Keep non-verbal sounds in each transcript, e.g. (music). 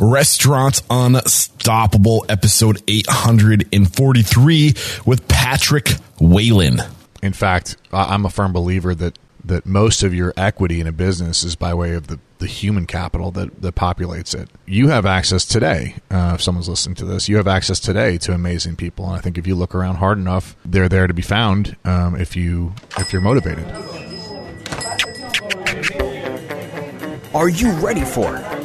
Restaurants Unstoppable, episode 843 with Patrick Whalen. In fact, I'm a firm believer that that most of your equity in a business is by way of the, the human capital that, that populates it. You have access today, uh, if someone's listening to this, you have access today to amazing people. And I think if you look around hard enough, they're there to be found um, if you if you're motivated. Are you ready for it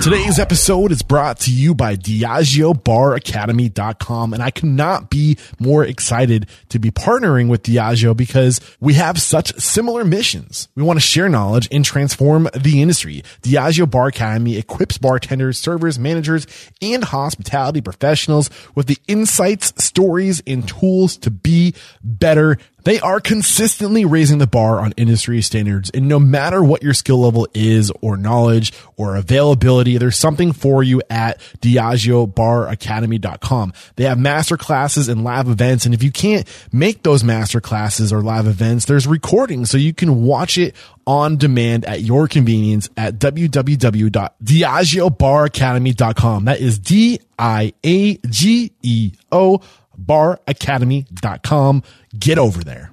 Today's episode is brought to you by DiageoBarAcademy.com. And I cannot be more excited to be partnering with Diageo because we have such similar missions. We want to share knowledge and transform the industry. Diageo Bar Academy equips bartenders, servers, managers, and hospitality professionals with the insights, stories, and tools to be better they are consistently raising the bar on industry standards. And no matter what your skill level is or knowledge or availability, there's something for you at DiageoBarAcademy.com. They have master classes and live events. And if you can't make those master classes or live events, there's recordings so you can watch it on demand at your convenience at www.diageobaracademy.com. That is D I A G E O baracademy.com. Get over there.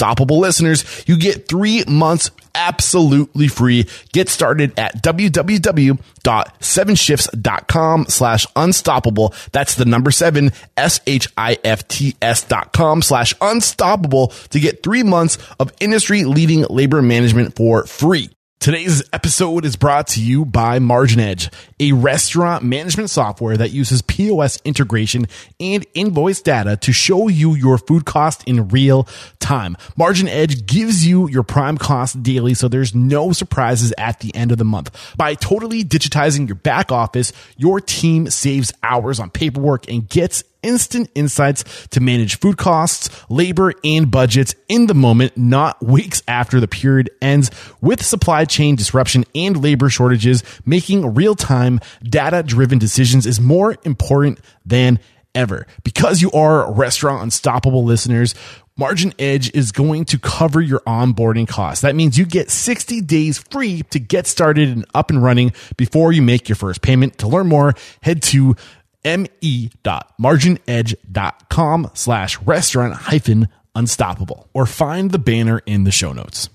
unstoppable listeners, you get three months absolutely free. Get started at www.sevenshifts.com slash unstoppable. That's the number seven, S-H-I-F-T-S dot com slash unstoppable to get three months of industry leading labor management for free. Today's episode is brought to you by Margin Edge, a restaurant management software that uses POS integration and invoice data to show you your food cost in real time. Margin Edge gives you your prime cost daily so there's no surprises at the end of the month. By totally digitizing your back office, your team saves hours on paperwork and gets instant insights to manage food costs, labor, and budgets in the moment, not weeks after the period ends. With supply chain disruption and labor shortages, making real time data driven decisions is more important than ever. Because you are restaurant unstoppable listeners, Margin Edge is going to cover your onboarding costs. That means you get 60 days free to get started and up and running before you make your first payment. To learn more, head to me.marginedge.com slash restaurant hyphen unstoppable or find the banner in the show notes.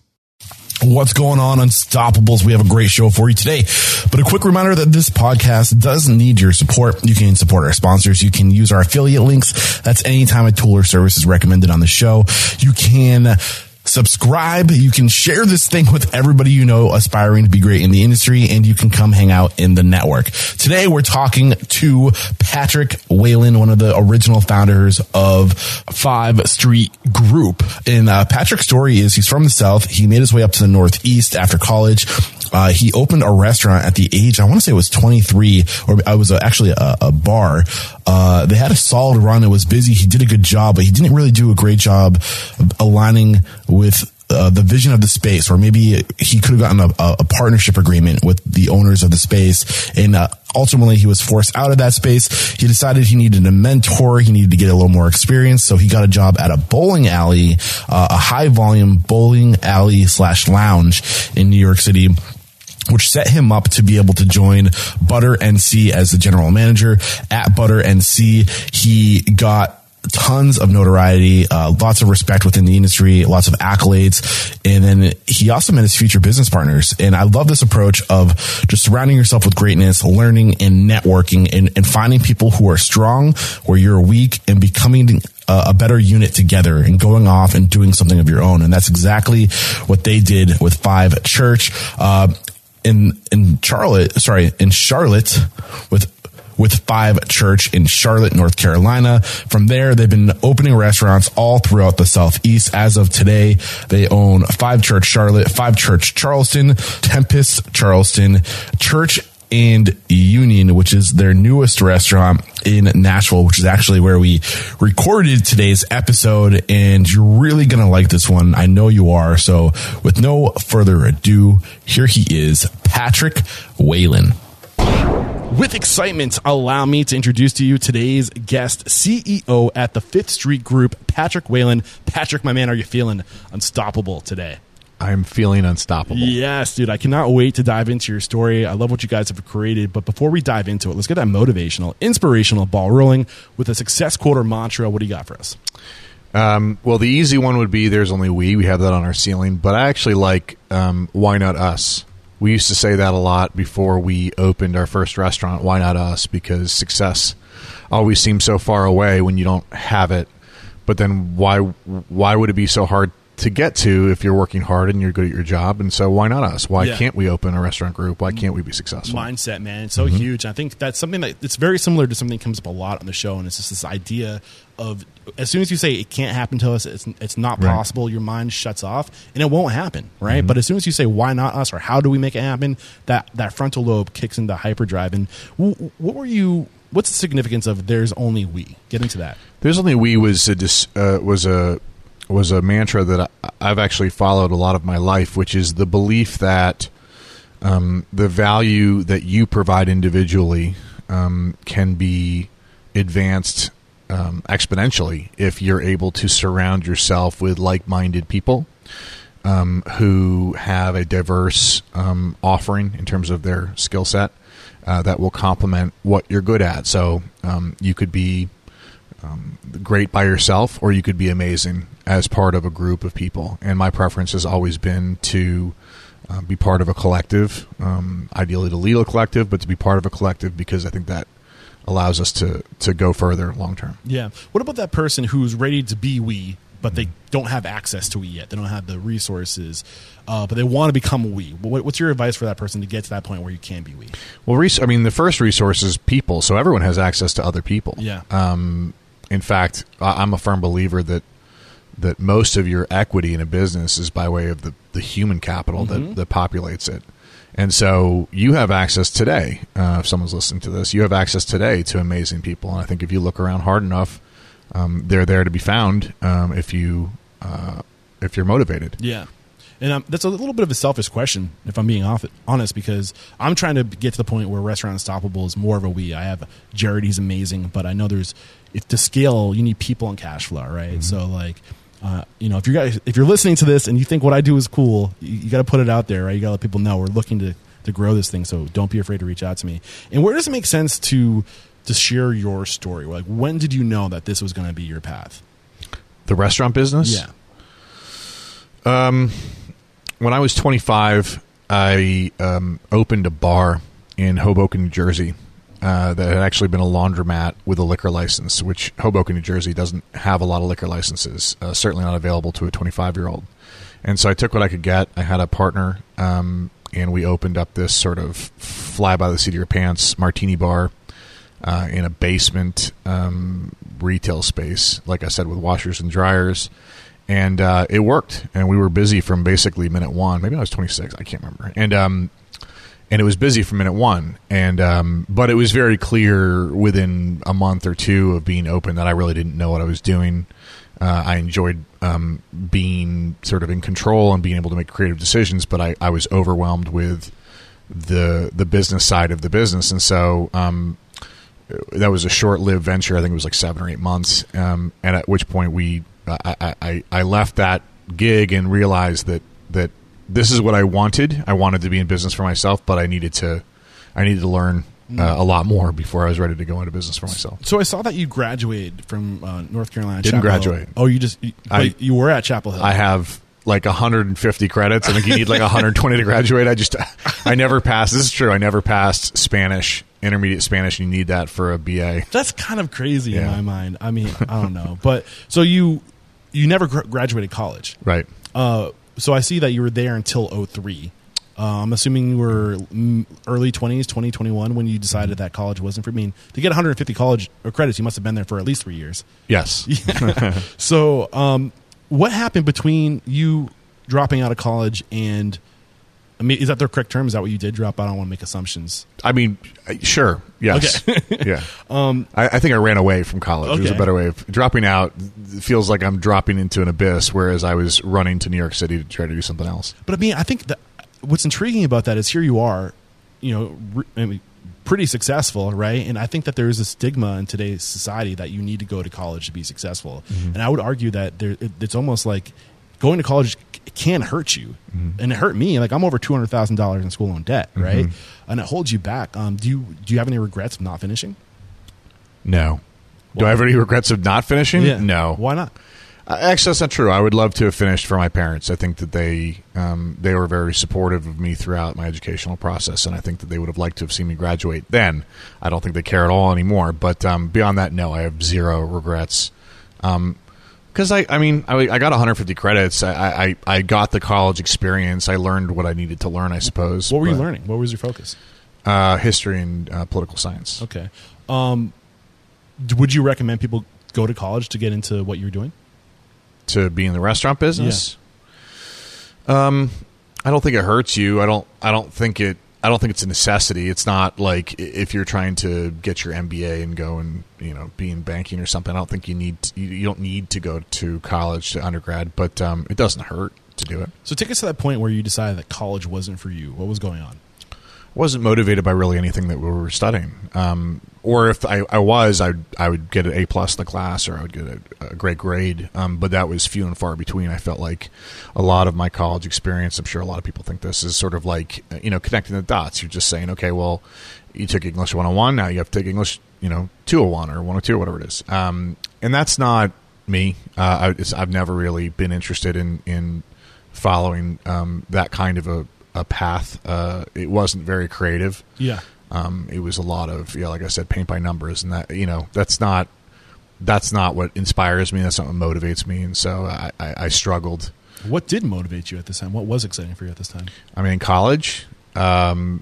What's going on, Unstoppables? We have a great show for you today. But a quick reminder that this podcast does need your support. You can support our sponsors. You can use our affiliate links. That's anytime a tool or service is recommended on the show. You can subscribe. You can share this thing with everybody you know aspiring to be great in the industry, and you can come hang out in the network. Today, we're talking to Patrick Whalen, one of the original founders of Fifth Street Group. And uh, Patrick's story is he's from the South. He made his way up to the Northeast after college. Uh, he opened a restaurant at the age, I want to say it was 23, or I was uh, actually a, a bar. Uh, they had a solid run. It was busy. He did a good job, but he didn't really do a great job aligning with uh, the vision of the space, or maybe he could have gotten a, a, partnership agreement with the owners of the space. And uh, ultimately, he was forced out of that space. He decided he needed a mentor. He needed to get a little more experience. So he got a job at a bowling alley, uh, a high volume bowling alley slash lounge in New York City which set him up to be able to join Butter NC as the general manager at Butter NC. He got tons of notoriety, uh, lots of respect within the industry, lots of accolades. And then he also met his future business partners. And I love this approach of just surrounding yourself with greatness, learning and networking and, and finding people who are strong where you're weak and becoming a, a better unit together and going off and doing something of your own. And that's exactly what they did with Five Church. Uh, in in Charlotte, sorry, in Charlotte with with Five Church in Charlotte, North Carolina. From there, they've been opening restaurants all throughout the Southeast. As of today, they own Five Church Charlotte, Five Church Charleston, Tempest Charleston, Church and Union, which is their newest restaurant in Nashville, which is actually where we recorded today's episode. And you're really going to like this one. I know you are. So with no further ado, here he is, Patrick Whalen. With excitement, allow me to introduce to you today's guest, CEO at the Fifth Street Group, Patrick Whalen. Patrick, my man, are you feeling unstoppable today? I'm feeling unstoppable. Yes, dude. I cannot wait to dive into your story. I love what you guys have created. But before we dive into it, let's get that motivational, inspirational ball rolling with a success quote or mantra. What do you got for us? Um, well, the easy one would be "There's only we." We have that on our ceiling, but I actually like um, "Why not us." We used to say that a lot before we opened our first restaurant. Why not us? Because success always seems so far away when you don't have it. But then why why would it be so hard to get to if you're working hard and you're good at your job. And so why not us? Why Yeah. can't we open a restaurant group? Why can't we be successful? mindset, man. It's so huge. I think that's something that it's very similar to something that comes up a lot on the show, and it's just this idea of as soon as you say it can't happen to us, it's it's not Right. possible. Your mind shuts off, and it won't happen, right? But as soon as you say why not us or how do we make it happen, that that frontal lobe kicks into hyperdrive. And w- what were you? What's the significance of "there's only we"? Get into that. There's only we was a dis, uh, was a was a mantra that I, I've actually followed a lot of my life, which is the belief that um, the value that you provide individually um, can be advanced um, exponentially if you're able to surround yourself with like-minded people um, who have a diverse um, offering in terms of their skill set uh, that will complement what you're good at. So um, you could be um, great by yourself, or you could be amazing as part of a group of people. And my preference has always been to uh, be part of a collective, um, ideally to lead a collective, but to be part of a collective because I think that allows us to to go further long term. Yeah. What about that person who's ready to be we, but they don't have access to we yet? They don't have the resources, uh, but they want to become we. What, what's your advice for that person to get to that point where you can be we? Well, res- I mean, the first resource is people, so everyone has access to other people. Yeah. Um, in fact, I'm a firm believer that that most of your equity in a business is by way of the, the human capital that, that populates it. And so you have access today. Uh, if someone's listening to this, you have access today to amazing people. And I think if you look around hard enough, um, they're there to be found. Um, if you uh, if you're motivated. Yeah. And um, that's a little bit of a selfish question, if I'm being off honest, because I'm trying to get to the point where Restaurant Unstoppable is more of a we. I have Jared, he's amazing, but I know there's if to scale, you need people and cash flow, right? So like, uh, you know, if you guys if you're listening to this and you think what I do is cool, you, you got to put it out there, right? You got to let people know we're looking to to grow this thing. So don't be afraid to reach out to me. And where does it make sense to to share your story? Like, when did you know that this was going to be your path? The restaurant business. Yeah. Um, when I was 25, I um, opened a bar in Hoboken, New Jersey, uh, that had actually been a laundromat with a liquor license, which Hoboken, New Jersey doesn't have a lot of liquor licenses, uh, certainly not available to a 25 year old. And so I took what I could get. I had a partner, um, and we opened up this sort of fly by the seat of your pants martini bar uh, in a basement um, retail space, like I said, with washers and dryers. And uh, it worked, and we were busy from basically minute one. Maybe I was 26, I can't remember. And um, and it was busy from minute one. And um, but it was very clear within a month or two of being open that I really didn't know what I was doing. Uh, I enjoyed um, being sort of in control and being able to make creative decisions, but I, I was overwhelmed with the the business side of the business, and so um, that was a short-lived venture. I think it was like seven or eight months, um, and at which point we I, I- I, I left that gig and realized that that this is what I wanted. I wanted to be in business for myself, but I needed to I needed to learn uh, a lot more before I was ready to go into business for myself. So I saw that you graduated from uh, North Carolina. Didn't Chapel Hill. graduate. Oh, you just you, I- you were at Chapel Hill. I have like 150 credits. I think you need like (laughs) 120 to graduate. I just I never passed. This is true. I never passed Spanish, intermediate Spanish. And you need that for a BA. That's kind of crazy in my mind. I mean, I don't know, but so you you never gr- graduated college. Right. Uh, so I see that you were there until 03. Uh, I'm assuming you were early 20s, 2021 when you decided that college wasn't for me. To get 150 college or credits, you must have been there for at least three years. Yes. (laughs) So, um, what happened between you dropping out of college and I mean, is that the correct term? Is that what you did drop out? I don't want to make assumptions. I mean, sure. Yes. (laughs) yeah. (laughs) Um, I, I think I ran away from college. There's a better way of dropping out. It feels like I'm dropping into an abyss, whereas I was running to New York City to try to do something else. But I mean, I think that what's intriguing about that is here you are, you know, re- I mean, pretty successful, right? And I think that there is a stigma in today's society that you need to go to college to be successful. And I would argue that there, it, it's almost like going to college can hurt you, and it hurt me. Like I'm over two hundred thousand dollars in school loan debt, right? And it holds you back. Um, do you do you have any regrets of not finishing? No. Do I have any regrets of not finishing? No. Why not? Uh, Actually, that's not true. I would love to have finished for my parents. I think that they um, they were very supportive of me throughout my educational process, and I think that they would have liked to have seen me graduate then. I don't think they care at all anymore. But um, beyond that, no, I have zero regrets. Because I, I mean, I, I got 150 credits. I, I, I got the college experience. I learned what I needed to learn. I suppose. What were you But, learning? What was your focus? Uh, history and uh, political science. Okay. Um, would you recommend people go to college to get into what you're doing? to be in the restaurant business. Um, I don't think it hurts you. I don't. I don't think it. I don't think it's a necessity. It's not like if you're trying to get your MBA and go and you know be in banking or something. I don't think you need. To, you, don't need to go to college to undergrad, but um, it doesn't hurt to do it. So take us to that point where you decided that college wasn't for you. What was going on? Wasn't motivated by really anything that we were studying. Um, or if I, I was, I I would get an A plus the class, or I would get a, a great grade. Um, but that was few and far between. I felt like a lot of my college experience. I'm sure a lot of people think this is sort of like uh, you know connecting the dots. You're just saying, okay, well, you took English 101, now you have to take English, you know, 201 or 102 or whatever it is. Um, and that's not me. Uh, I, I've never really been interested in in following um, that kind of a, a path. Uh, it wasn't very creative. Yeah. Um, it was a lot of yeah, like I said, paint by numbers, and that you know that's not that's not what inspires me. That's not what motivates me, and so I, I, I struggled. What did motivate you at this time? What was exciting for you at this time? I mean, in college, um,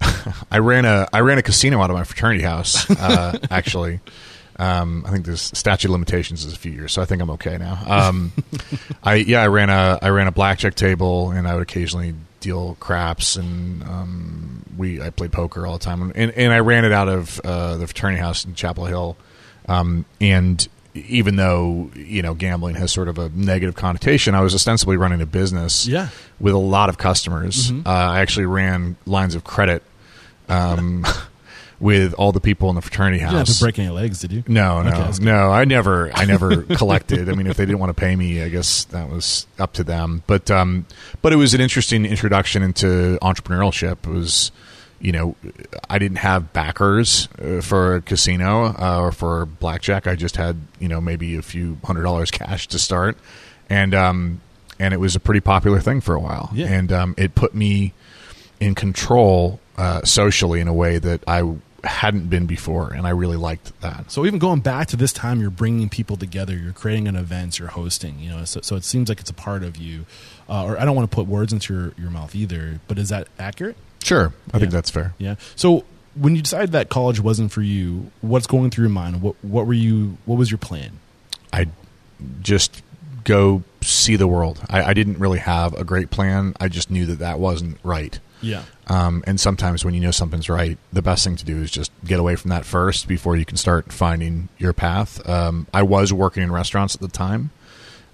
(laughs) I ran a I ran a casino out of my fraternity house. Uh, (laughs) actually, um, I think the statute of limitations is a few years, so I think I'm okay now. Um, (laughs) I yeah, I ran a I ran a blackjack table, and I would occasionally deal craps, and um, we I played poker all the time, and and I ran it out of uh, the fraternity house in Chapel Hill, um, and even though you know gambling has sort of a negative connotation, I was ostensibly running a business Yeah. with a lot of customers. Mm-hmm. Uh, I actually ran lines of credit um, (laughs) with all the people in the fraternity You didn't have house. to break any legs, did you? No, no, Okay, no. I never, (laughs) I never collected. I mean, if they didn't want to pay me, I guess that was up to them. But, um, but it was an interesting introduction into entrepreneurship. It was, you know, I didn't have backers uh, for a casino uh, or for blackjack. I just had, you know, maybe a few hundred dollars cash to start, and um, and it was a pretty popular thing for a while. Yeah. And um, it put me in control uh, socially in a way that I hadn't been before, and I really liked that. So even going back to this time, you're bringing people together. You're creating an event. You're hosting. You know, so, so it seems like it's a part of you. Uh, or I don't want to put words into your, your mouth either. But is that accurate? Sure, I think that's fair. Yeah. So when you decided that college wasn't for you, what's going through your mind? What what were you? What was your plan? I just go see the world. I, I didn't really have a great plan. I just knew that that wasn't right. Yeah. Um, and sometimes when you know something's right, the best thing to do is just get away from that first before you can start finding your path. Um, I was working in restaurants at the time.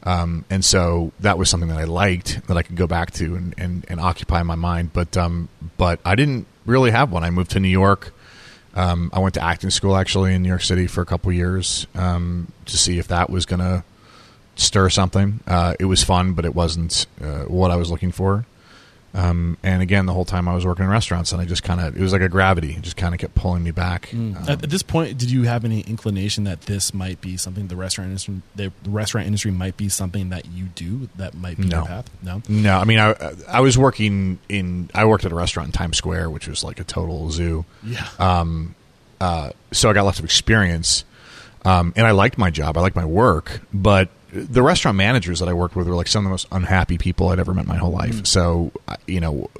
Um, and so that was something that I liked that I could go back to and, and, and occupy my mind. But, um, but I didn't really have one. I moved to New York. Um, I went to acting school actually in New York City for a couple years um, to see if that was going to stir something. Uh, it was fun, but it wasn't uh, what I was looking for. Um, and again, the whole time I was working in restaurants, and I just kind of it was like a gravity, it just kind of kept pulling me back. Um, at, at this point, did you have any inclination that this might be something the restaurant industry, the restaurant industry might be something that you do that might be No. your path? No. no, I mean, I I was working in I worked at a restaurant in Times Square, which was like a total zoo. Yeah. Um. uh, so I got lots of experience, um, and I liked my job. I liked my work, but the restaurant managers that I worked with were like some of the most unhappy people I'd ever met in my whole life. Mm. So, you know,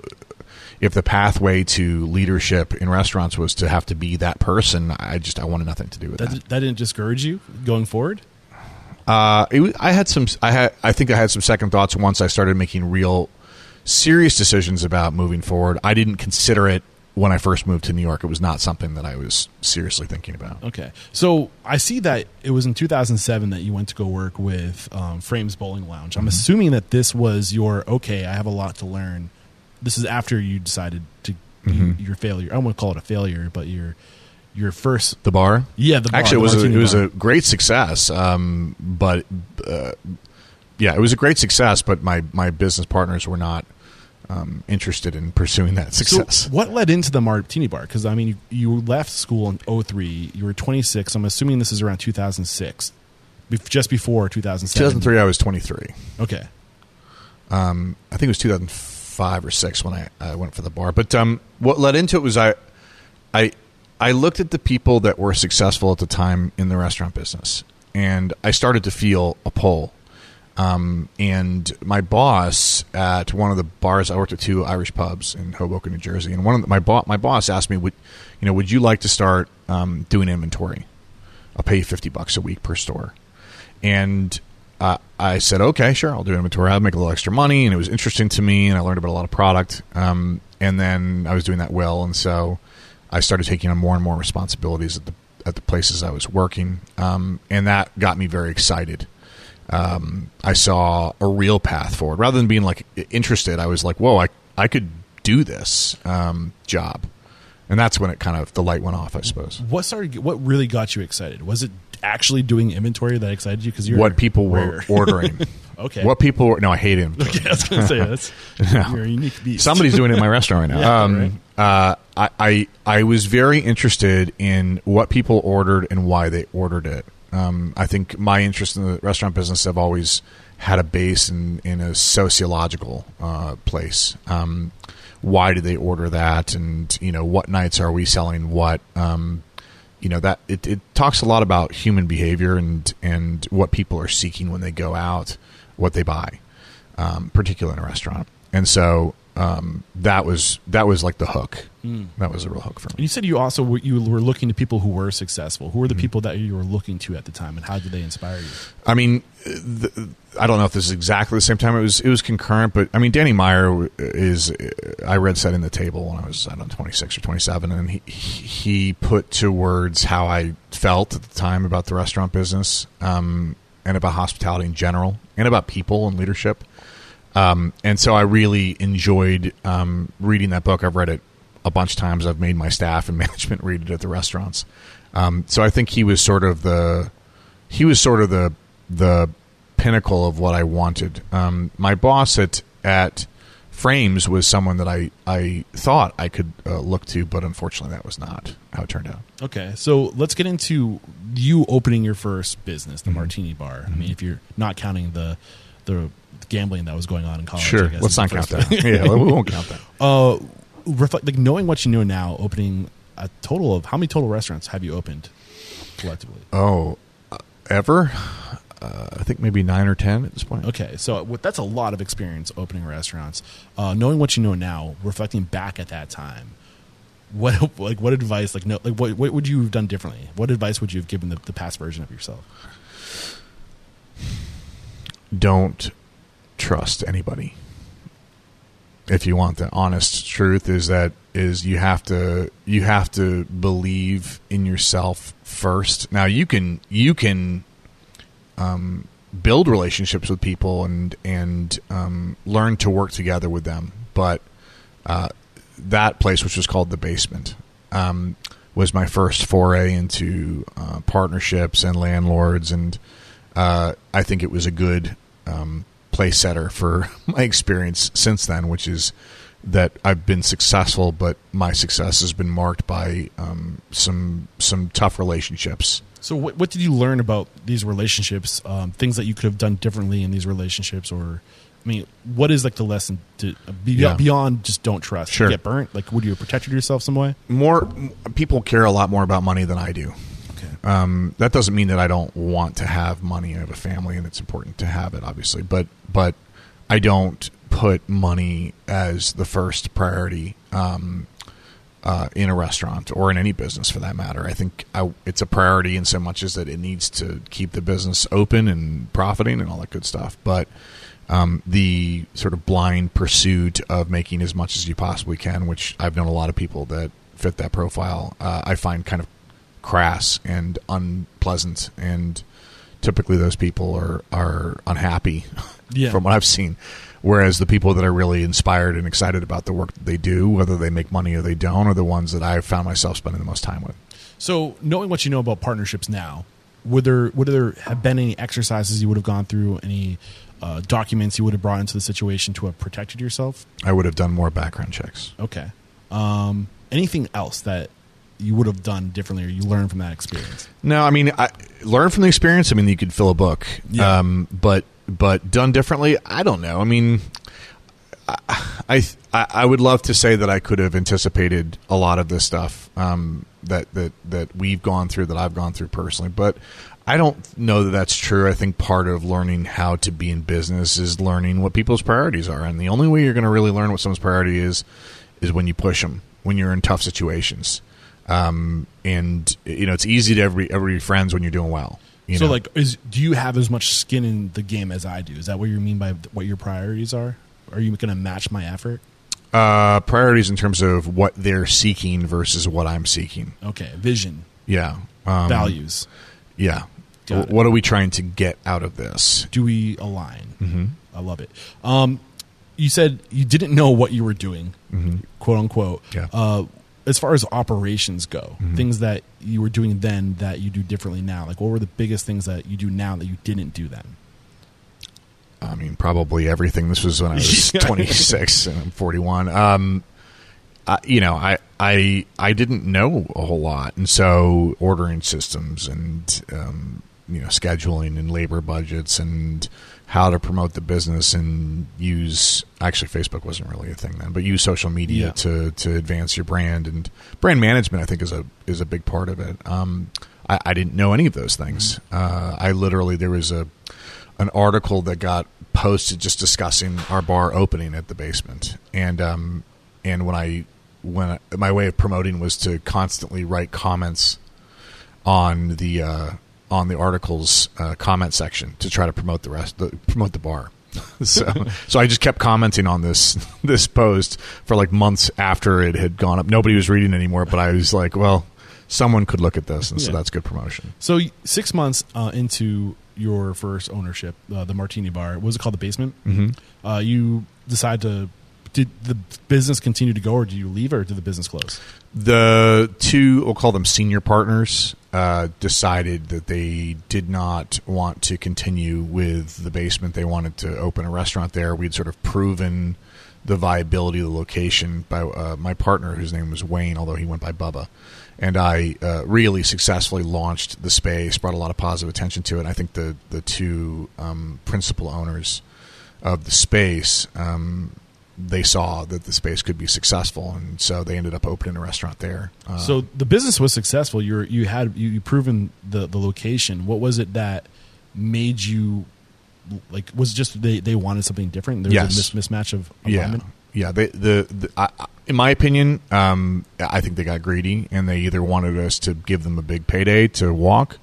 if the pathway to leadership in restaurants was to have to be that person, I just I wanted nothing to do with that. That, that didn't discourage you going forward. Uh, it, I had some. I had. I think I had some second thoughts once I started making real, serious decisions about moving forward. I didn't consider it when I first moved to New York. It was not something that I was seriously thinking about. Okay, so I see that it was in 2007 that you went to go work with um, Frames Bowling Lounge. I'm assuming that this was your okay. I have a lot to learn. This is after you decided to you, your failure. I don't want to call it a failure, but your your first The bar. yeah the bar, Actually, the it was a, it was bar. a great success. Um, but uh, yeah, it was a great success. But my my business partners were not um, interested in pursuing that So success. what led into the martini bar? Because I mean, you, you left school in 03. You were 26. I'm assuming this is around 2006, bef- just before 2007. 2003, I was 23. Okay. um, I think it was 2005 or six when I, I went for the bar. But um, what led into it was I, I, I looked at the people that were successful at the time in the restaurant business, and I started to feel a pull. Um, and my boss at one of the bars, I worked at two Irish pubs in Hoboken, New Jersey, and one of the, my bo- my boss asked me, "Would you know? Would you like to start um, doing inventory? I'll pay you fifty bucks a week per store." And uh, I said, okay, sure, I'll do inventory. I'll make a little extra money. And it was interesting to me, and I learned about a lot of product. Um, and then I was doing that well, and so I started taking on more and more responsibilities at the at the places I was working, um, and that got me very excited. Um, I saw a real path forward rather than being like interested. I was like, whoa, I I could do this um, job, and that's when it kind of the light went off, I suppose. What started? What really got you excited? Was it actually doing inventory that excited you? Because what people were ordering. (laughs) Okay. What people were. No, I hate inventory. Okay, I was going to say that's (laughs) No. you're a unique beast. Somebody's doing it in my restaurant right now. (laughs) Yeah, um, uh, I, I I was very interested in what people ordered and why they ordered it. Um, I think my interest in the restaurant business have always had a base in in a sociological uh, place. Um, why do they order that? And you know, what nights are we selling what? Um, you know that it, it talks a lot about human behavior and and what people are seeking when they go out, what they buy um, particularly in a restaurant. And so um, that was that was like the hook. That was a real hook for And me. you said you also were- you were looking to people who were successful. Who were the Mm-hmm. people that you were looking to at the time, and how did they inspire you? I mean, the, I don't know if this is exactly the same time. It was it was concurrent, but I mean, Danny Meyer is. I read setting the table when I was I don't know twenty six or twenty seven, and he he put to words how I felt at the time about the restaurant business, um, and about hospitality in general, and about people and leadership. Um, and so I really enjoyed um, reading that book. I've read it a bunch of times. I've made my staff and (laughs) management read it at the restaurants. Um, so I think he was sort of the he was sort of the the pinnacle of what I wanted. Um, my boss at at Frames was someone that I I thought I could uh, look to, but unfortunately that was not how it turned out. Okay, so let's get into you opening your first business, Mm-hmm. the Martini Bar. I mean, if you're not counting the the gambling that was going on in college, I Sure, let's not count that. yeah, we won't (laughs) count that. Uh, reflect like knowing what you know now, opening a total of how many total restaurants have you opened collectively? Oh, uh, ever? Uh, I think maybe nine or ten at this point. Okay, so what, that's a lot of experience opening restaurants. Uh, knowing what you know now, reflecting back at that time, what (laughs) like what advice like no like what what would you have done differently? What advice would you have given the, the past version of yourself? don't trust anybody. If you want the honest truth is that is you have to you have to believe in yourself first. Now you can you can um, build relationships with people and and um, learn to work together with them, but uh, that place, which was called the basement, um, was my first foray into uh, partnerships and landlords, and uh, I think it was a good um, place setter for (laughs) my experience since then, which is that I've been successful, but my success has been marked by um, some some tough relationships. So what what did you learn about these relationships? Um, things that you could have done differently in these relationships, or I mean, what is like the lesson to be, Yeah. beyond just don't trust? Sure. get burnt. Like, would you have protected yourself some way? More people care a lot more about money than I do. Um, that doesn't mean that I don't want to have money. I have a family, and it's important to have it, obviously. But but I don't put money as the first priority um, uh, in a restaurant or in any business for that matter. I think I, it's a priority in so much as that it needs to keep the business open and profiting and all that good stuff. But um, the sort of blind pursuit of making as much as you possibly can, which I've known a lot of people that fit that profile, uh, I find kind of crass and unpleasant. And typically, those people are are unhappy (laughs) Yeah. from what I've seen. Whereas the people that are really inspired and excited about the work that they do, whether they make money or they don't, are the ones that I've found myself spending the most time with. So, knowing what you know about partnerships now, would there would there have been any exercises you would have gone through, any uh, documents you would have brought into the situation to have protected yourself? I would have done more background checks. Okay. Um, anything else that you would have done differently, or you learned from that experience? No, I mean, I learn from the experience. I mean, you could fill a book, Yeah. um, but but done differently, I don't know. I mean, I, I I would love to say that I could have anticipated a lot of this stuff um, that that that we've gone through, that I've gone through personally, but. I don't know that that's true. I think part of learning how to be in business is learning what people's priorities are, and the only way you're going to really learn what someone's priority is is when you push them, when you're in tough situations. Um, and you know, it's easy to every every friends when you're doing well. You so, know? like, is do you have as much skin in the game as I do? Is that what you mean by what your priorities are? Are you going to match my effort? uh, priorities in terms of what they're seeking versus what I'm seeking. Okay, vision, Yeah, um, values. Yeah, Got W- it. what are we trying to get out of this? Do we align? Mm-hmm. I love it. Um, you said you didn't know what you were doing, quote unquote. Mm-hmm. Yeah. Mm-hmm. Uh, as far as operations go, things that you were doing then that you do differently now, like what were the biggest things that you do now that you didn't do then? I mean, probably everything. This was when I was (laughs) 26 and I'm 41. Um, I, you know, I, I, I didn't know a whole lot. And so ordering systems and, um, you know, scheduling and labor budgets and how to promote the business and use, actually Facebook wasn't really a thing then, but use social media Yeah. to, to advance your brand and brand management, I think is a, is a big part of it. Um, I, I didn't know any of those things. Uh, I literally, there was a, an article that got posted just discussing our bar opening at the basement, and um, and when I when I, my way of promoting was to constantly write comments on the uh, on the article's uh, comment section to try to promote the rest the, promote the bar. (laughs) so so I just kept commenting on this (laughs) this post for like months after it had gone up. Nobody was reading anymore, but I was like, well, someone could look at this, and so that's good promotion. So six months uh, into your first ownership, uh, the Martini Bar, what was it called? The Basement. Mm-hmm. Uh, you decide to did the business continue to go, or did you leave, or did the business close? the two we'll call them senior partners uh, decided that they did not want to continue with the basement. They wanted to open a restaurant there. We'd sort of proven the viability of the location by uh, my partner whose name was wayne although he went by bubba and i uh, really successfully launched the space brought a lot of positive attention to it. And i think the, the two um, principal owners of the space um, they saw that the space could be successful, and so they ended up opening a restaurant there. Uh, so the business was successful. You you had you, you proven the the location. What was it that made you like? Was it just they they wanted something different? There was Yes. a mis- mismatch of yeah, alignment. yeah. They, the, the I, in my opinion, um, I think they got greedy, and they either wanted us to give them a big payday to walk,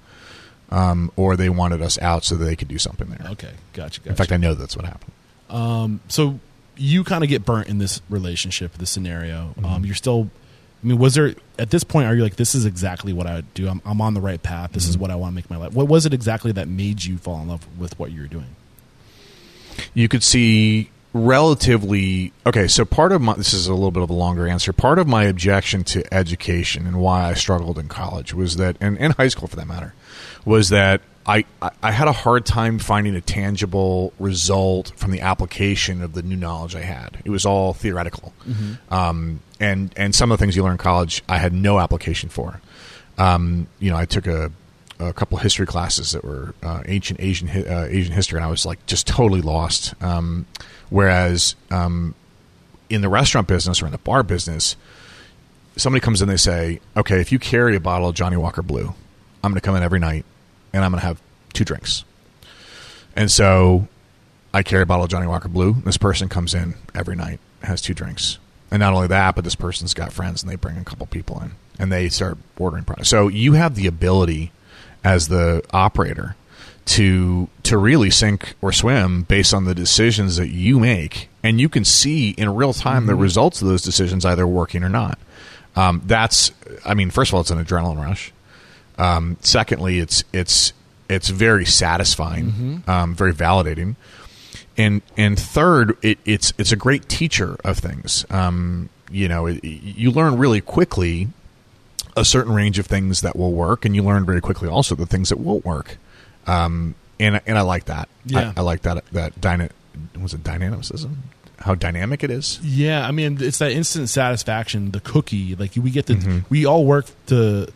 um, or they wanted us out so that they could do something there. Okay, gotcha. gotcha. In fact, I know that's what happened. Um, so you kind of get burnt in this relationship, this scenario. Mm-hmm. Um, you're still. I mean, was there at this point? Are you like, this is exactly what I would do? I'm, I'm on the right path. This Mm-hmm. is what I want to make my life. What was it exactly that made you fall in love with what you were doing? you could see relatively okay so part of my this is a little bit of a longer answer part of my objection to education and why i struggled in college was that and in high school for that matter was that I, I had a hard time finding a tangible result from the application of the new knowledge I had. It was all theoretical, um, and and some of the things you learn in college I had no application for. Um, you know, I took a a couple history classes that were uh, ancient Asian uh, Asian history, and I was like just totally lost. Um, whereas um, in the restaurant business or in the bar business, somebody comes in, they say, "Okay, if you carry a bottle of Johnnie Walker Blue, I'm going to come in every night and I'm going to have two drinks. And so I carry a bottle of Johnnie Walker Blue. This person comes in every night, has two drinks. And not only that, but this person's got friends and they bring a couple people in and they start ordering products. So you have the ability as the operator to to really sink or swim based on the decisions that you make and you can see in real time mm-hmm. the results of those decisions either working or not um, that's i mean first of all it's an adrenaline rush um, secondly it's it's it's very satisfying mm-hmm. um, very validating and and third it, it's it's a great teacher of things um, you know it, you learn really quickly a certain range of things that will work and you learn very quickly also the things that won't work um, and and I like that. Yeah, I, I like that that dyna- was it dynamicism? How dynamic it is. Yeah, I mean it's that instant satisfaction. The cookie, like we get the mm-hmm. we all work to.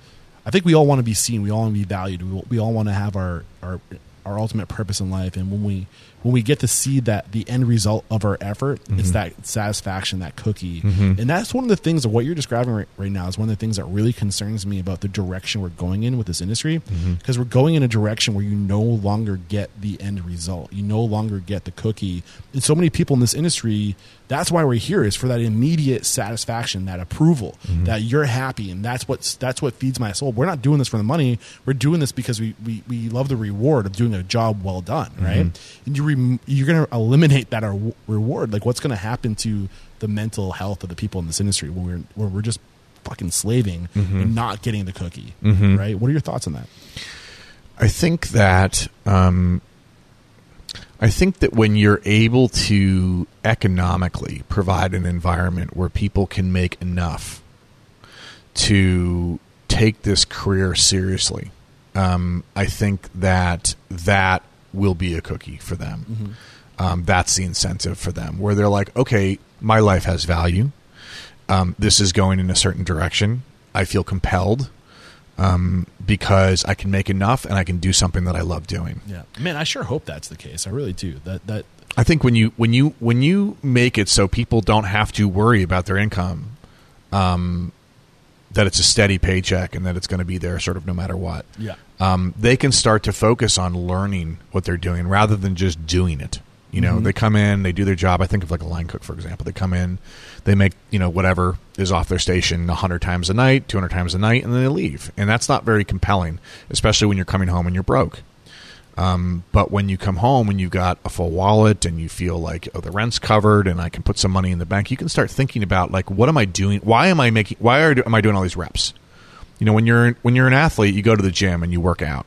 I think we all want to be seen. We all want to be valued. We, we all want to have our our our ultimate purpose in life. And when we when we get to see that the end result of our effort, mm-hmm. it's that satisfaction, that cookie. Mm-hmm. And that's one of the things of what you're describing right, right, now is one of the things that really concerns me about the direction we're going in with this industry. Because mm-hmm. we're going in a direction where you no longer get the end result. You no longer get the cookie. And so many people in this industry, that's why we're here is for that immediate satisfaction, that approval, mm-hmm. that you're happy. And that's what's that's what feeds my soul. We're not doing this for the money. We're doing this because we, we, we love the reward of doing a job well done, right? Mm-hmm. And you re- you're going to eliminate that reward. Like, what's going to happen to the mental health of the people in this industry when we're where we're just fucking slaving mm-hmm. and not getting the cookie, mm-hmm. right? What are your thoughts on that? I think that um, I think that when you're able to economically provide an environment where people can make enough to take this career seriously, um, I think that that will be a cookie for them. Mm-hmm. Um, that's the incentive for them, where they're like, okay, my life has value. Um, this is going in a certain direction. I feel compelled um, because I can make enough and I can do something that I love doing. Yeah, man, I sure hope that's the case. I really do. That that I think when you when you when you make it so people don't have to worry about their income, um, that it's a steady paycheck and that it's going to be there sort of no matter what. Yeah. Um, they can start to focus on learning what they're doing rather than just doing it. You know, mm-hmm. they come in, they do their job. I think of like a line cook, for example. They come in, they make, you know, whatever is off their station 100 times a night, 200 times a night, and then they leave. And that's not very compelling, especially when you're coming home and you're broke. Um, but when you come home and you've got a full wallet and you feel like oh the rent's covered and I can put some money in the bank, you can start thinking about like what am I doing? Why am I making? Why are, am I doing all these reps? You know, when you're when you're an athlete, you go to the gym and you work out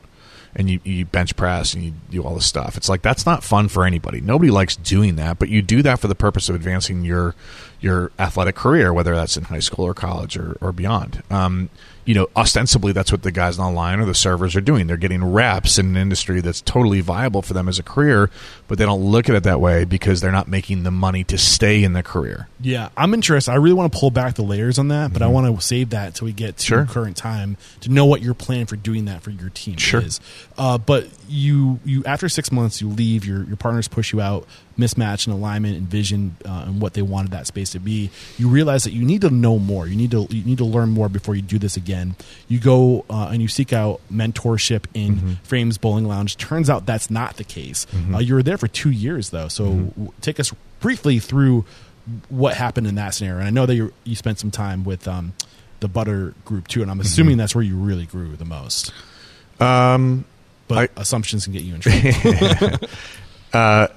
and you, you bench press and you do all this stuff. It's like that's not fun for anybody. Nobody likes doing that, but you do that for the purpose of advancing your your athletic career, whether that's in high school or college or, or beyond. Um, you know, ostensibly that's what the guys on the line or the servers are doing. They're getting reps in an industry that's totally viable for them as a career, but they don't look at it that way because they're not making the money to stay in their career. Yeah, I'm interested. I really want to pull back the layers on that, but mm-hmm. I want to save that until we get to sure. current time to know what your plan for doing that for your team sure. is. Uh, but you, you after six months, you leave. Your your partners push you out mismatch and alignment and vision uh, and what they wanted that space to be you realize that you need to know more you need to you need to learn more before you do this again you go uh, and you seek out mentorship in mm-hmm. frames bowling lounge turns out that's not the case mm-hmm. uh, you were there for two years though so mm-hmm. take us briefly through what happened in that scenario and i know that you you spent some time with um, the butter group too and i'm assuming mm-hmm. that's where you really grew the most um, but I, assumptions can get you in trouble (laughs) uh,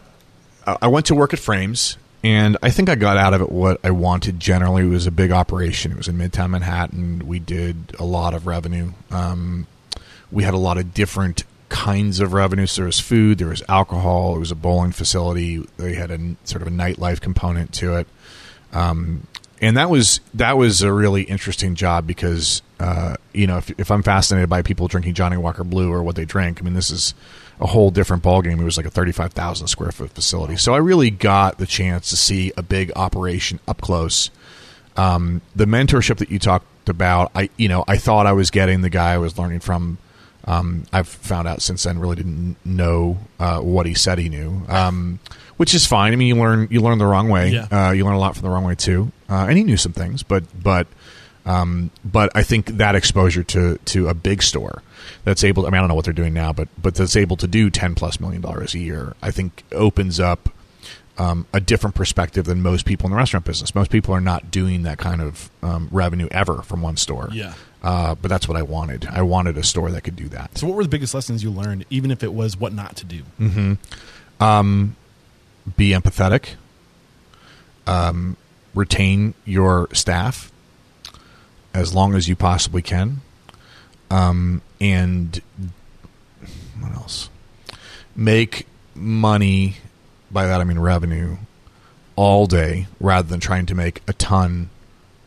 I went to work at Frames, and I think I got out of it what I wanted. Generally, it was a big operation. It was in Midtown Manhattan. We did a lot of revenue. Um, we had a lot of different kinds of revenue. So there was food, there was alcohol. It was a bowling facility. They had a sort of a nightlife component to it. Um, and that was that was a really interesting job because uh, you know if, if I'm fascinated by people drinking Johnnie Walker Blue or what they drink, I mean this is a whole different ballgame. It was like a 35,000 square foot facility. So I really got the chance to see a big operation up close. Um, the mentorship that you talked about, I you know I thought I was getting the guy I was learning from. Um, I've found out since then really didn't know uh, what he said he knew, um, which is fine. I mean, you learn you learn the wrong way. Yeah. Uh, you learn a lot from the wrong way too. Uh, and he knew some things, but but Um, but I think that exposure to to a big store that's able, I mean, I don't know what they're doing now, but but that's able to do ten plus million dollars a year, I think opens up um, a different perspective than most people in the restaurant business. Most people are not doing that kind of um, revenue ever from one store. Yeah. Uh, but that's what I wanted. I wanted a store that could do that. So, what were the biggest lessons you learned, even if it was what not to do? Be empathetic. Um, retain your staff as long as you possibly can. Um, and what else? Make money. By that I mean revenue all day rather than trying to make a ton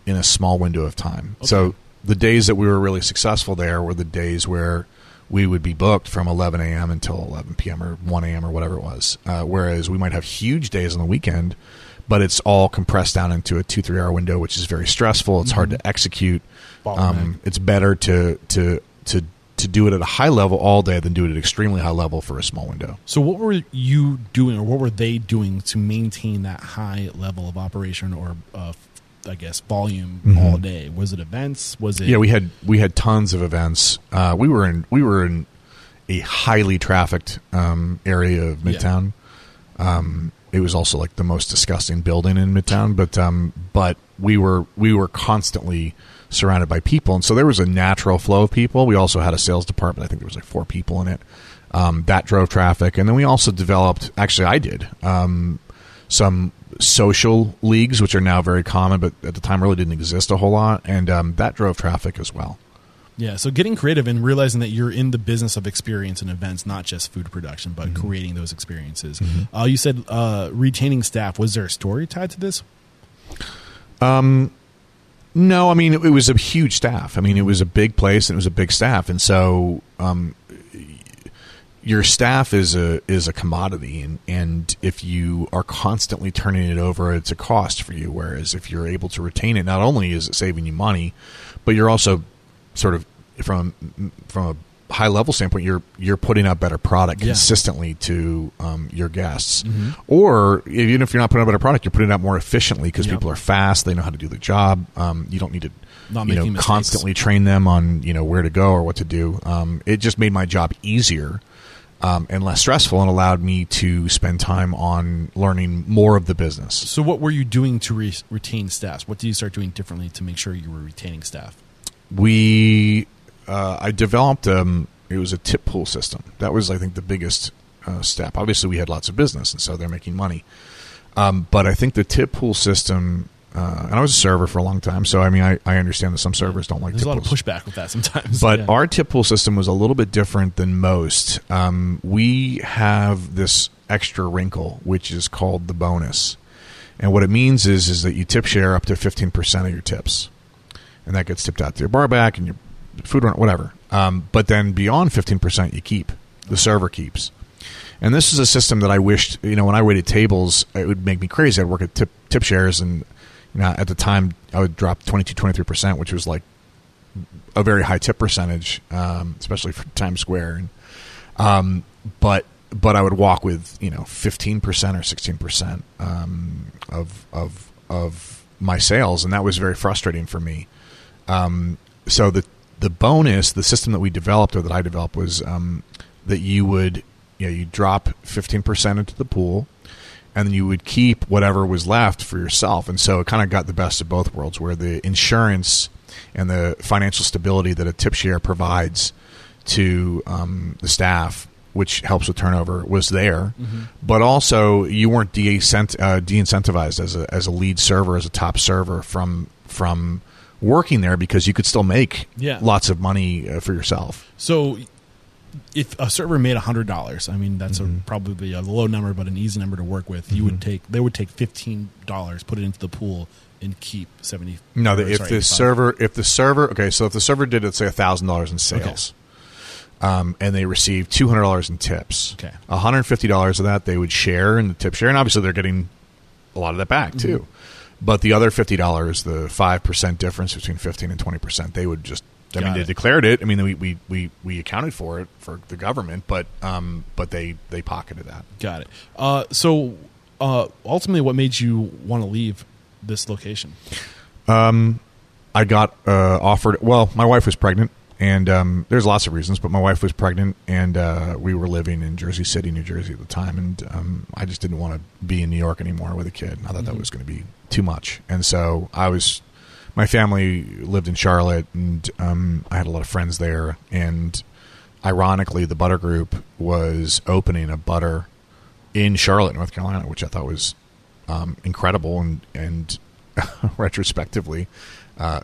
in a small window of time. So the days that we were really successful there were the days where we would be booked from 11 a.m. until 11 p.m. or 1 a.m. or whatever it was. Uh, whereas we might have huge days on the weekend, but it's all compressed down into a two three hour window, which is very stressful. It's hard to execute. Um, it's better to to to to do it at a high level all day than do it at extremely high level for a small window. So, what were you doing, or what were they doing to maintain that high level of operation, or uh, I guess volume all day? Was it events? Was it? Yeah, we had we had tons of events. Uh, we were in we were in a highly trafficked um, area of Yeah. Midtown. Um, it was also like the most disgusting building in Midtown, but um, but we were we were constantly surrounded by people, and so there was a natural flow of people. We also had a sales department. I think there was like four people in it. Um, that drove traffic, and then we also developed. Actually, I did um, some social leagues, which are now very common, but at the time really didn't exist a whole lot, and um, that drove traffic as well. Yeah, so getting creative and realizing that you're in the business of experience and events, not just food production, but Mm-hmm. creating those experiences. Uh, you said uh, retaining staff. Was there a story tied to this? No, I mean it, it was a huge staff. I mean it was a big place and it was a big staff, and so um, your staff is a is a commodity, and and if you are constantly turning it over, it's a cost for you. Whereas if you're able to retain it, not only is it saving you money, but you're also sort of from from a high level standpoint, you're you're putting out better product Yeah. consistently to um, your guests, or even if you're not putting out better product, you're putting out more efficiently because Yep. people are fast, they know how to do the job. Um, you don't need to Not you know mistakes. constantly train them on you know where to go or what to do. Um, it just made my job easier. Um, and less stressful, and allowed me to spend time on learning more of the business. So, what were you doing to re- retain staff? What did you start doing differently to make sure you were retaining staff? We uh, I developed um it was a tip pool system. That was I think the biggest uh, step. Obviously, we had lots of business, and so they're making money. Um, but I think the tip pool system, uh, and I was a server for a long time, so I mean, I, I understand that some servers don't like There's tip a lot of pushback with that sometimes. But Yeah. our tip pool system was a little bit different than most. Um, we have this extra wrinkle, which is called the bonus, and what it means is is that you tip share up to fifteen percent of your tips, and that gets tipped out to your bar back and your food run, whatever. Um, but then beyond fifteen percent, you keep the server keeps. And this is a system that I wished, you know, when I waited tables, it would make me crazy. I'd work at tip, tip shares, and you know, at the time, I would drop 22, 23%, which was like a very high tip percentage, um, especially for Times Square. And, um, but but I would walk with you know fifteen percent or sixteen percent um, of of of my sales, and that was very frustrating for me. Um, so the the bonus, the system that we developed or that I developed was um, that you would you know you drop fifteen percent into the pool, and then you would keep whatever was left for yourself. And so it kind of got the best of both worlds, where the insurance and the financial stability that a tip share provides to um, the staff, which helps with turnover, was there. But also, you weren't de-incent- uh, de-incentivized as a as a lead server, as a top server from from working there because you could still make Yeah. lots of money uh, for yourself. So, if a server made hundred dollars, I mean that's Mm-hmm. a, probably a low number, but an easy number to work with. You would take they would take fifteen dollars, put it into the pool, and keep seventy. No, the, if sorry, the 85. server, if the server, okay, so if the server did, let's say thousand dollars in sales, um, and they received two hundred dollars in tips, Okay. one hundred fifty dollars of that they would share in the tip share, and obviously they're getting a lot of that back Mm-hmm. But the other fifty dollars, the five percent difference between fifteen and twenty percent, they would just. I Got mean, they it. declared it. I mean, we, we, we, we accounted for it for the government, but um, but they they pocketed that. Got it. Uh, so, uh, ultimately, what made you want to leave this location? Um, I got uh, offered. Well, my wife was pregnant, and um, there's lots of reasons, but my wife was pregnant, and uh, we were living in Jersey City, New Jersey at the time, and um, I just didn't want to be in New York anymore with a kid. I thought that was going to be too much, and so I was. My family lived in Charlotte, and um, I had a lot of friends there. And ironically, the Butter Group was opening a butter in Charlotte, North Carolina, which I thought was um, incredible and and (laughs) retrospectively uh,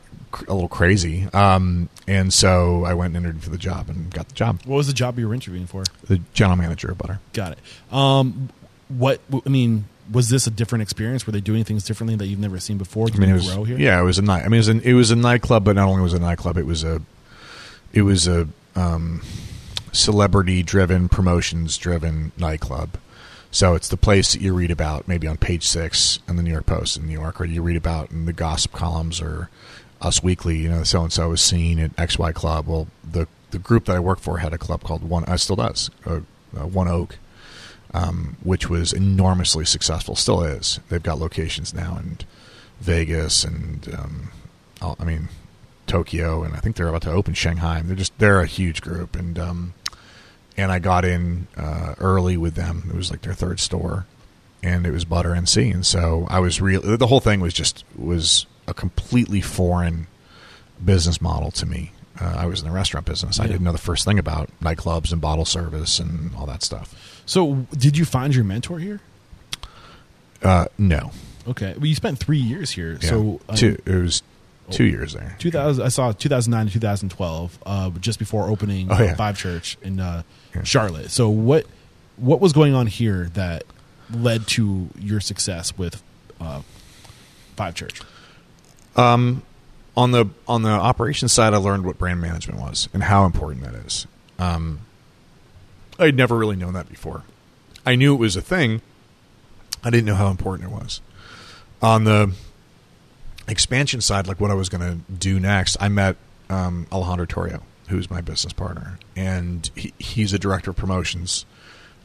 a little crazy. Um, and so I went and interviewed for the job and got the job. What was the job you were interviewing for? The general manager of Butter. Got it. Um, what I mean, was this a different experience? Were they doing things differently that you've never seen before? Did I mean, it was grow here? yeah, it was a night. I mean, it was an, it was a nightclub, but not only was it a nightclub, it was a it was a um, celebrity driven, promotions driven nightclub. So it's the place that you read about maybe on page six in the New York Post in New York, or you read about in the gossip columns or Us Weekly. You know, so and so was seen at X Y Club. Well, the the group that I work for had a club called One. Uh, still does uh, uh, One Oak, um, which was enormously successful. Still is. They've got locations now in Vegas and um, all- I mean Tokyo, and I think they're about to open Shanghai. They're just they're a huge group, and um, and I got in uh, early with them. It was like their third store, and it was Butter NC, and so I was real. The whole thing was just was a completely foreign business model to me. Uh, I was in the restaurant business. I didn't know the first thing about nightclubs and bottle service and all that stuff. So, did you find your mentor here? Uh, no, Okay. Well, you spent three years here. Yeah. So, two. It was two years there. 2000 I saw 2009 to 2012 uh, just before opening Oh, yeah. Five Church in uh, Yeah. Charlotte. So what what was going on here that led to your success with uh, Five Church? Um, on the on the operations side, I learned what brand management was and how important that is. Um, I'd never really known that before. I knew it was a thing. I didn't know how important it was. On the expansion side, like what I was going to do next, I met um, Alejandro Torrio, who's my business partner, and he, he's a director of promotions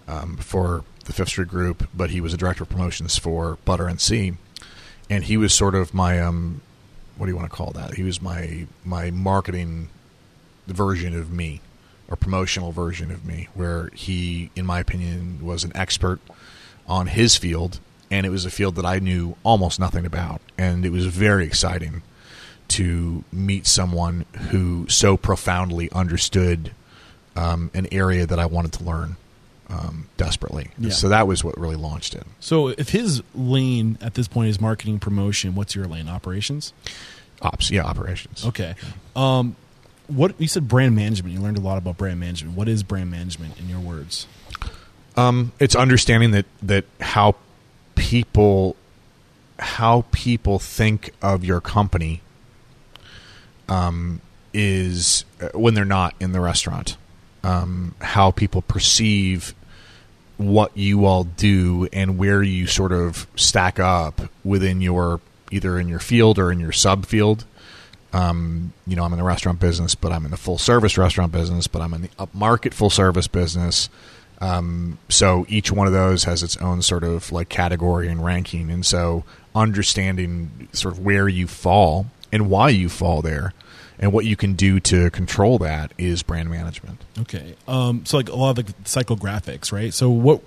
um, for the Fifth Street Group, but he was a director of promotions for Butter NC, and he was sort of my um, what do you want to call that? He was my my marketing version of me, or promotional version of me, where he, in my opinion, was an expert on his field, and it was a field that I knew almost nothing about, and it was very exciting to meet someone who so profoundly understood um, an area that I wanted to learn um, desperately. Yeah. So that was what really launched it. So if his lane at this point is marketing promotion, what's your lane? Operations. Ops, yeah, operations. Okay. Um, what you said brand management. You learned a lot about brand management. What is brand management in your words? Um, it's understanding that that how people how people think of your company um, is uh, when they're not in the restaurant. Um, how people perceive what you all do and where you sort of stack up within your either in your field or in your subfield. Um, you know, I'm in the restaurant business, but I'm in the full service restaurant business, but I'm in the upmarket full service business. Um, so each one of those has its own sort of like category and ranking, and so understanding sort of where you fall and why you fall there, and what you can do to control that is brand management. Okay. Um, so like a lot of the psychographics, right? So what?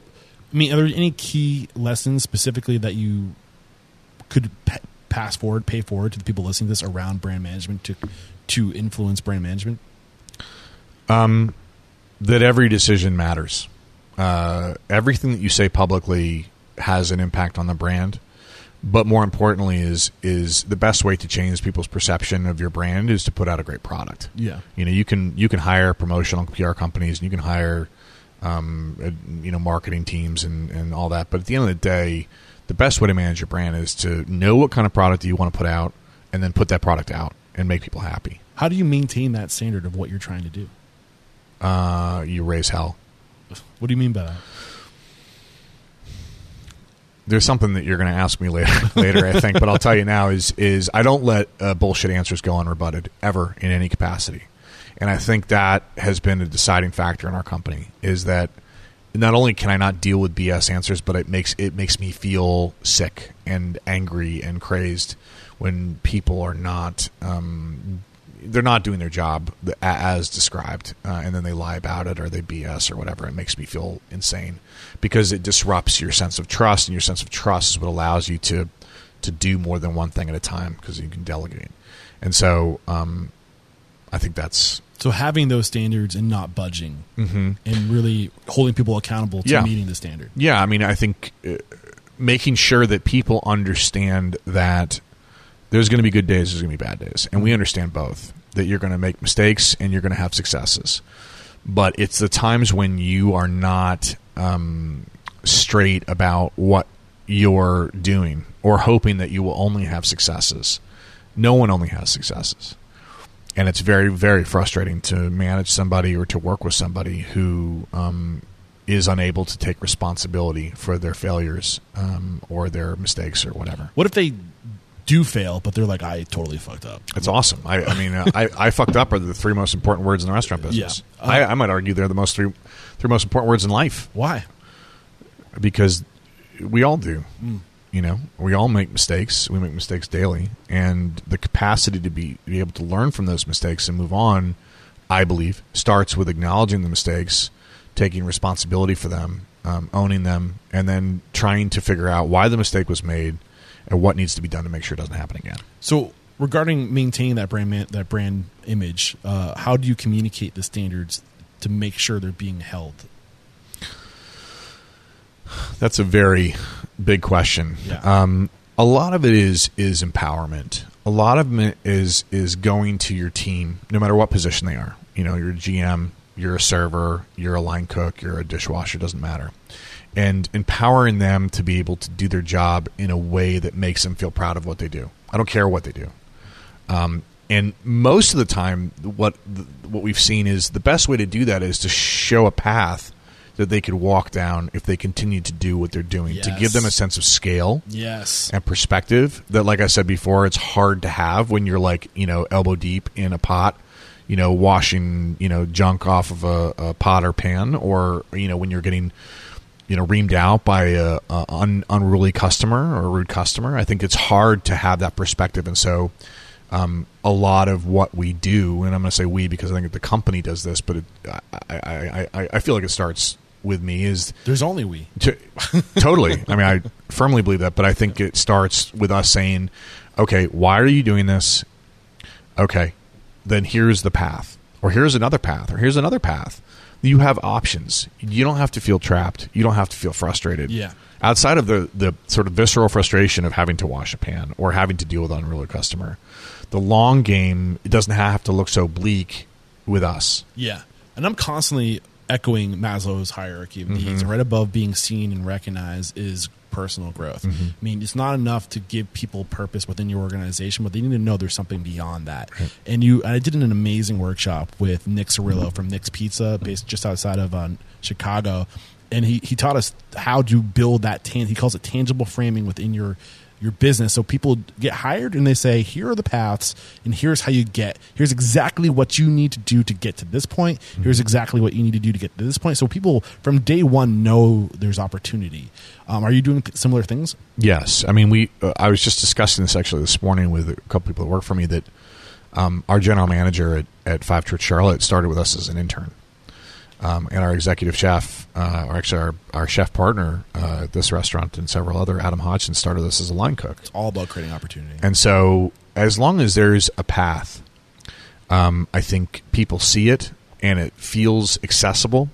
I mean, are there any key lessons specifically that you could pass forward, pay forward to the people listening to this around brand management to to influence brand management? Um, that every decision matters. Uh, everything that you say publicly has an impact on the brand, but more importantly, is is the best way to change people's perception of your brand is to put out a great product. Yeah. You know, you can you can hire promotional PR companies, and you can hire, um, uh, you know, marketing teams and and all that. But at the end of the day, the best way to manage your brand is to know what kind of product you want to put out, and then put that product out and make people happy. How do you maintain that standard of what you're trying to do? Uh, you raise hell. What do you mean by that? there's something that you're going to ask me later, (laughs) later, I think, but I'll tell you now is is I don't let uh, bullshit answers go unrebutted ever in any capacity, and I think that has been a deciding factor in our company is that not only can I not deal with BS answers, but it makes it makes me feel sick and angry and crazed when people are not um, they're not doing their job as described, uh, and then they lie about it or they BS or whatever. It makes me feel insane because it disrupts your sense of trust, and your sense of trust is what allows you to to do more than one thing at a time because you can delegate. And so, um, I think that's So having those standards and not budging Mm-hmm. and really holding people accountable to Yeah. meeting the standard. Yeah, I mean, I think uh, making sure that people understand that there's going to be good days, there's going to be bad days, and we understand both. That you're going to make mistakes and you're going to have successes, but it's the times when you are not um, straight about what you're doing or hoping that you will only have successes. No one only has successes and it's very very frustrating to manage somebody or to work with somebody who um, is unable to take responsibility for their failures um, or their mistakes or whatever. What if they do fail, but they're like, I totally fucked up? It's awesome. I, I mean, uh, I, I fucked up are the three most important words in the restaurant business. Yeah. Uh, I, I might argue they're the most three three most important words in life Why? because we all do. You know, we all make mistakes. We make mistakes daily, and the capacity to be be able to learn from those mistakes and move on, I believe, starts with acknowledging the mistakes, taking responsibility for them, um, owning them, and then trying to figure out why the mistake was made and what needs to be done to make sure it doesn't happen again. So regarding maintaining that brand man, that brand image, uh, how do you communicate the standards to make sure they're being held? That's a very big question. Yeah. Um, a lot of it is is empowerment. A lot of it is is going to your team, no matter what position they are. You know, you're a GM, you're a server, you're a line cook, you're a dishwasher, doesn't matter. And empowering them to be able to do their job in a way that makes them feel proud of what they do. I don't care what they do. Um, and most of the time, what what we've seen is the best way to do that is to show a path that they could walk down if they continue to do what they're doing to give them a sense of scale Yes. and perspective that like i said before it's hard to have when you're like you know elbow deep in a pot you know washing you know junk off of a, a pot or pan or you know when you're getting you know reamed out by a, a un, unruly customer or a rude customer. I think it's hard to have that perspective. And so um, a lot of what we do and i'm going to say we because i think the company does this but it, I, I, I, I feel like it starts with me is There's only we. to, (laughs) totally. I mean, I firmly believe that, but I think it starts with us saying, "Okay, why are you doing this?" Okay, then here's the path, or here's another path, or here's another path. You have options. You don't have to feel trapped. You don't have to feel frustrated. Yeah. Outside of the the sort of visceral frustration of having to wash a pan or having to deal with an unruly customer, the long game it doesn't have to look so bleak with us. Yeah. And I'm constantly echoing Maslow's hierarchy of needs. And right above being seen and recognized is personal growth. Mm-hmm. I mean, it's not enough to give people purpose within your organization, but they need to know there's something beyond that. And you, I did an amazing workshop with Nick Sarillo mm-hmm. from Nick's Pizza, based just outside of uh, Chicago. And he, he taught us how to build that tan. He calls it tangible framing within your your business. So people get hired and they say, here are the paths and here's how you get, here's exactly what you need to do to get to this point. Here's exactly what you need to do to get to this point. So people from day one know there's opportunity. Um, are you doing similar things? Yes, I mean we. Uh, I was just discussing this actually this morning with a couple people that work for me. That um, our general manager at, at Five Church Charlotte started with us as an intern, um, and our executive chef, uh, or actually our, our chef partner uh, at this restaurant and several other, Adam Hodgson, started this as a line cook. It's all about creating opportunity. And so, as long as there's a path, um, I think people see it and it feels accessible.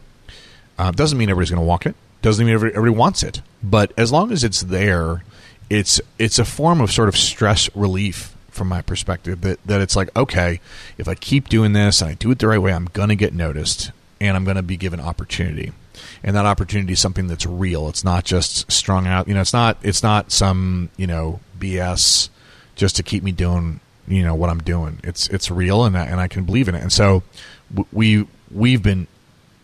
Uh, doesn't mean everybody's going to walk it. Doesn't mean everybody, everybody wants it. But as long as it's there, it's it's a form of sort of stress relief from my perspective. That that it's like okay, if I keep doing this and I do it the right way, I'm going to get noticed and I'm going to be given opportunity. And that opportunity is something that's real. It's not just strung out. You know, it's not it's not some you know BS just to keep me doing you know what I'm doing. It's it's real and I, and I can believe in it. And so we we've been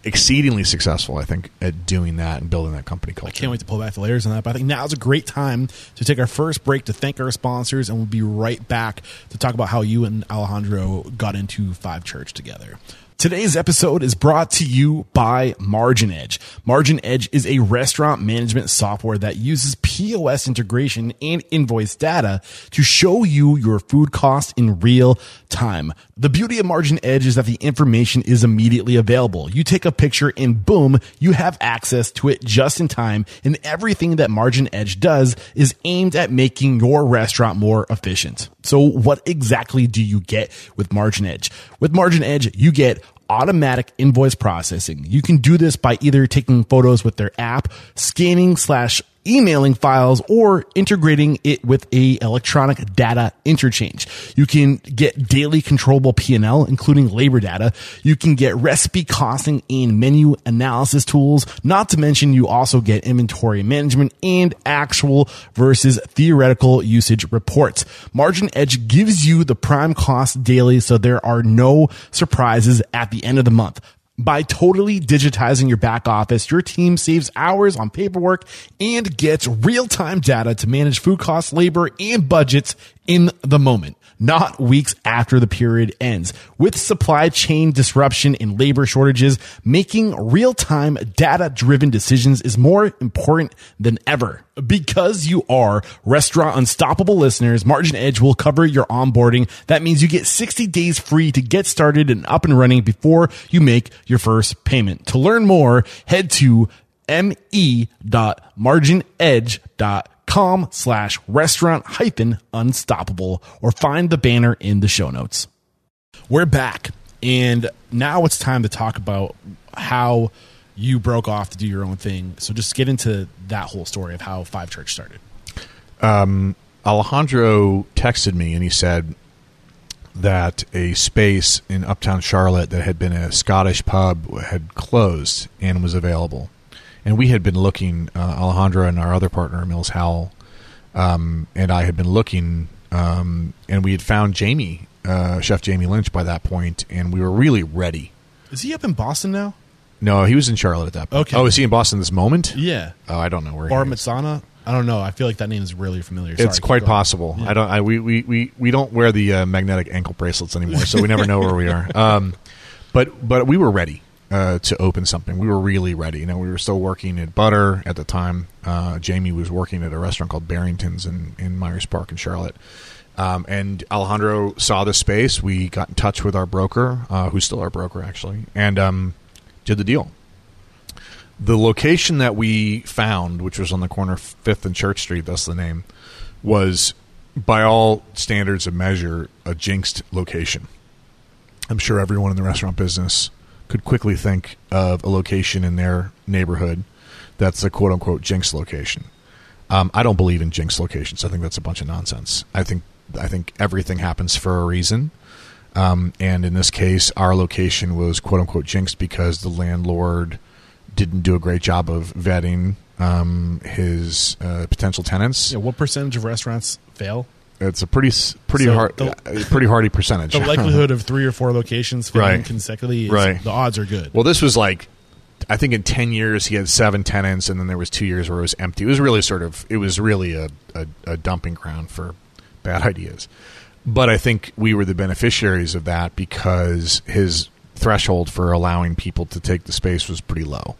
exceedingly successful, I think, at doing that and building that company culture. I can't wait to pull back the layers on that. But I think now is a great time to take our first break to thank our sponsors, and we'll be right back to talk about how you and Alejandro got into Five Church together. Today's episode is brought to you by Margin Edge. Margin Edge is a restaurant management software that uses POS integration and invoice data to show you your food costs in real time. The beauty of Margin Edge is that the information is immediately available. You take a picture and boom, you have access to it just in time. And everything that Margin Edge does is aimed at making your restaurant more efficient. So what exactly do you get with Margin Edge? With Margin Edge, you get automatic invoice processing. You can do this by either taking photos with their app, scanning slash emailing files or integrating it with a electronic data interchange. You can get daily controllable P&L, including labor data. You can get recipe costing and menu analysis tools. Not to mention you also get inventory management and actual versus theoretical usage reports. Margin Edge gives you the prime cost daily so there are no surprises at the end of the month. By totally digitizing your back office, your team saves hours on paperwork and gets real time data to manage food costs, labor, and budgets in the moment, not weeks after the period ends. With supply chain disruption and labor shortages, making real time data driven decisions is more important than ever. Because you are Restaurant Unstoppable listeners, Margin Edge will cover your onboarding. That means you get 60 days free to get started and up and running before you make your first payment. To learn more, head to me.marginedge.com slash restaurant hyphen unstoppable or find the banner in the show notes. We're back and now it's time to talk about how you broke off to do your own thing. So just get into that whole story of how Five Church started. Um, Alejandro texted me and he said that a space in uptown Charlotte that had been a Scottish pub had closed and was available. And we had been looking, uh, Alejandro and our other partner, Mills Howell, um, and I had been looking, um, and we had found Jamie, uh, Chef Jamie Lynch, by that point, and we were really ready. Is he up in Boston now? No, he was in Charlotte at that point. Okay. Oh, is he in Boston this moment? Yeah. Oh, I don't know where. Bar he is. Mitzana? I don't know. I feel like that name is really familiar. It's Sorry, keep quite possible. Yeah. I don't. I, we, we, we, we don't wear the uh, magnetic ankle bracelets anymore, so we never know (laughs) where we are. Um, but but we were ready uh, to open something. We were really ready. You know, we were still working at Butter at the time. Uh, Jamie was working at a restaurant called Barrington's in in Myers Park in Charlotte. Um, and Alejandro saw the space. We got in touch with our broker, uh, who's still our broker actually, and um, did the deal. The location that we found, which was on the corner of Fifth and Church Street, that's the name, was by all standards of measure a jinxed location. I'm sure everyone in the restaurant business could quickly think of a location in their neighborhood that's a quote unquote jinx location. Um, I don't believe in jinx locations. I think that's a bunch of nonsense. I think I think everything happens for a reason. Um, and in this case, our location was quote unquote jinxed because the landlord didn't do a great job of vetting um, his uh, potential tenants. Yeah, what percentage of restaurants fail? It's a pretty pretty So hard the- pretty hardy percentage. The (laughs) likelihood of three or four locations failing Right. consecutively, is, Right. the odds are good. well, this was like I think in ten years he had seven tenants, and then there was two years where it was empty. It was really sort of it was really a, a, a dumping ground for bad ideas. But I think we were the beneficiaries of that because his threshold for allowing people to take the space was pretty low,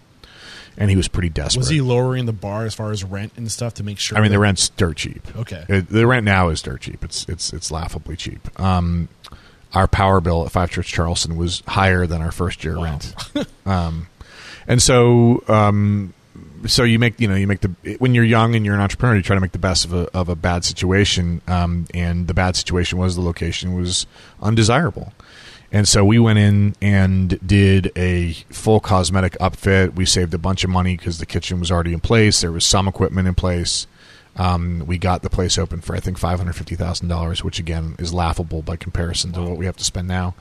and he was pretty desperate. was he lowering the bar as far as rent and stuff to make sure? I mean, the that- rent's dirt cheap. Okay. It- the rent now is dirt cheap. It's it's it's laughably cheap. Um, our power bill at Five Church Charleston was higher than our first year rent. (laughs) um, and so um, so you make you know you make the when you're young and you're an entrepreneur, you try to make the best of a of a bad situation. Um, and the bad situation was the location was undesirable. And so we went in and did a full cosmetic upfit. We saved a bunch of money because the kitchen was already in place. There was some equipment in place. Um, we got the place open for I think five hundred fifty thousand dollars, which again is laughable by comparison to what we have to spend now.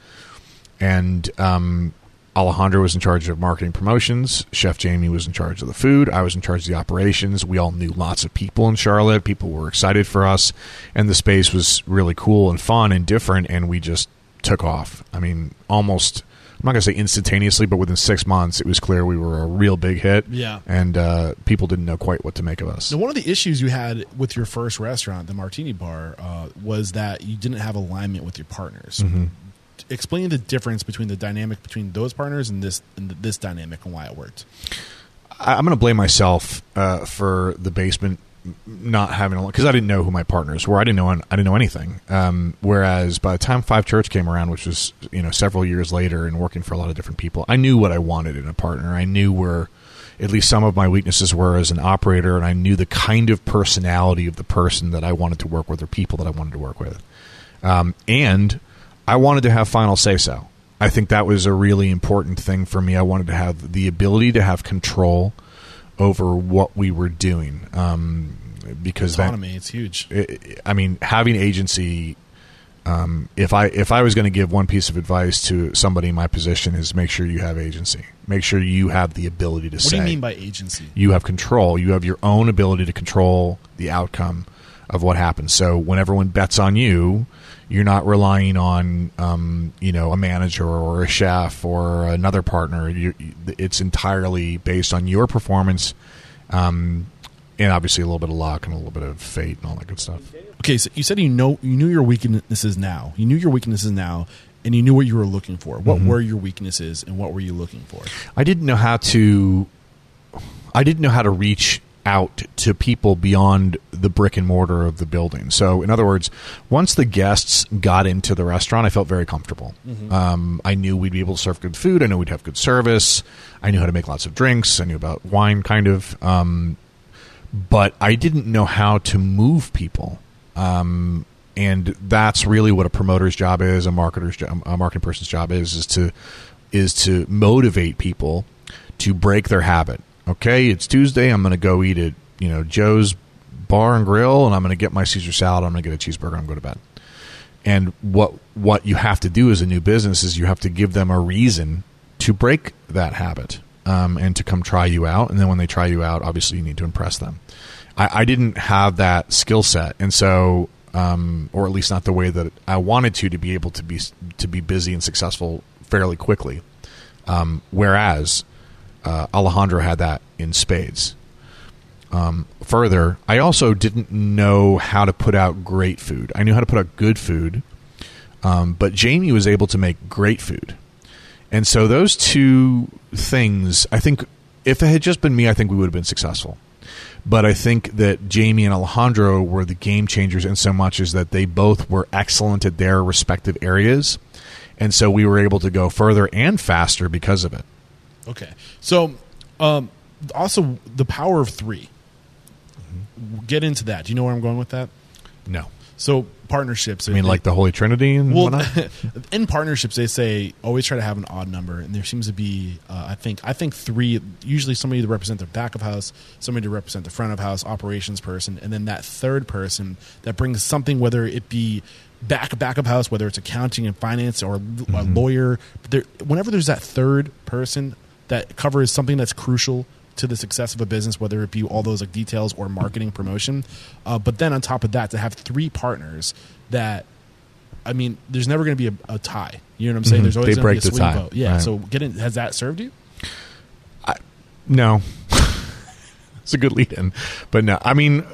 And um, Alejandro was in charge of marketing promotions. Chef Jamie was in charge of the food. I was in charge of the operations. We all knew lots of people in Charlotte. People were excited for us, and the space was really cool and fun and different. And we just took off. I mean, almost. I'm not going to say instantaneously, but within six months, it was clear we were a real big hit. Yeah. and uh, people didn't know quite what to make of us. Now, one of the issues you had with your first restaurant, the Martini Bar, uh, was that you didn't have alignment with your partners. Mm-hmm. explain the difference between the dynamic between those partners and this and this dynamic and why it worked. I'm going to blame myself uh, for the basement not having a because I didn't know who my partners were. I didn't know I didn't know anything. Um, whereas by the time Five Church came around, which was you know several years later, and working for a lot of different people, I knew what I wanted in a partner. I knew where at least some of my weaknesses were as an operator, and I knew the kind of personality of the person that I wanted to work with or people that I wanted to work with. Um, and I wanted to have final say so. I think that was a really important thing for me. I wanted to have the ability to have control over what we were doing. Um, because autonomy, that, it's huge. It, I mean, having agency. Um, if I if I was going to give one piece of advice to somebody in my position is make sure you have agency. Make sure you have the ability to what say. What do you mean by agency? You have control. You have your own ability to control the outcome of what happens. So when everyone bets on you, you're not relying on um, you know a manager or a chef or another partner. You, it's entirely based on your performance, um, and obviously a little bit of luck and a little bit of fate and all that good stuff. Okay, so you said you know you knew your weaknesses now. You knew your weaknesses now, and you knew what you were looking for. What mm-hmm. were your weaknesses, and what were you looking for? I didn't know how to. I didn't know how to reach out to people beyond the brick and mortar of the building. So, in other words, once the guests got into the restaurant, I felt very comfortable. Mm-hmm. Um, I knew we'd be able to serve good food. I knew we'd have good service. I knew how to make lots of drinks. I knew about wine, kind of. Um, but I didn't know how to move people. Um, and that's really what a promoter's job is, a marketer's job, a marketing person's job is, is to is to motivate people to break their habit okay, it's Tuesday. I'm going to go eat at you know Joe's Bar and Grill, and I'm going to get my Caesar salad. I'm going to get a cheeseburger. I'm going to go to bed. And what what you have to do as a new business is you have to give them a reason to break that habit um, and to come try you out. And then when they try you out, obviously you need to impress them. I, I didn't have that skill set, and so um, or at least not the way that I wanted to to be able to be to be busy and successful fairly quickly. Um, whereas uh, Alejandro had that in spades. Um, further, I also didn't know how to put out great food. I knew how to put out good food, um, but Jamie was able to make great food. And so those two things, I think, if it had just been me, I think we would have been successful. But I think that Jamie and Alejandro were the game changers in so much as that they both were excellent at their respective areas. And so we were able to go further and faster because of it. Okay. So, um, also the power of 3 mm-hmm. Get into that. Do you know where I'm going with that? No. So partnerships. I mean, they, like the Holy Trinity and well, (laughs) in partnerships, they say always try to have an odd number, and there seems to be, uh, I think, I think three. Usually, somebody to represent the back of house, somebody to represent the front of house, operations person, and then that third person that brings something, whether it be back back of house, whether it's accounting and finance or mm-hmm. a lawyer. There, whenever there's that third person, that covers something that's crucial to the success of a business, whether it be all those like details or marketing promotion. Uh, but then on top of that, to have three partners that, I mean, there's never going to be a, a, tie. You know what I'm saying? Mm-hmm. There's always going to be a swing tie. vote. Yeah. Right. So getting has that served you? I, no. (laughs) it's a good lead in, but no. I mean,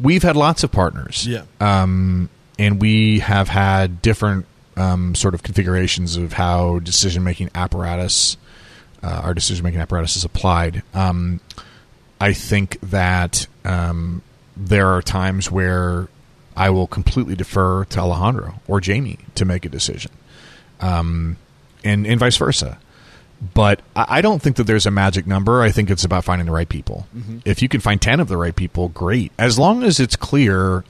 we've had lots of partners. Yeah. Um, and we have had different um, sort of configurations of how decision making apparatus uh, our decision making apparatus is applied. Um, I think that um, there are times where I will completely defer to Alejandro or Jamie to make a decision, um, and and vice versa. But I don't think that there's a magic number. I think it's about finding the right people. Mm-hmm. If you can find ten of the right people, great. As long as it's clear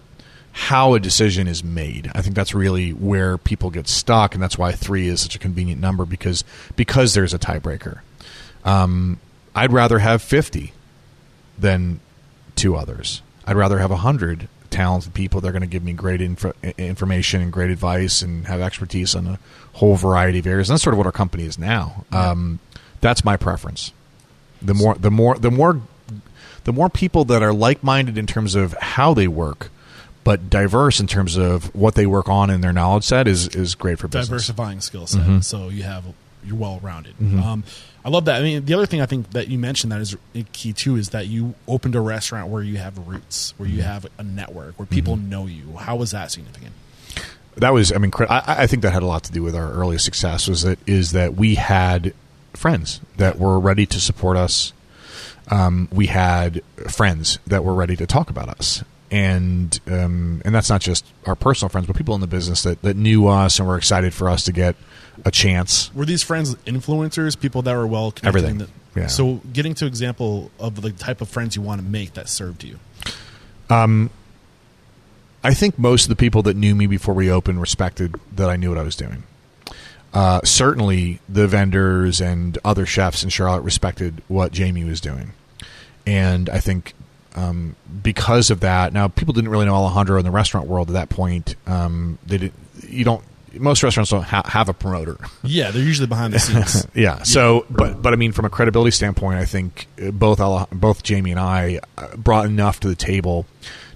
how a decision is made. I think that's really where people get stuck, and that's why three is such a convenient number because because there's a tiebreaker. Um, I'd rather have fifty than two others. I'd rather have hundred talented people that are going to give me great info- information and great advice and have expertise on a whole variety of areas. And that's sort of what our company is now. Um, that's my preference. The more, the more, the more, the more people that are like-minded in terms of how they work but diverse in terms of what they work on and their knowledge set is is great for business. Diversifying skill set, mm-hmm. so you have you're well rounded. Mm-hmm. Um, I love that. I mean, the other thing I think that you mentioned that is key too is that you opened a restaurant where you have roots, where you mm-hmm. have a network, where people mm-hmm. know you. How was that significant? that was I mean I, I think that had a lot to do with our early success was that is that we had friends that were ready to support us. Um, we had friends that were ready to talk about us, and um, and that's not just our personal friends, but people in the business that that knew us and were excited for us to get a chance. Were these friends influencers, people that were well connected? Everything. Yeah. So, getting to example of the type of friends you want to make that served you. Um, I think most of the people that knew me before we opened respected that I knew what I was doing. Uh, certainly, the vendors and other chefs in Charlotte respected what Jamie was doing, and I think um, because of that, now people didn't really know Alejandro in the restaurant world at that point. Um, they did. You don't. Most restaurants don't ha- have a promoter. Yeah, they're usually behind the scenes. (laughs) Yeah. So, but but I mean, from a credibility standpoint, I think uh, both Ale- both Jamie and I uh, brought enough to the table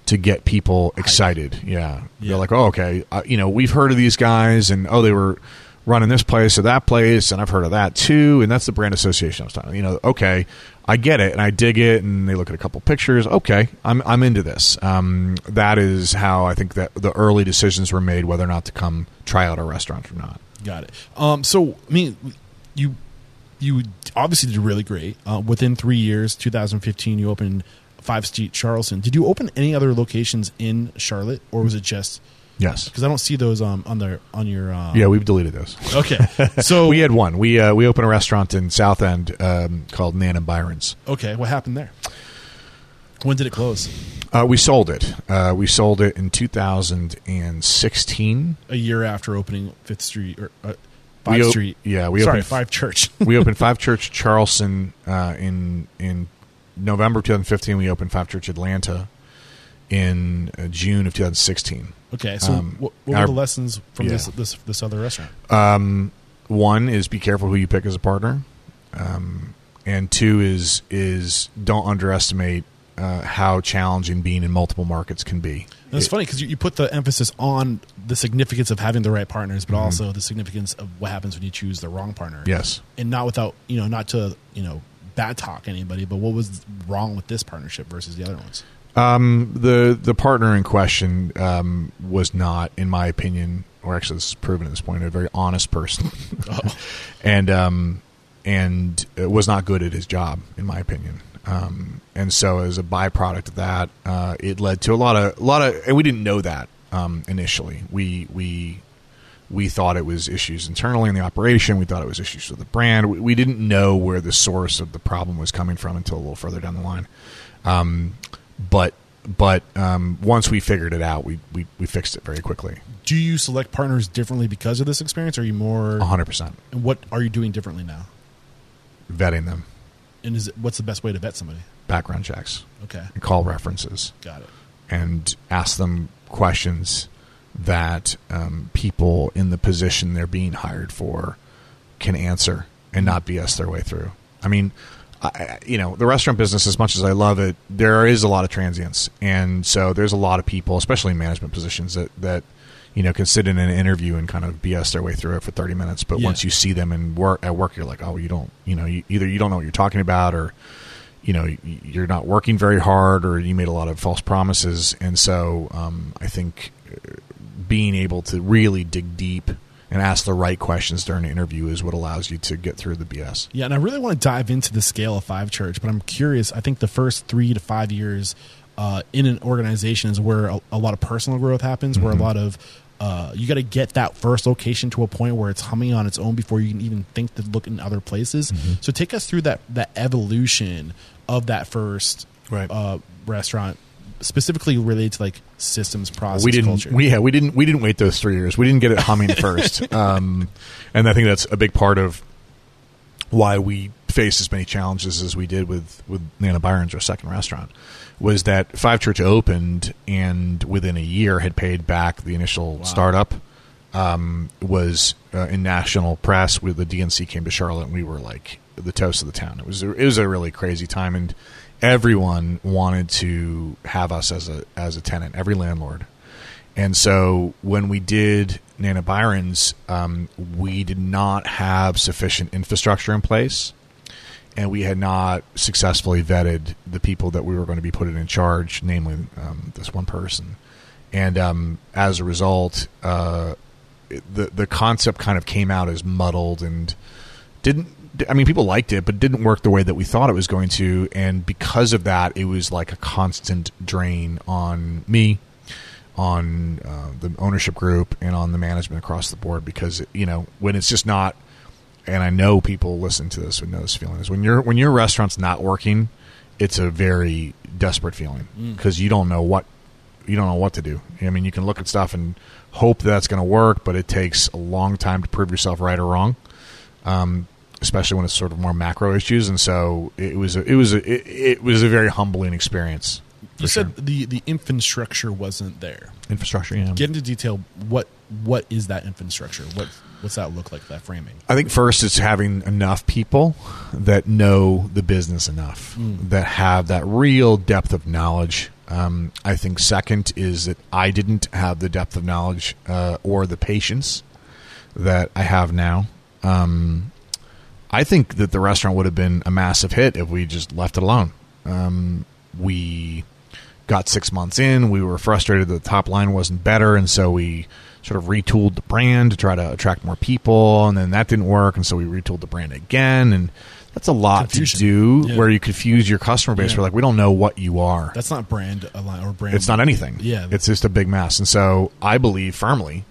to get people excited. Yeah. Yeah. They're like, oh, okay, uh, you know, we've heard of these guys, and oh, they were running this place or that place, and I've heard of that too, and that's the brand association I was talking. You know, okay, I get it, and I dig it, and they look at a couple pictures. Okay, I'm I'm into this. Um, that is how I think that the early decisions were made whether or not to come try out a restaurant or not. Got it. Um, so, I mean, you you obviously did really great. Uh, within three years, 2015, you opened Five Street Charleston. Did you open any other locations in Charlotte, or was it just Yes. because I don't see those um, on their on your um, Yeah, we've deleted those. Okay, (laughs) so we had one. We uh, we opened a restaurant in South End um, called Nan and Byron's. okay, what happened there? When did it close? Uh, we sold it. Uh, we sold it in 2016. A year after opening Fifth Street or uh, Five o- Street. yeah, we sorry opened- Five Church. (laughs) we opened Five (laughs) Church Charleston uh, in in November 2015. We opened Five Church Atlanta in uh, June of 2016. okay, so Um, what, what were our- the lessons from yeah. this this this other restaurant? Um, one is be careful who you pick as a partner, um, and two is is don't underestimate uh, how challenging being in multiple markets can be. And it's It- funny because you, you put the emphasis on the significance of having the right partners, Mm-hmm. but also the significance of what happens when you choose the wrong partner. Yes. and not without you know not to you know bad talk anybody, but what was wrong with this partnership versus the other ones? Um, the the partner in question um, was not, in my opinion, or actually this is proven at this point, a very honest person, (laughs) (laughs) and um, and was not good at his job, in my opinion. Um, and so, as a byproduct of that, uh, it led to a lot of a lot of, and we didn't know that um, initially. We we we thought it was issues internally in the operation. We thought it was issues with the brand. We, we didn't know where the source of the problem was coming from until a little further down the line. Um, but but um, once we figured it out, we, we, we fixed it very quickly. Do you select partners differently because of this experience? Or are you more? hundred percent And what are you doing differently now? vetting them, And is it, what's the best way to vet somebody? background checks, Okay, and call references, got it. and ask them questions that um, people in the position they're being hired for can answer and not BS their way through. I mean, I, you know, the restaurant business, as much as I love it, there is a lot of transients, and so there's a lot of people, especially in management positions, that that you know can sit in an interview and kind of BS their way through it for 30 minutes. But Yeah. once you see them in work at work, you're like, oh, you don't, you know, you, either you don't know what you're talking about, or you know, you're not working very hard, or you made a lot of false promises, and so um, I think uh, being able to really dig deep and ask the right questions during an interview is what allows you to get through the BS. Yeah, and I really want to dive into the scale of Five Church, but I'm curious. I think the first three to five years uh, in an organization is where a, a lot of personal growth happens, where a lot of uh, you got to get that first location to a point where it's humming on its own before you can even think to look in other places. So take us through that that evolution of that first Right. uh, restaurant, specifically related to like systems, process, we didn't culture. we yeah we didn't we didn't wait those three years. We didn't get it humming (laughs) first. Um, and i think that's a big part of why we faced as many challenges as we did with with nan and byron's our second restaurant was that five church opened and within a year had paid back the initial startup um, was uh, in national press with the dnc came to charlotte and we were like the toast of the town. It was it was a really crazy time. And everyone wanted to have us as a as a tenant every landlord and so when we did Nan and Byron's, um, we did not have sufficient infrastructure in place, and we had not successfully vetted the people that we were going to be putting in charge, namely um, this one person. and um, as a result, uh, the the concept kind of came out as muddled and didn't. I mean, people liked it, but didn't work the way that we thought it was going to, and because of that, it was like a constant drain on me, on uh, the ownership group, and on the management across the board. Because you know, when it's just not, and I know people listen to this would know this feeling is when your when your restaurant's not working, it's a very desperate feeling because you don't know what you don't know what to do. I mean, you can look at stuff and hope that's going to work, but it takes a long time to prove yourself right or wrong. Um, especially when it's sort of more macro issues, and so it was a, it was a, it, it was a very humbling experience. You for sure. said the the infrastructure wasn't there. infrastructure, yeah. Get into detail. What what is that infrastructure? What what's that look like? That framing. I think first it's having enough people that know the business enough, that have that real depth of knowledge. Um, I think second is that I didn't have the depth of knowledge uh, or the patience that I have now. Um, I think that the restaurant would have been a massive hit if we just left it alone. Um, we got six months in, we were frustrated that the top line wasn't better, and so we sort of retooled the brand to try to attract more people, and then that didn't work, and so we retooled the brand again, and that's a lot Confusion. to do Yeah. where you confuse your customer base. Yeah. We're like, we don't know what you are. That's not brand align or brand. It's not anything. Yeah. It's just a big mess. And so I believe firmly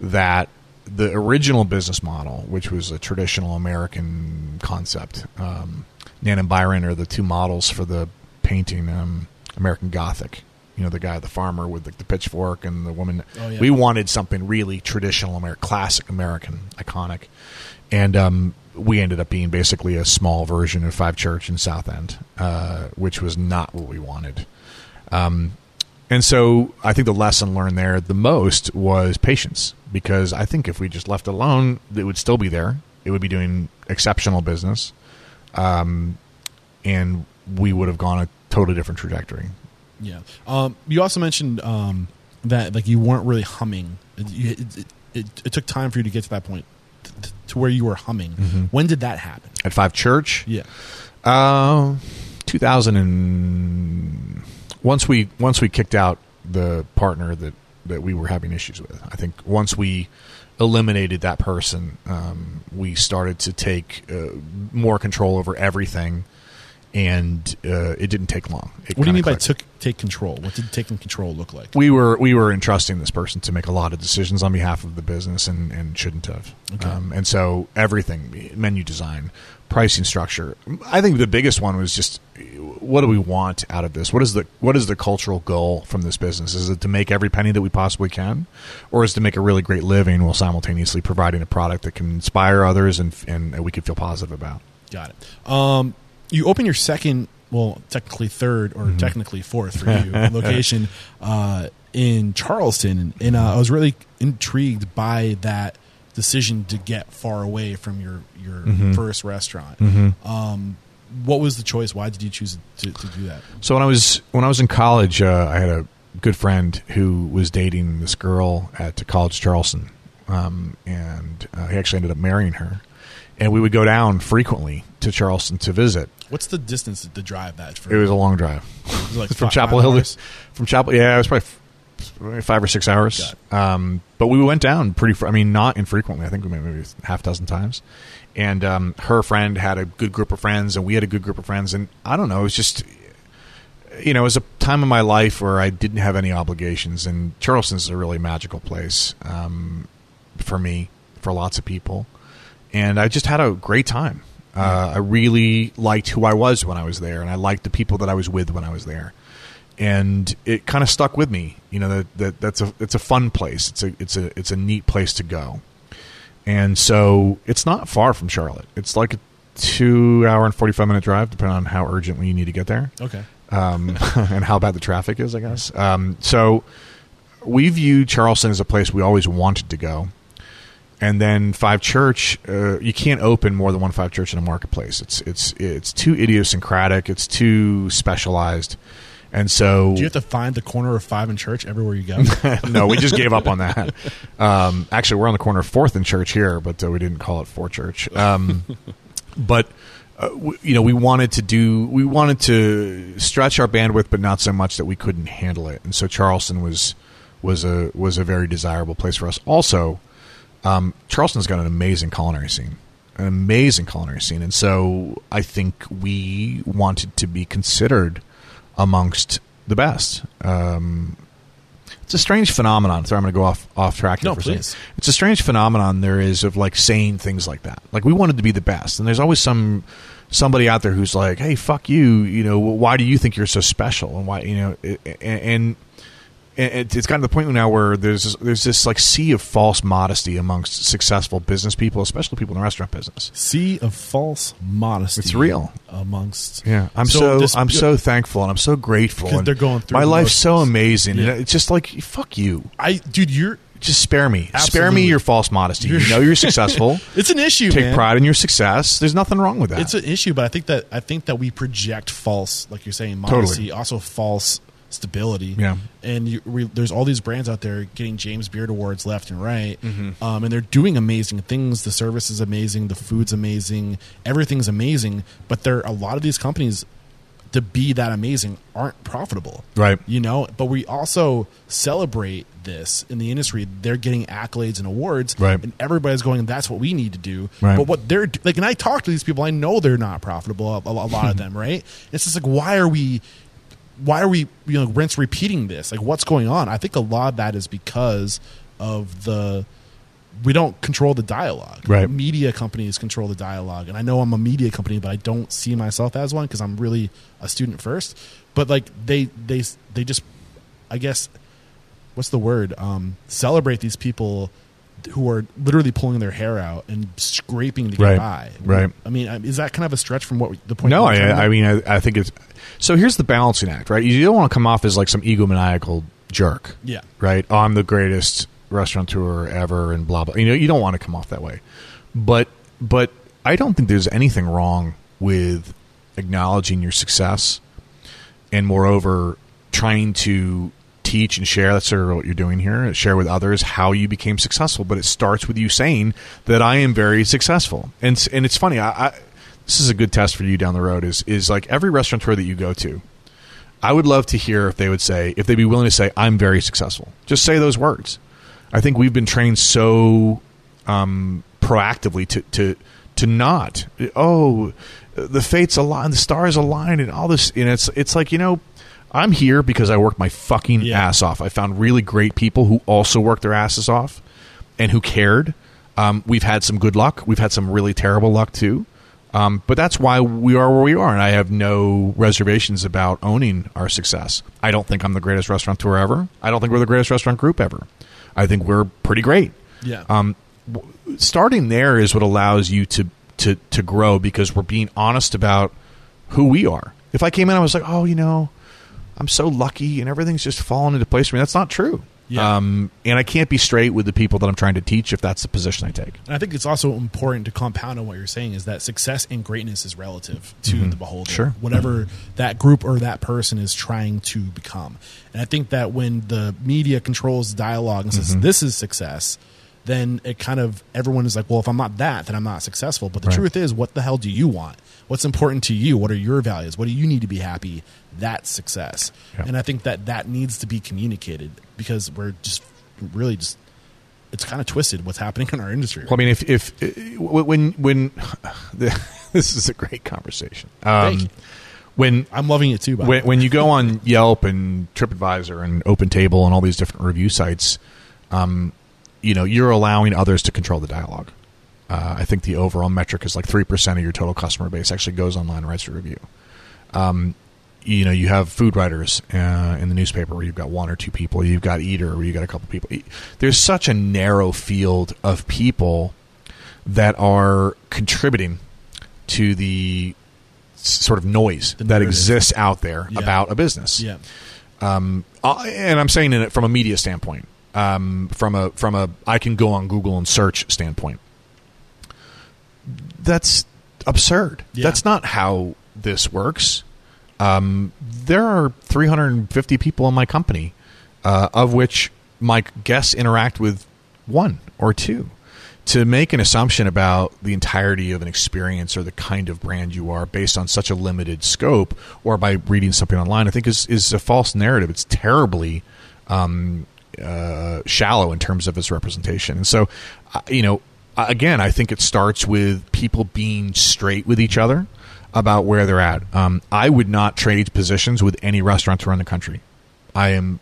that the original business model, which was a traditional American concept, um, Nan and Byron are the two models for the painting um, American Gothic. You know, the guy, the farmer with the, the pitchfork and the woman. Oh, yeah. We wanted something really traditional, American, classic American, iconic. And um, we ended up being basically a small version of Five Church in South End, uh, which was not what we wanted. Um, and so I think the lesson learned there the most was patience because I think if we just left it alone, it would still be there. It would be doing exceptional business. Um, and we would have gone a totally different trajectory. Yeah. Um, you also mentioned um, that like you weren't really humming. It, it, it, it, took time for you to get to that point t- t- to where you were humming. Mm-hmm. When did that happen? At Five Church, Yeah. Uh, 2000 and once we once we kicked out the partner that that we were having issues with. I think once we eliminated that person, um, we started to take uh, more control over everything, and uh, it didn't take long. It What do you mean by took take control? What did taking control look like? we were we were entrusting this person to make a lot of decisions on behalf of the business and, and shouldn't have. Okay. Um, and so everything, menu design, pricing structure. I think the biggest one was just what do we want out of this? What is the what is the cultural goal from this business? Is it to make every penny that we possibly can, or is it to make a really great living while simultaneously providing a product that can inspire others and and we can feel positive about? Got it. Um, you open your second, well, technically third or technically fourth for you (laughs) location uh, in Charleston, and, and uh, I was really intrigued by that decision to get far away from your your first restaurant. Um, what was the choice? Why did you choose to, to do that? So when I was when I was in college, uh, I had a good friend who was dating this girl at College Charleston, um, and uh, he actually ended up marrying her. And we would go down frequently to Charleston to visit. What's the distance to drive that? For It was a long drive like (laughs) from Chapel Hill. from Chapel, yeah, it was probably five or six hours. Um, but we went down pretty. Fr- I mean, not infrequently. I think we maybe a half dozen times. And um, her friend had a good group of friends, and we had a good group of friends. And I don't know, it was just you know, it was a time in my life where I didn't have any obligations, and Charleston's a really magical place um, for me, for lots of people, and I just had a great time. Uh, I really liked who I was when I was there, and I liked the people that I was with when I was there, and it kind of stuck with me. You know, that, that that's a it's a fun place. It's a it's a it's a neat place to go, and so it's not far from Charlotte. It's like a two hour and forty five minute drive, depending on how urgently you need to get there Okay. um, (laughs) (laughs) and how bad the traffic is, I guess. Um, so we view Charleston as a place we always wanted to go. And then Five Church, uh, you can't open more than one Five Church in a marketplace. It's it's it's too idiosyncratic. It's too specialized, and so Do you have to find the corner of Five and Church everywhere you go? (laughs) no, we just gave up on that. Um, actually, we're on the corner of Fourth and Church here, but uh, we didn't call it Four Church. Um, (laughs) but uh, w- you know, we wanted to do, we wanted to stretch our bandwidth, but not so much that we couldn't handle it. And so Charleston was was a was a very desirable place for us. Also, um, Charleston's got an amazing culinary scene, an amazing culinary scene, and so I think we wanted to be considered amongst the best. Um, it's a strange phenomenon. So I'm going to go off off track here No, for a please. second. It's a strange phenomenon there is of like saying things like that. Like we wanted to be the best, and there's always some somebody out there who's like, "Hey, fuck you," you know, why do you think you're so special, and why, you know, and and it's gotten to the point now where there's there's this like sea of false modesty amongst successful business people, especially people in the restaurant business. Sea of false modesty. It's real. amongst. Yeah, I'm so, this- I'm so thankful and I'm so grateful. They're going through my life's so amazing. Yeah. And it's just like fuck you. I dude, you're. Just spare me. Spare me your false modesty. You know you're (laughs) successful. It's an issue. Take man. pride in your success. There's nothing wrong with that. It's an issue, but I think that I think that we project false, like you're saying, modesty, Totally. also false stability. Yeah. and you, we, there's all these brands out there getting James Beard awards left and right, Mm-hmm. um, and they're doing amazing things. The service is amazing, the food's amazing, everything's amazing. But there, a lot of these companies, to be that amazing, aren't profitable. Right. You know, but we also celebrate this in the industry. They're getting accolades and awards, Right. And everybody's going, "That's what we need to do." Right. But what they're like, and I talk to these people. I know they're not profitable. A, a lot of (laughs) them, right? It's just like, why are we? Why are we, you know, rinse repeating this? Like, what's going on? I think a lot of that is because of the we don't control the dialogue. Right. Media companies control the dialogue, and I know I'm a media company, but I don't see myself as one because I'm really a student first. But like they they they just, I guess, what's the word? Um, celebrate these people who are literally pulling their hair out and scraping to get Right. by. Right. I mean, is that kind of a stretch from what the point? no, we're trying to I, I mean, I, I think it's. So here's the balancing act, right? You don't want to come off as like some egomaniacal jerk. Yeah. Right? Oh, I'm the greatest restaurateur ever and blah, blah. You know, you don't want to come off that way. But, but I don't think there's anything wrong with acknowledging your success and moreover trying to teach and share that's sort of what you're doing here share with others how you became successful. But it starts with you saying that i am very successful. And and it's funny i, I this is a good test for you down the road is is like every restaurateur that you go to i would love to hear if they would say if they'd be willing to say i'm very successful. Just say those words. I think we've been trained so um, proactively to to to not oh the fates align the stars align and all this and it's it's like you know I'm here because I worked my fucking Yeah. ass off. I found really great people who also worked their asses off and who cared. Um, we've had some good luck. We've had some really terrible luck too. Um, but that's why we are where we are, and I have no reservations about owning our success. I don't think I'm the greatest restaurateur ever. I don't think we're the greatest restaurant group ever. I think we're pretty great. Yeah. Um, w- starting there is what allows you to to to grow because we're being honest about who we are. If I came in, I was like, oh, you know, I'm so lucky and everything's just falling into place for me. That's not true. Yeah. Um, and I can't be straight with the people that I'm trying to teach if that's the position I take. And I think it's also important to compound on what you're saying is that success and greatness is relative to the beholder. Mm-hmm. Sure. Whatever that group or that person is trying to become. And I think that when the media controls dialogue and says Mm-hmm. this is success, then it kind of everyone is like, well, if I'm not that, then I'm not successful. But the Right. truth is, what the hell do you want? What's important to you? What are your values? What do you need to be happy? That's success. Yeah. And I think that that needs to be communicated because we're just really just it's kind of twisted what's happening in our industry. Well, I mean, if if uh, when when (laughs) this is a great conversation. Thank Um, you. when I'm loving it too. By when, when you go on (laughs) Yelp and TripAdvisor and OpenTable and all these different review sites, um, you know you're allowing others to control the dialogue. Uh, I think the overall metric is like three percent of your total customer base actually goes online and writes a review. Um, you know, you have food writers uh, in the newspaper where you've got one or two people. You've got eater where you got a couple people. There's such a narrow field of people that are contributing to the sort of noise that exists out there Yeah. about a business. yeah, Um, and I'm saying it from a media standpoint, um, from a from a I can go on Google and search standpoint. That's absurd. Yeah. That's not how this works. Um, there are 350 people in my company, uh, of which my guests interact with one or two. To make an assumption about the entirety of an experience or the kind of brand you are based on such a limited scope, or by reading something online, I think is is a false narrative. It's terribly um, uh, shallow in terms of its representation. And so, uh, you know, again, I think it starts with people being straight with each other about where they're at. Um, I would not trade positions with any restaurateur in the country. I am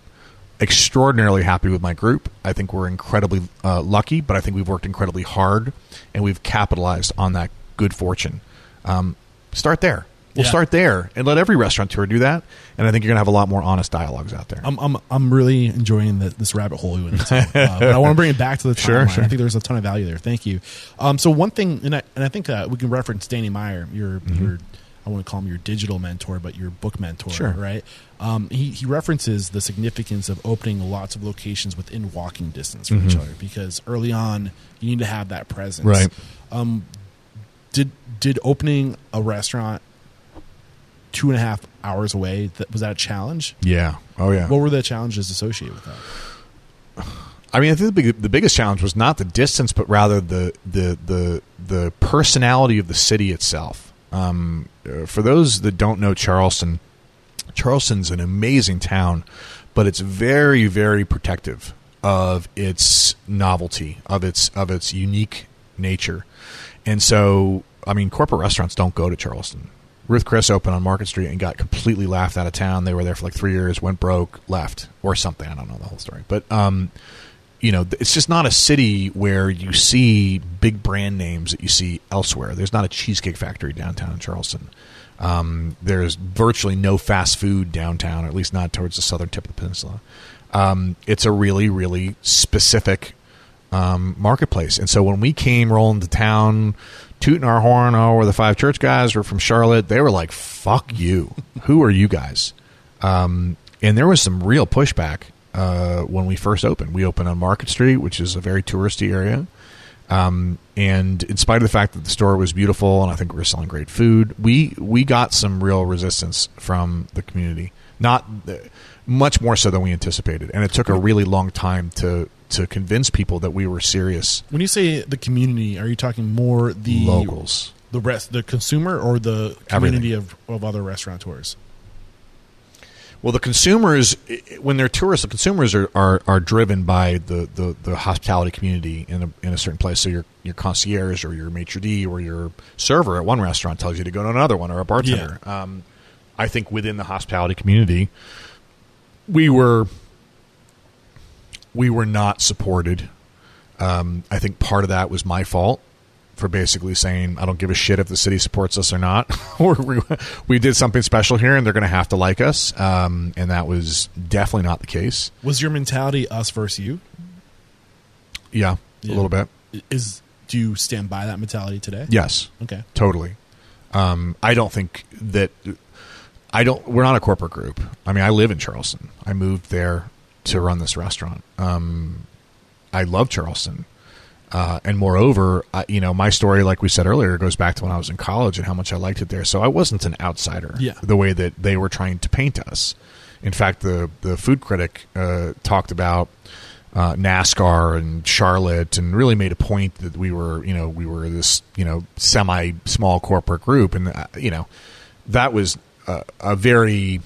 extraordinarily happy with my group. I think we're incredibly uh, lucky, but I think we've worked incredibly hard and we've capitalized on that good fortune. Um, start there. We'll Yeah. start there and let every restaurateur do that. And I think you're going to have a lot more honest dialogues out there. I'm I'm I'm really enjoying the, this rabbit hole you (laughs) uh, but I want to bring it back to the timeline. Sure, sure. I think there's a ton of value there. Thank you. Um, so one thing, and I and I think uh, we can reference Danny Meyer, your Mm-hmm. your I want to call him your digital mentor, but your book mentor, Sure. right? Um, he he references the significance of opening lots of locations within walking distance from each other because early on you need to have that presence, Right. Um, did did opening a restaurant two and a half hours away that was that a challenge? yeah. Oh, yeah. What were the challenges associated with that? (sighs) I mean, I think the, big, the biggest challenge was not the distance, but rather the the the the personality of the city itself. Um, uh, for those that don't know Charleston, Charleston's an amazing town, but it's very very protective of its novelty, of its of its unique nature, and so I mean, corporate restaurants don't go to Charleston. Ruth Chris opened on Market Street and got completely laughed out of town. They were there for like three years, went broke, left, or something. I don't know the whole story, but um, you know, it's just not a city where you see big brand names that you see elsewhere. There's not a cheesecake factory downtown in Charleston. Um, there's virtually no fast food downtown, or at least not towards the southern tip of the peninsula. Um, it's a really, really specific um, marketplace. And so when we came rolling to town, tooting our horn, oh, we're the five church guys, we're from Charlotte, they were like, fuck you. Who are you guys? Um, and there was some real pushback uh, when we first opened. We opened on Market Street, which is a very touristy area. Um, and in spite of the fact that the store was beautiful and I think we were selling great food, we we got some real resistance from the community. Not uh, much more so than we anticipated, and it took a really long time to to convince people that we were serious When you say the community, are you talking more the locals. the rest, the consumer, or the community of, of other restaurateurs? Well, the consumers, when they're tourists, the consumers are, are, are driven by the, the, the hospitality community in a, in a certain place. So your your concierge or your maitre d' or your server at one restaurant tells you to go to another one or a bartender. Um, I think within the hospitality community, we were we were not supported. Um, I think part of that was my fault for basically saying I don't give a shit if the city supports us or not. (laughs) or we, we did something special here, and they're going to have to like us. Um, and that was definitely not the case. Was your mentality us versus you? Yeah, Yeah. a little bit. Is do you stand by that mentality today? Yes, Okay. totally. Um, I don't think that I don't. We're not a corporate group. I mean, I live in Charleston. I moved there to run this restaurant. Um, I love Charleston. Uh, and moreover, I, you know, my story, like we said earlier, goes back to when I was in college and how much I liked it there. So I wasn't an outsider. Yeah. The way that they were trying to paint us. In fact, the the food critic uh, talked about uh, NASCAR and Charlotte, and really made a point that we were, you know, we were this, you know, semi small corporate group, and uh, you know, that was a, a very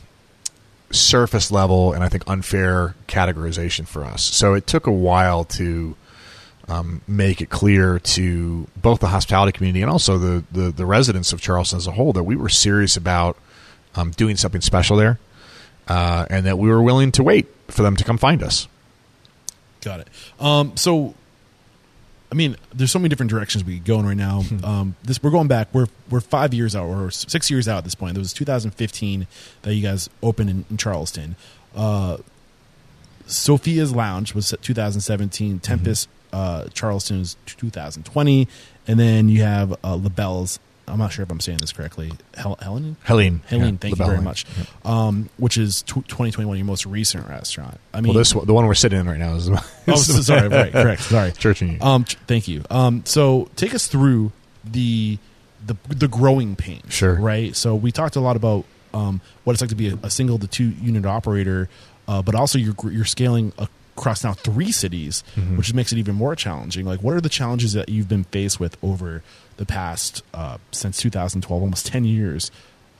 surface level and I think unfair categorization for us. So it took a while to um, make it clear to both the hospitality community and also the, the, the residents of Charleston as a whole that we were serious about um, doing something special there uh, and that we were willing to wait for them to come find us. Got it. Um, so, I mean, there's so many different directions we could go in right now. Um, this we're going back. We're we're five years out, or six years out at this point. It was 2015 that you guys opened in, in Charleston. Uh, Sophia's Lounge was 2017. Tempest uh, Charleston was 2020, and then you have uh, LaBelle's. I'm not sure if I'm saying this correctly. Hel- Helen. Helene. Helene, Yeah, thank you very much. Um, which is tw 2021, your most recent restaurant. I mean, Well, this one- the one we're sitting in right now is Oh, so- sorry, right, correct. (laughs) Sorry. Church and Union. Um, ch- thank you. Um, so take us through the the the growing pains. Sure. Right. So we talked a lot about um, what it's like to be a, a single to two unit operator, uh, but also you're you're scaling across now three cities, Mm-hmm. which makes it even more challenging. Like, what are the challenges that you've been faced with over the past uh, since 2012, almost 10 years,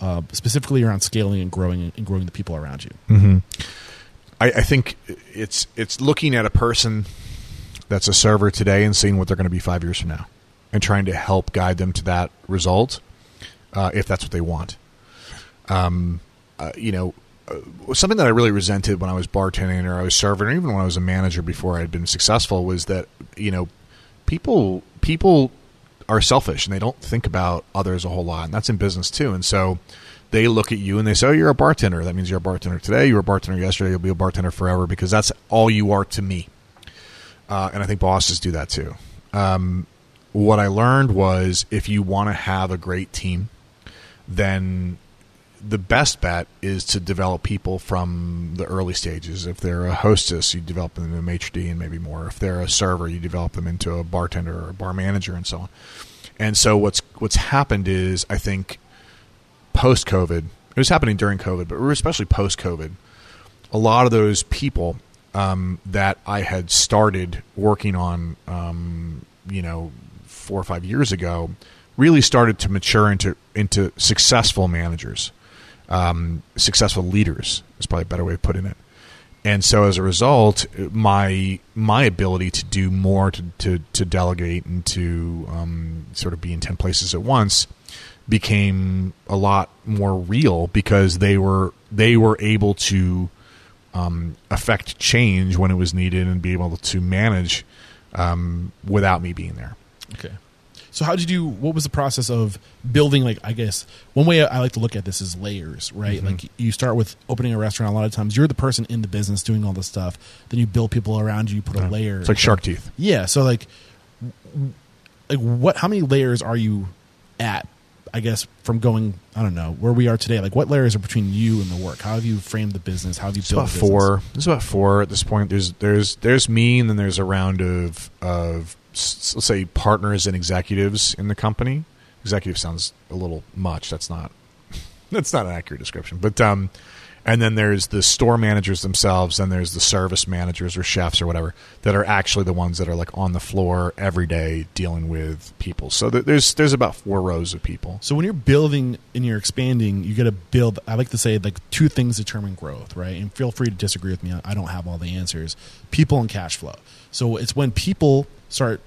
uh, specifically around scaling and growing and growing the people around you? I, I think it's it's looking at a person that's a server today and seeing what they're going to be five years from now, and trying to help guide them to that result, uh, if that's what they want. Um, uh, you know, uh, something that I really resented when I was bartending or I was serving, or even when I was a manager before I had been successful, was that you know, people people are selfish and they don't think about others a whole lot, and that's in business too. And so they look at you and they say, "Oh, you're a bartender. That means you're a bartender today. You were a bartender yesterday. You'll be a bartender forever because that's all you are to me." Uh, and I think bosses do that too. Um, what I learned was if you want to have a great team, then the best bet is to develop people from the early stages. If they're a hostess, you develop them into a maitre d' and maybe more. If they're a server, you develop them into a bartender or a bar manager and so on. And so what's what's happened is I think post COVID, it was happening during COVID, but especially post COVID, a lot of those people um, that I had started working on, um, you know, four or five years ago, really started to mature into into successful managers um, successful leaders is probably a better way of putting it. And so as a result, my my ability to do more, to to, to delegate, and to um, sort of be in ten places at once became a lot more real because they were they were able to um, affect change when it was needed and be able to manage um, without me being there. Okay. So how did you? What was the process of building? Like, I guess one way I like to look at this is layers, right? Mm-hmm. Like you start with opening a restaurant. A lot of times, you're the person in the business doing all the stuff. Then you build people around you. You put a layer. It's like shark teeth. Yeah. So like, like what? How many layers are you at? I guess from going, I don't know where we are today. Like, what layers are between you and the work? How have you framed the business? How have you it's built? About four. It's about four at this point. There's there's there's me, and then there's a round of of let's say partners and executives in the company. Executive sounds a little much. That's not (laughs) that's not an accurate description. But um, and then there's the store managers themselves, and there's the service managers or chefs or whatever that are actually the ones that are like on the floor every day dealing with people. So there's there's about four rows of people. So when you're building and you're expanding, you got to build. I like to say like two things determine growth, right? And feel free to disagree with me. I don't have all the answers. People and cash flow. So it's when people start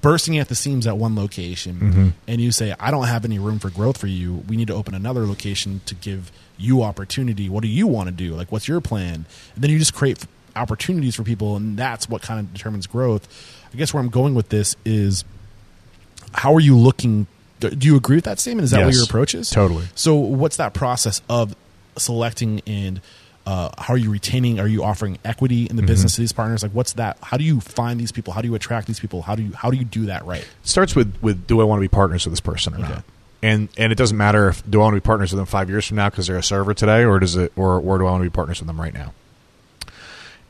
bursting at the seams at one location mm-hmm. and you say i don't have any room for growth for you we need to open another location to give you opportunity what do you want to do like what's your plan and then you just create opportunities for people and that's what kind of determines growth i guess where i'm going with this is how are you looking do you agree with that statement is that yes, what your approach is totally so what's that process of selecting and uh, how are you retaining? Are you offering equity in the mm-hmm. business to these partners? Like, what's that? How do you find these people? How do you attract these people? How do you how do you do that right? It starts with with do I want to be partners with this person or okay. not? And and it doesn't matter if do I want to be partners with them five years from now because they're a server today, or does it, or or do I want to be partners with them right now?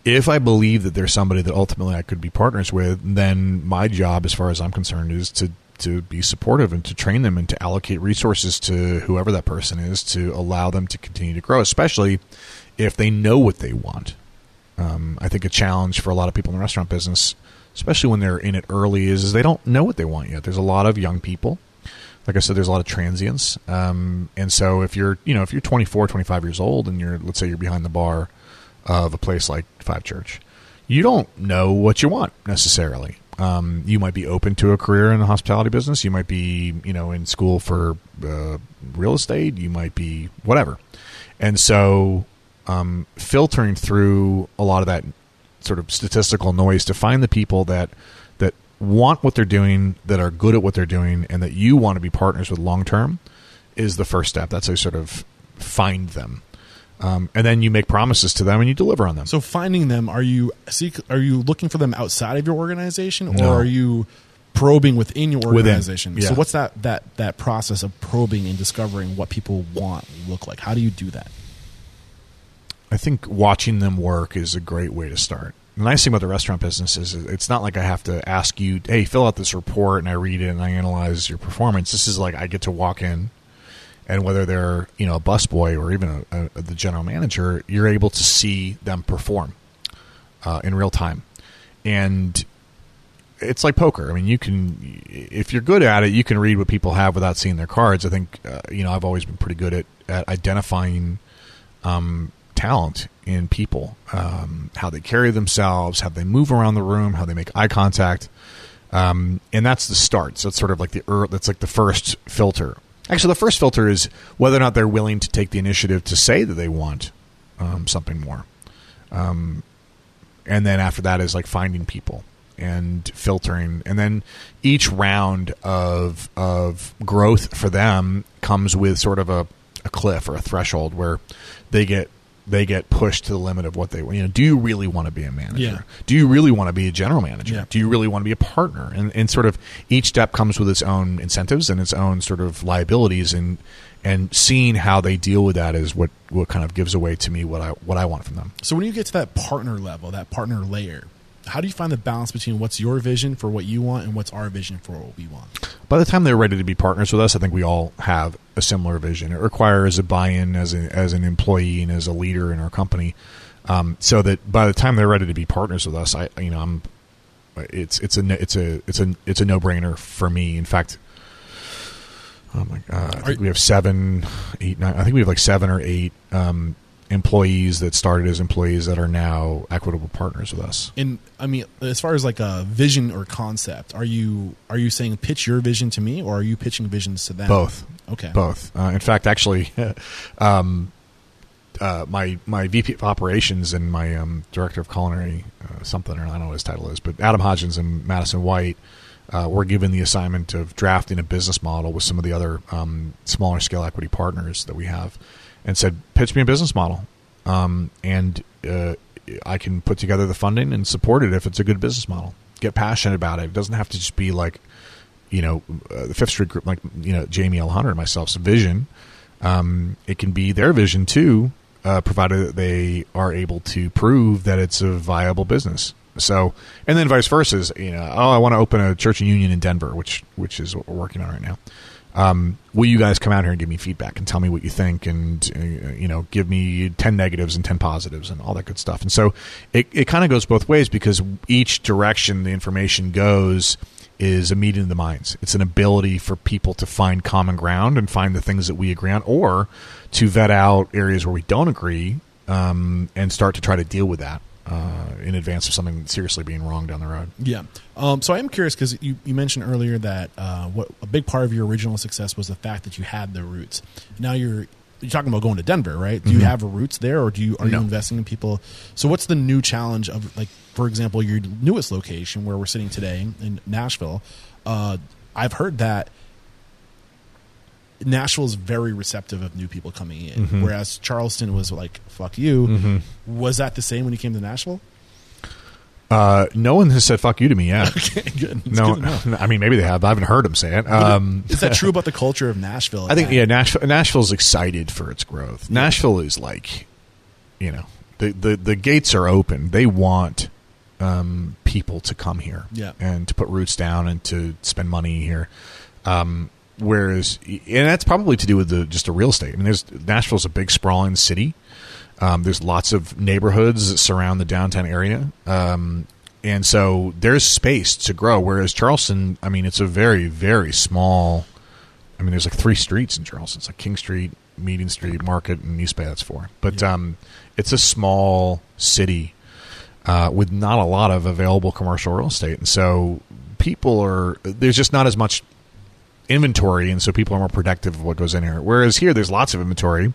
If I believe that there's somebody that ultimately I could be partners with, then my job, as far as I'm concerned, is to to be supportive and to train them and to allocate resources to whoever that person is to allow them to continue to grow, especially if they know what they want. Um, I think a challenge for a lot of people in the restaurant business, especially when they're in it early, is, is they don't know what they want yet. There's a lot of young people. Like I said, there's a lot of transients. Um, and so if you're, you know, if you're 24, 25 years old and you're, let's say you're behind the bar of a place like Five Church, you don't know what you want necessarily. Um, you might be open to a career in the hospitality business. You might be, you know, in school for uh, real estate. You might be whatever. And so um, filtering through a lot of that sort of statistical noise to find the people that that want what they're doing, that are good at what they're doing, and that you want to be partners with long term is the first step. That's a sort of find them. Um, and then you make promises to them and you deliver on them. So finding them, are you seek? Are you looking for them outside of your organization, or no. are you probing within your organization? Within, yeah. So what's that that that process of probing and discovering what people want look like? How do you do that? I think watching them work is a great way to start. The nice thing about the restaurant business is it's not like I have to ask you, hey, fill out this report and I read it and I analyze your performance. This is like I get to walk in and whether they're you know a busboy or even a, a, the general manager, you're able to see them perform uh, in real time, and it's like poker. I mean, you can if you're good at it, you can read what people have without seeing their cards. I think uh, you know I've always been pretty good at, at identifying um, talent in people, um, how they carry themselves, how they move around the room, how they make eye contact, um, and that's the start. So it's sort of like the er, that's like the first filter. Actually, the first filter is whether or not they're willing to take the initiative to say that they want um, something more, um, and then after that is like finding people and filtering, and then each round of of growth for them comes with sort of a, a cliff or a threshold where they get they get pushed to the limit of what they want. you know do you really want to be a manager Yeah. do you really want to be a general manager Yeah. do you really want to be a partner and, and sort of each step comes with its own incentives and its own sort of liabilities and and seeing how they deal with that is what what kind of gives away to me what I what I want from them So when you get to that partner level, that partner layer, how do you find the balance between what's your vision for what you want and what's our vision for what we want? by the time they're ready to be partners with us, I think we all have a similar vision. It requires a buy-in as a, as an employee and as a leader in our company, um, so that by the time they're ready to be partners with us, I you know I'm it's it's a it's a it's a it's a no-brainer for me. In fact, oh my god, I think Are- we have seven, eight, nine. I think we have like seven or eight um, employees that started as employees that are now equitable partners with us. And I mean, as far as like a vision or concept, are you are you saying pitch your vision to me, or are you pitching visions to them? Both. Okay. both. Uh, in fact, actually, (laughs) um, uh, my my VP of operations and my um, director of culinary uh, something or I don't know what his title is, but Adam Hodgins and Madison White uh, were given the assignment of drafting a business model with some of the other um, smaller scale equity partners that we have, and said, "Pitch me a business model, um, and uh, I can put together the funding and support it if it's a good business model. Get passionate about it. It doesn't have to just be like." you know, uh, the Fifth Street Group, like you know, Jamie L. Hunter and myself's vision. Um, it can be their vision too, uh, provided that they are able to prove that it's a viable business. So, and then vice versa. Is, you know, oh, I want to open a church and union in Denver, which which is what we're working on right now. Um, will you guys come out here and give me feedback and tell me what you think and uh, you know give me 10 negatives and 10 positives and all that good stuff? And so it, it kind of goes both ways because each direction the information goes is a meeting of the minds. It's an ability for people to find common ground and find the things that we agree on or to vet out areas where we don't agree um, and start to try to deal with that uh, in advance of something seriously being wrong down the road Yeah. Um, so I am curious because you, you mentioned earlier that uh, what a big part of your original success was the fact that you had the roots. Now you're you're talking about going to Denver, right? Do you have roots there, or do you are No. you investing in people? So what's the new challenge of like, for example, your newest location where we're sitting today in Nashville? Uh, I've heard that Nashville is very receptive of new people coming in, Mm-hmm. whereas Charleston was like, "Fuck you." Was that the same when you came to Nashville? uh, no one has said fuck you to me yet (laughs) Okay. No i mean maybe they have i haven't heard them say it um, Is that true about the culture of Nashville? I think That- yeah, Nashville. Nashville's excited for its growth. Nashville is like, you know, the the, the gates are open. They want um, people to come here, Yeah. and to put roots down and to spend money here. Um, whereas, and that's probably to do with the just the real estate. I mean, there's Nashville's a big sprawling city. Um, there's lots of neighborhoods that surround the downtown area. Um, and so there's space to grow. Whereas Charleston, I mean, it's a very, very small. I mean, there's like three streets in Charleston. It's like King Street, Meeting Street, Market, and East Bay. That's four. But Yeah. um, it's a small city uh, with not a lot of available commercial real estate, and so people are there's just not as much inventory, and so people are more protective of what goes in here. Whereas here, there's lots of inventory,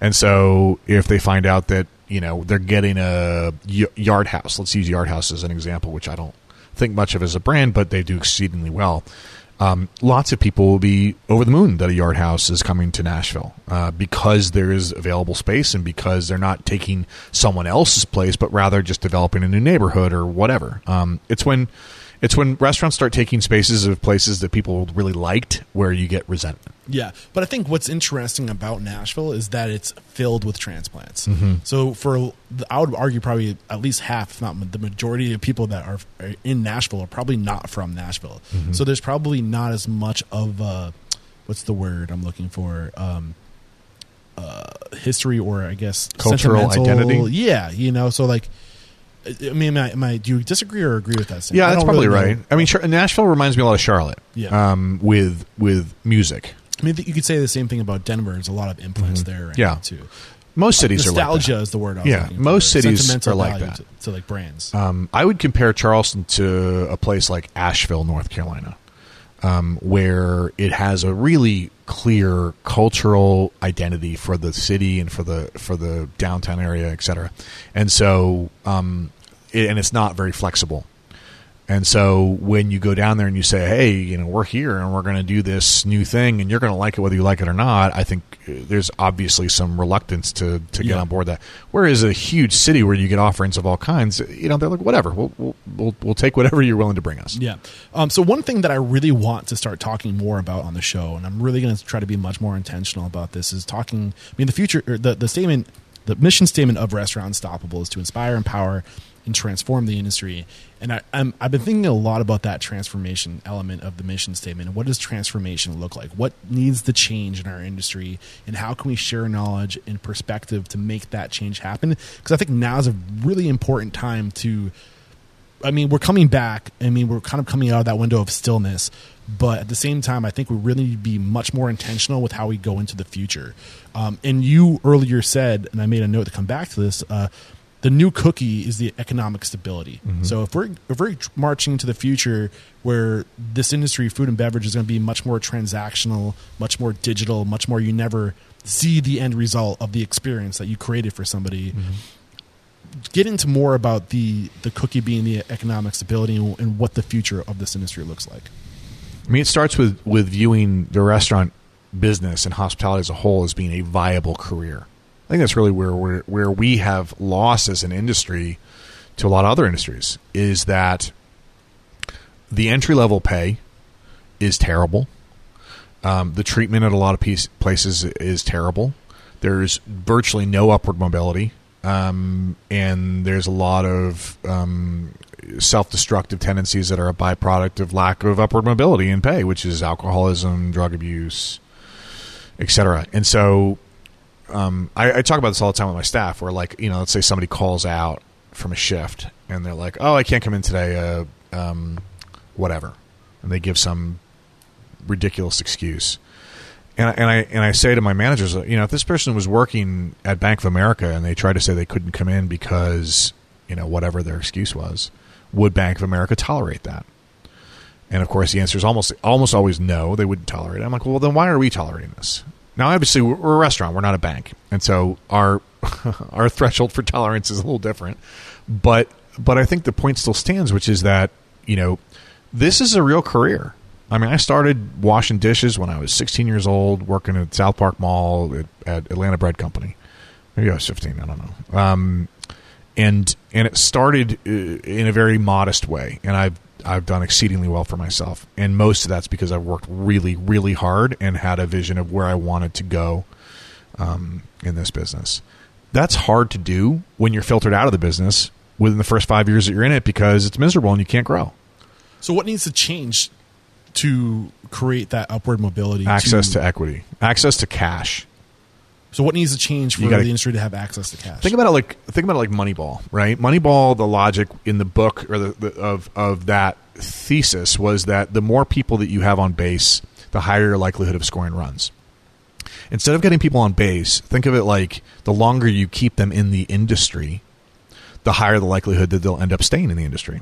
and so if they find out that you know they're getting a yard house, let's use yard house as an example, which I don't think much of as a brand, but they do exceedingly well. Um, lots of people will be over the moon that a yard house is coming to Nashville uh, because there is available space and because they're not taking someone else's place, but rather just developing a new neighborhood or whatever. Um, it's when it's when restaurants start taking spaces of places that people really liked where you get resentment. Yeah, but I think what's interesting about Nashville is that it's filled with transplants. Mm-hmm. So for I would argue probably at least half, if not the majority of people that are in Nashville are probably not from Nashville. Mm-hmm. So there's probably not as much of a what's the word I'm looking for um, uh, history or I guess Cultural identity? Yeah, you know, so like. I mean, am I, am I, do you disagree or agree with that? Sam? Yeah, that's probably really know. right. I mean, Nashville reminds me a lot of Charlotte. Yeah. Um, with with music. I mean, you could say the same thing about Denver. There's a lot of influence there right Mm-hmm. Yeah. too. Most cities nostalgia are like is the word. Yeah, most cities are like that. to, to like brands. Um, I would compare Charleston to a place like Asheville, North Carolina, um, where it has a really clear cultural identity for the city and for the for the downtown area, et cetera. And so, um, it, and it's not very flexible. And so when you go down there and you say, "Hey, you know, we're here and we're going to do this new thing, and you're going to like it whether you like it or not," I think uh, there's obviously some reluctance to to get Yeah. on board that. Whereas a huge city where you get offerings of all kinds, you know, they're like, "Whatever, we'll we'll we'll, we'll take whatever you're willing to bring us." Yeah. Um, so one thing that I really want to start talking more about on the show, and I'm really going to try to be much more intentional about this, is talking. I mean, the future, or the the statement, the mission statement of Restaurant Unstoppable is to inspire, and empower, and transform the industry. And I, I'm, I've been thinking a lot about that transformation element of the mission statement. And what does transformation look like? What needs to change in our industry? And how can we share knowledge and perspective to make that change happen? Because I think now is a really important time to I mean, we're coming back. I mean, we're kind of coming out of that window of stillness, but at the same time, I think we really need to be much more intentional with how we go into the future. Um, and you earlier said, and I made a note to come back to this. Uh, the new cookie is the economic stability. Mm-hmm. So if we're if we're marching into the future where this industry, food and beverage, is going to be much more transactional, much more digital, much more you never see the end result of the experience that you created for somebody mm-hmm. get into more about the the cookie being the economic stability and, and what the future of this industry looks like. I mean, it starts with with viewing the restaurant business and hospitality as a whole as being a viable career. I think that's really where where we have lost as an industry to a lot of other industries is that the entry level pay is terrible. Um, the treatment at a lot of piece, places is terrible. There's virtually no upward mobility, um, and there's a lot of um, self-destructive tendencies that are a byproduct of lack of upward mobility in pay, which is alcoholism, drug abuse, etc. And so, um, I, I talk about this all the time with my staff. Where, like, you know, let's say somebody calls out from a shift, and they're like, "Oh, I can't come in today," uh, um, whatever, and they give some ridiculous excuse. And I, and I and I say to my managers, you know, if this person was working at Bank of America and they tried to say they couldn't come in because you know whatever their excuse was, would Bank of America tolerate that? And of course, the answer is almost almost always no. They wouldn't tolerate it. I'm like, well, then why are we tolerating this? Now, obviously, we're a restaurant. We're not a bank, and so our (laughs) our threshold for tolerance is a little different. But but I think the point still stands, which is that you know this is a real career. I mean, I started washing dishes when I was 16 years old, working at South Park Mall at, at Atlanta Bread Company. Maybe I was 15. I don't know. Um, and and it started uh, in a very modest way, and I've I've done exceedingly well for myself. And most of that's because I've worked really, really hard and had a vision of where I wanted to go um, in this business. That's hard to do when you're filtered out of the business within the first five years that you're in it because it's miserable and you can't grow. So, what needs to change to create that upward mobility? Access to equity, access to cash. So, what needs to change for gotta- the industry to have access to cash? Think about it like think about it like Moneyball, right? Moneyball, the logic in the book or the, the of of that thesis was that the more people that you have on base, the higher your likelihood of scoring runs. Instead of getting people on base, think of it like the longer you keep them in the industry, the higher the likelihood that they'll end up staying in the industry.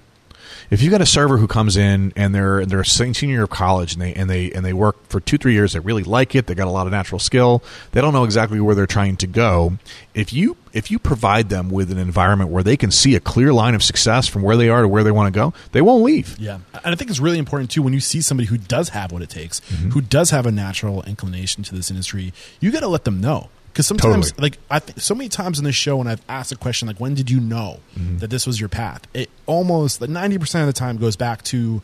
If you've got a server who comes in and they're they're a senior year of college and they and they and they work for two three years, they really like it. They got a lot of natural skill. They don't know exactly where they're trying to go. If you if you provide them with an environment where they can see a clear line of success from where they are to where they want to go, they won't leave. Yeah, and I think it's really important too when you see somebody who does have what it takes, Mm-hmm. who does have a natural inclination to this industry. You got to let them know because sometimes, Totally. like I think so many times in this show, when I've asked a question like, "When did you know Mm-hmm. that this was your path?" It almost like ninety percent of the time goes back to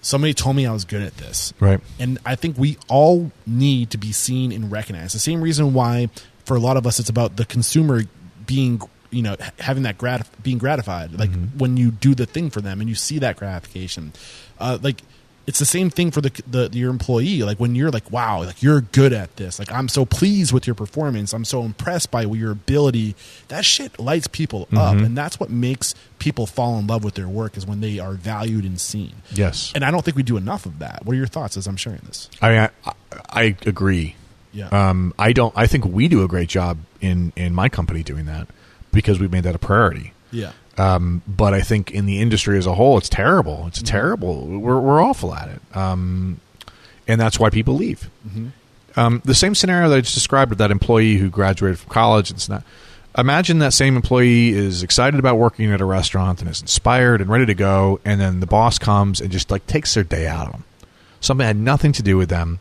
somebody told me I was good at this, Right. and I think we all need to be seen and recognized. The same reason why, for a lot of us, it's about the consumer being, you know, having that grat being gratified. Like when you do the thing for them and you see that gratification, uh, like it's the same thing for the, the your employee. Like when you're like, wow, like you're good at this. Like I'm so pleased with your performance. I'm so impressed by your ability. That shit lights people up, and that's what makes people fall in love with their work is when they are valued and seen. Yes. And I don't think we do enough of that. What are your thoughts as I'm sharing this? I mean, I, I agree. Yeah. Um, I don't. I think we do a great job in in my company doing that because we've made that a priority. Yeah. Um, but I think in the industry as a whole, it's terrible. It's terrible. We're we're awful at it. Um, and that's why people leave. Um, the same scenario that I just described with that employee who graduated from college. It's not. Imagine that same employee is excited about working at a restaurant and is inspired and ready to go, and then the boss comes and just like takes their day out of them. Something had nothing to do with them,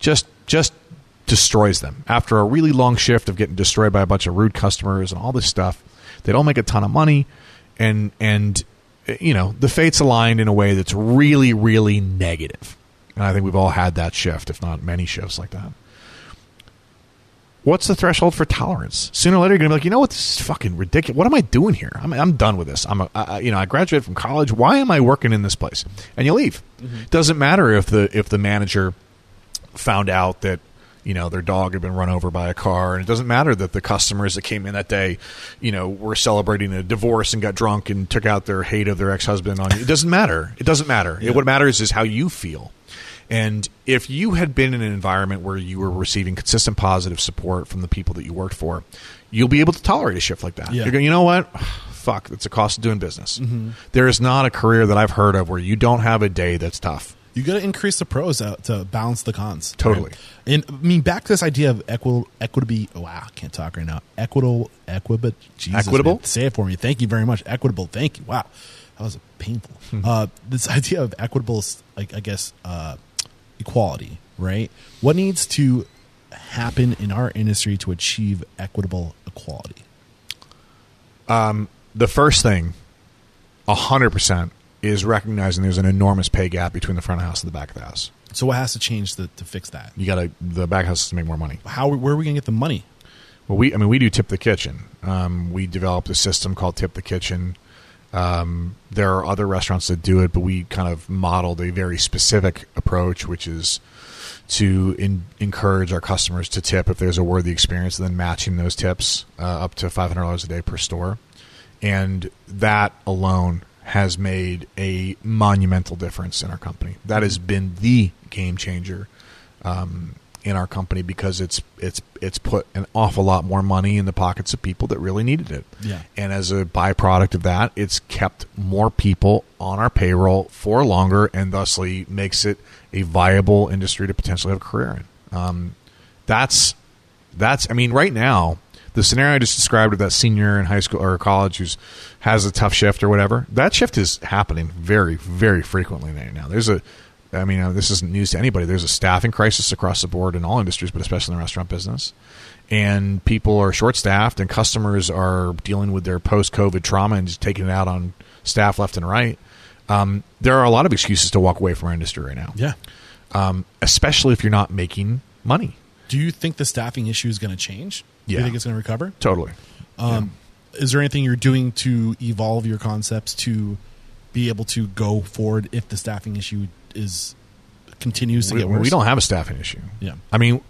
just just destroys them after a really long shift of getting destroyed by a bunch of rude customers and all this stuff. They don't make a ton of money, and and you know the fates aligned in a way that's really really negative. And I think we've all had that shift, if not many shifts like that. What's the threshold for tolerance? Sooner or later, you're gonna be like, you know what, this is fucking ridiculous. What am I doing here? I'm, I'm done with this. I'm, a, I, you know, I graduated from college. Why am I working in this place? And you leave. Mm-hmm. Doesn't matter if the if the manager found out that you know their dog had been run over by a car. And it doesn't matter that the customers that came in that day you know were celebrating a divorce and got drunk and took out their hate of their ex-husband on you. It doesn't matter. It doesn't matter. It- what matters is how you feel. And if you had been in an environment where you were receiving consistent positive support from the people that you worked for you'll be able to tolerate a shift like that. Yeah. you're going you know what? (sighs) Fuck. It's a cost of doing business. Mm-hmm. There is not a career that i've heard of where you don't have a day that's tough You got to increase the pros out to balance the cons. Totally. right? And I mean, back to this idea of equitable. Oh, wow, I can't talk right now. Equitable, equitable. Jesus, Equitable? man. Say it for me. Thank you very much. Equitable. Thank you. Wow, that was painful. uh, this (laughs) idea of equitable, like I guess, uh, equality. Right. What needs to happen in our industry to achieve equitable equality? the first thing, hundred percent, is recognizing there's an enormous pay gap between the front of the house and the back of the house. So what has to change to, to fix that? You got to the back house has to make more money. How where are we going to get the money? Well, we I mean we do tip the kitchen. Um, we developed a system called Tip the Kitchen. Um, there are other restaurants that do it, but we kind of modeled a very specific approach, which is to in, encourage our customers to tip if there's a worthy experience, and then matching those tips uh, up to five hundred dollars a day per store, and that alone has made a monumental difference in our company. That has been the game changer um, in our company because it's it's it's put an awful lot more money in the pockets of people that really needed it. Yeah. And as a byproduct of that, it's kept more people on our payroll for longer, and thusly makes it a viable industry to potentially have a career in. Um, that's that's. I mean, right now, the scenario I just described of that senior in high school or college who's has a tough shift or whatever. That shift is happening very, very frequently right now. There's a I mean, uh, this isn't news to anybody. There's a staffing crisis across the board in all industries, but especially in the restaurant business. And people are short staffed, and customers are dealing with their post COVID trauma and just taking it out on staff left and right. Um, there are a lot of excuses to walk away from our industry right now, Yeah. um, especially if you're not making money. Do you think the staffing issue is going to change? Do Yeah. you think it's going to recover? Totally. Um, Is there anything you're doing to evolve your concepts to be able to go forward if the staffing issue is continues to we, get worse? we don't have a staffing issue. Yeah. I mean,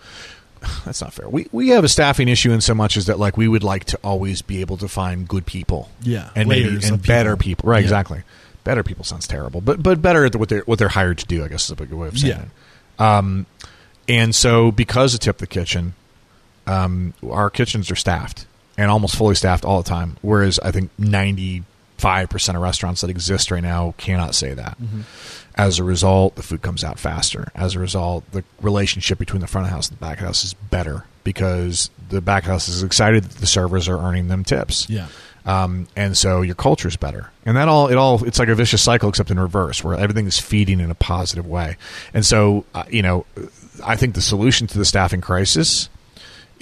(sighs) that's not fair. We we have a staffing issue in so much as that like we would like to always be able to find good people. Yeah, and maybe and of better people. people. Right, Yeah. exactly. Better people sounds terrible, but but better at what they're what they're hired to do. I guess is a good way of saying Yeah. it. Um, and so because of Tip the Kitchen, um, our kitchens are staffed and almost fully staffed all the time. Whereas I think ninety five percent of restaurants that exist right now cannot say that. As a result, the food comes out faster. As a result, the relationship between the front of the house and the back of the house is better because the back of the house is excited that the servers are earning them tips Yeah. um, and so your culture is better. And that all it all it's like a vicious cycle, except in reverse, where everything is feeding in a positive way. And so, uh, you know, I think the solution to the staffing crisis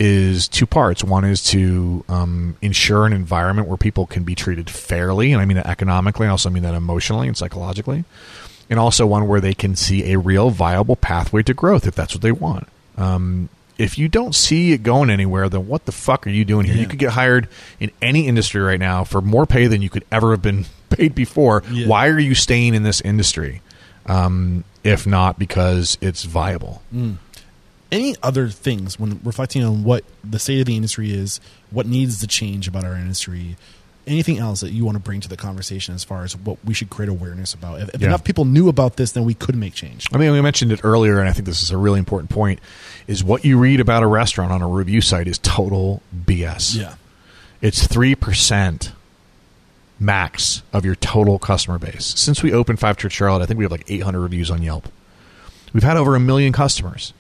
is two parts. One is to um, ensure an environment where people can be treated fairly, and I mean that economically. I also mean that emotionally and psychologically, and also one where they can see a real viable pathway to growth if that's what they want. Um, if you don't see it going anywhere, then what the fuck are you doing here? Yeah. You could get hired in any industry right now for more pay than you could ever have been (laughs) paid before. Yeah. Why are you staying in this industry? Um, if not because it's viable. Any other things when reflecting on what the state of the industry is, what needs to change about our industry? anything else that you want to bring to the conversation as far as what we should create awareness about? If, if Yeah. enough people knew about this, then we could make change. I mean, we mentioned it earlier, and I think this is a really important point: is what you read about a restaurant on a review site is total BS. Yeah. it's three percent max of your total customer base. Since we opened Five Church Charlotte, I think we have like 800 reviews on Yelp. We've had over a million customers.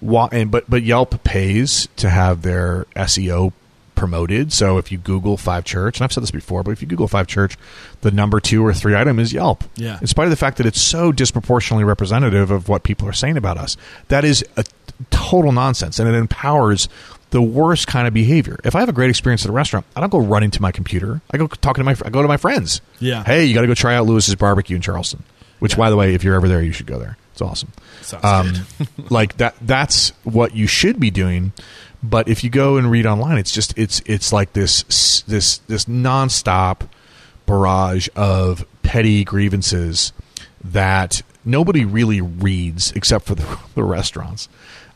Why, and but but Yelp pays to have their SEO promoted. So if you Google Five Church, and I've said this before, but if you Google Five Church, the number two or three item is Yelp. Yeah. In spite of the fact that it's so disproportionately representative of what people are saying about us, that is a total nonsense, and it empowers the worst kind of behavior. If I have a great experience at a restaurant, I don't go running to my computer. I go talking to my I go to my friends. Yeah. Hey, you got to go try out Lewis's barbecue in Charleston. Which, Yeah. by the way, if you're ever there, you should go there. It's awesome. Sounds (laughs) like that. That's what you should be doing. But if you go and read online, it's just it's it's like this this this nonstop barrage of petty grievances that nobody really reads except for the, (laughs) the restaurants.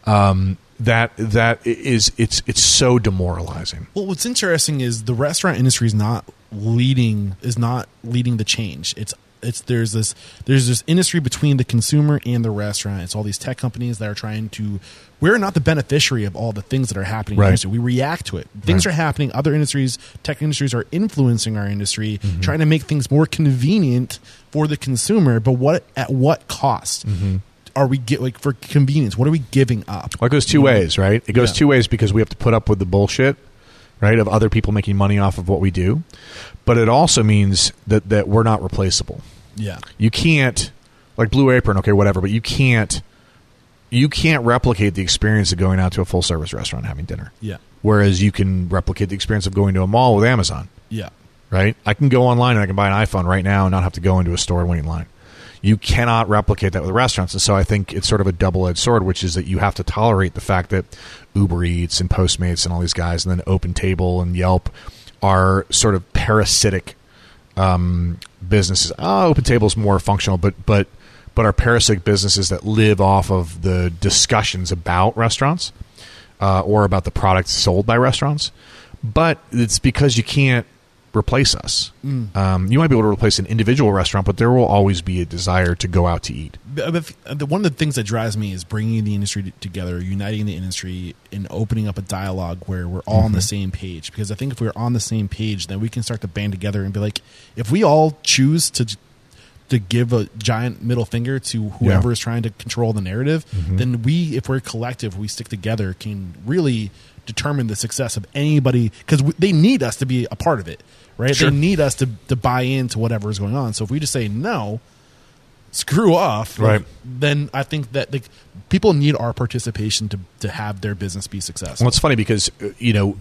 Um, that that is it's it's so demoralizing. Well, what's interesting is the restaurant industry is not leading is not leading the change. It's it's there's this there's this industry between the consumer and the restaurant. It's all these tech companies that are trying to. We're not the beneficiary of all the things that are happening. Right. We react to it. Things Right. are happening. Other industries, tech industries, are influencing our industry, Mm-hmm. trying to make things more convenient for the consumer. But what at what cost? Mm-hmm. Are we get like for convenience? What are we giving up? Well, it goes two ways, right? It goes Yeah. two ways because we have to put up with the bullshit, right, of other people making money off of what we do. But it also means that, that we're not replaceable. Yeah, You can't, like Blue Apron, okay, whatever, but you can't, you can't replicate the experience of going out to a full service restaurant having dinner. yeah, Whereas you can replicate the experience of going to a mall with Amazon, yeah. right? I can go online and I can buy an iPhone right now and not have to go into a store and wait in line. You cannot replicate that with restaurants. And so I think it's sort of a double edged sword, which is that you have to tolerate the fact that Uber Eats and Postmates and all these guys, and then Open Table and Yelp are sort of parasitic um, businesses. Oh, Open Table is more functional, but but but are parasitic businesses that live off of the discussions about restaurants uh, or about the products sold by restaurants. But it's because you can't replace us. Mm. Um, you might be able to replace an individual restaurant, but there will always be a desire to go out to eat. But- uh, but uh, the- one of the things that drives me is bringing the industry together, uniting the industry, and opening up a dialogue where we're all on the mm-hmm. same page. Because I think if we're on the same page, then we can start to band together and be like, if we all choose to to give a giant middle finger to whoever Yeah. is trying to control the narrative, mm-hmm. then we, if we're collective, we stick together, can really determine the success of anybody because they need us to be a part of it, right? Sure. They need us to to buy into whatever is going on. So if we just say no, screw off, like, Right. Then I think that like people need our participation to to have their business be successful. Well, it's funny because uh, you know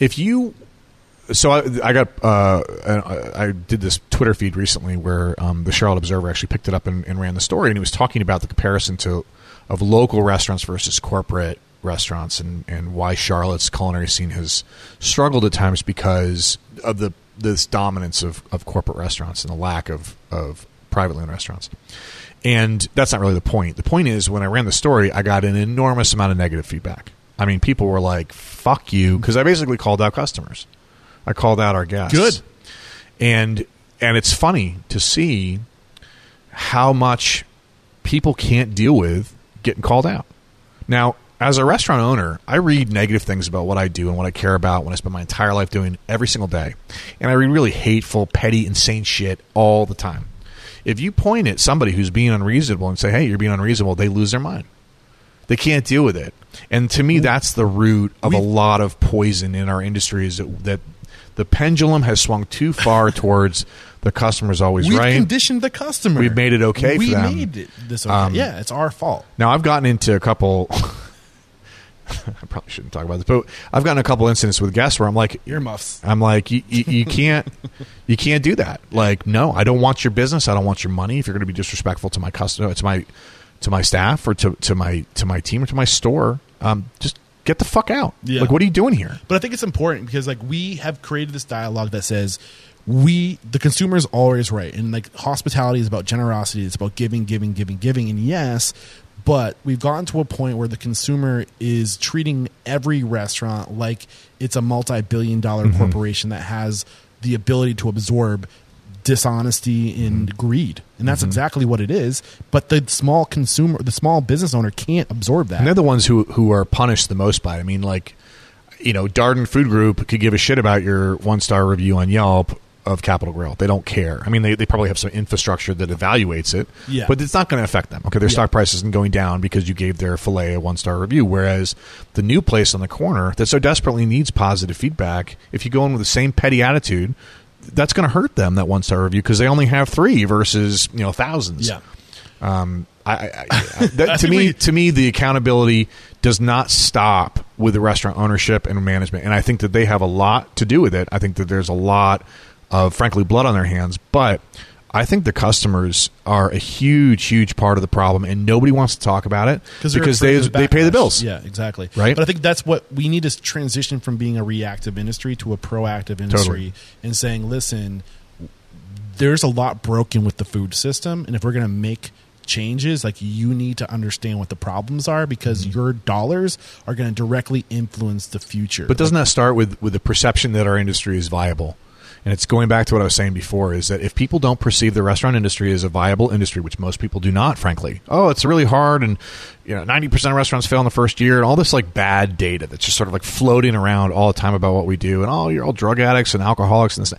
if you. So I, I got uh, I I did this Twitter feed recently where um, the Charlotte Observer actually picked it up and, and ran the story, and he was talking about the comparison to of local restaurants versus corporate restaurants, and, and why Charlotte's culinary scene has struggled at times because of the this dominance of, of corporate restaurants and the lack of of privately owned restaurants. And that's not really the point. The point is, when I ran the story, I got an enormous amount of negative feedback. I mean, people were like, "Fuck you," because I basically called out customers. I called out our guests. Good. And and it's funny to see how much people can't deal with getting called out. Now, as a restaurant owner, I read negative things about what I do and what I care about when I spend my entire life doing every single day. And I read really hateful, petty, insane shit all the time. If you point at somebody who's being unreasonable and say, hey, you're being unreasonable, they lose their mind. They can't deal with it. And to me, that's the root of a lot of poison in our industry is that, that the pendulum has swung too far (laughs) towards the customer's always right. We've conditioned the customer. We've made it okay We for them. We made it this okay. Um, yeah, it's our fault. Now I've gotten into a couple. (laughs) I probably shouldn't talk about this, but I've gotten a couple incidents with guests where I'm like, Earmuffs. I'm like, you, you, you can't, (laughs) you can't do that. Like, no, I don't want your business. I don't want your money. If you're going to be disrespectful to my customer, to my, to my staff, or to, to my, to my team, or to my store, um, just get the fuck out. Yeah. Like, what are you doing here? But I think it's important because like we have created this dialogue that says we the consumer is always right, and like hospitality is about generosity. It's about giving, giving, giving, giving, and yes. But we've gotten to a point where the consumer is treating every restaurant like it's a multi-billion dollar Mm-hmm. corporation that has the ability to absorb dishonesty and Mm-hmm. greed and that's exactly what it is but the small consumer the small business owner can't absorb that And they're the ones who who are punished the most by it. I mean, like, you know, Darden Food Group could give a shit about your one star review on Yelp of Capital Grille. They don't care. I mean, they, they probably have some infrastructure that evaluates it, Yeah. but it's not going to affect them. Okay, their Yeah. stock price isn't going down because you gave their filet a one star review. Whereas the new place on the corner that so desperately needs positive feedback, if you go in with the same petty attitude, that's going to hurt them that one star review because they only have three versus you know thousands. yeah Um, I, I, I, (laughs) that, to me, we- to me, the accountability does not stop with the restaurant ownership and management, and I think that they have a lot to do with it. I think that there's a lot of, frankly, blood on their hands, but. I think the customers are a huge, huge part of the problem, and nobody wants to talk about it because they the they pay the bills. Yeah, exactly. Right? But I think that's what we need to transition from being a reactive industry to a proactive industry and saying, listen, there's a lot broken with the food system, and if we're going to make changes, like you need to understand what the problems are because your dollars are going to directly influence the future. Mm-hmm. But doesn't that start with with the perception that our industry is viable? And it's going back to what I was saying before is that if people don't perceive the restaurant industry as a viable industry, which most people do not, frankly, oh, it's really hard and you know, 90% of restaurants fail in the first year and all this like bad data that's just sort of like floating around all the time about what we do and oh, you're all drug addicts and alcoholics and this.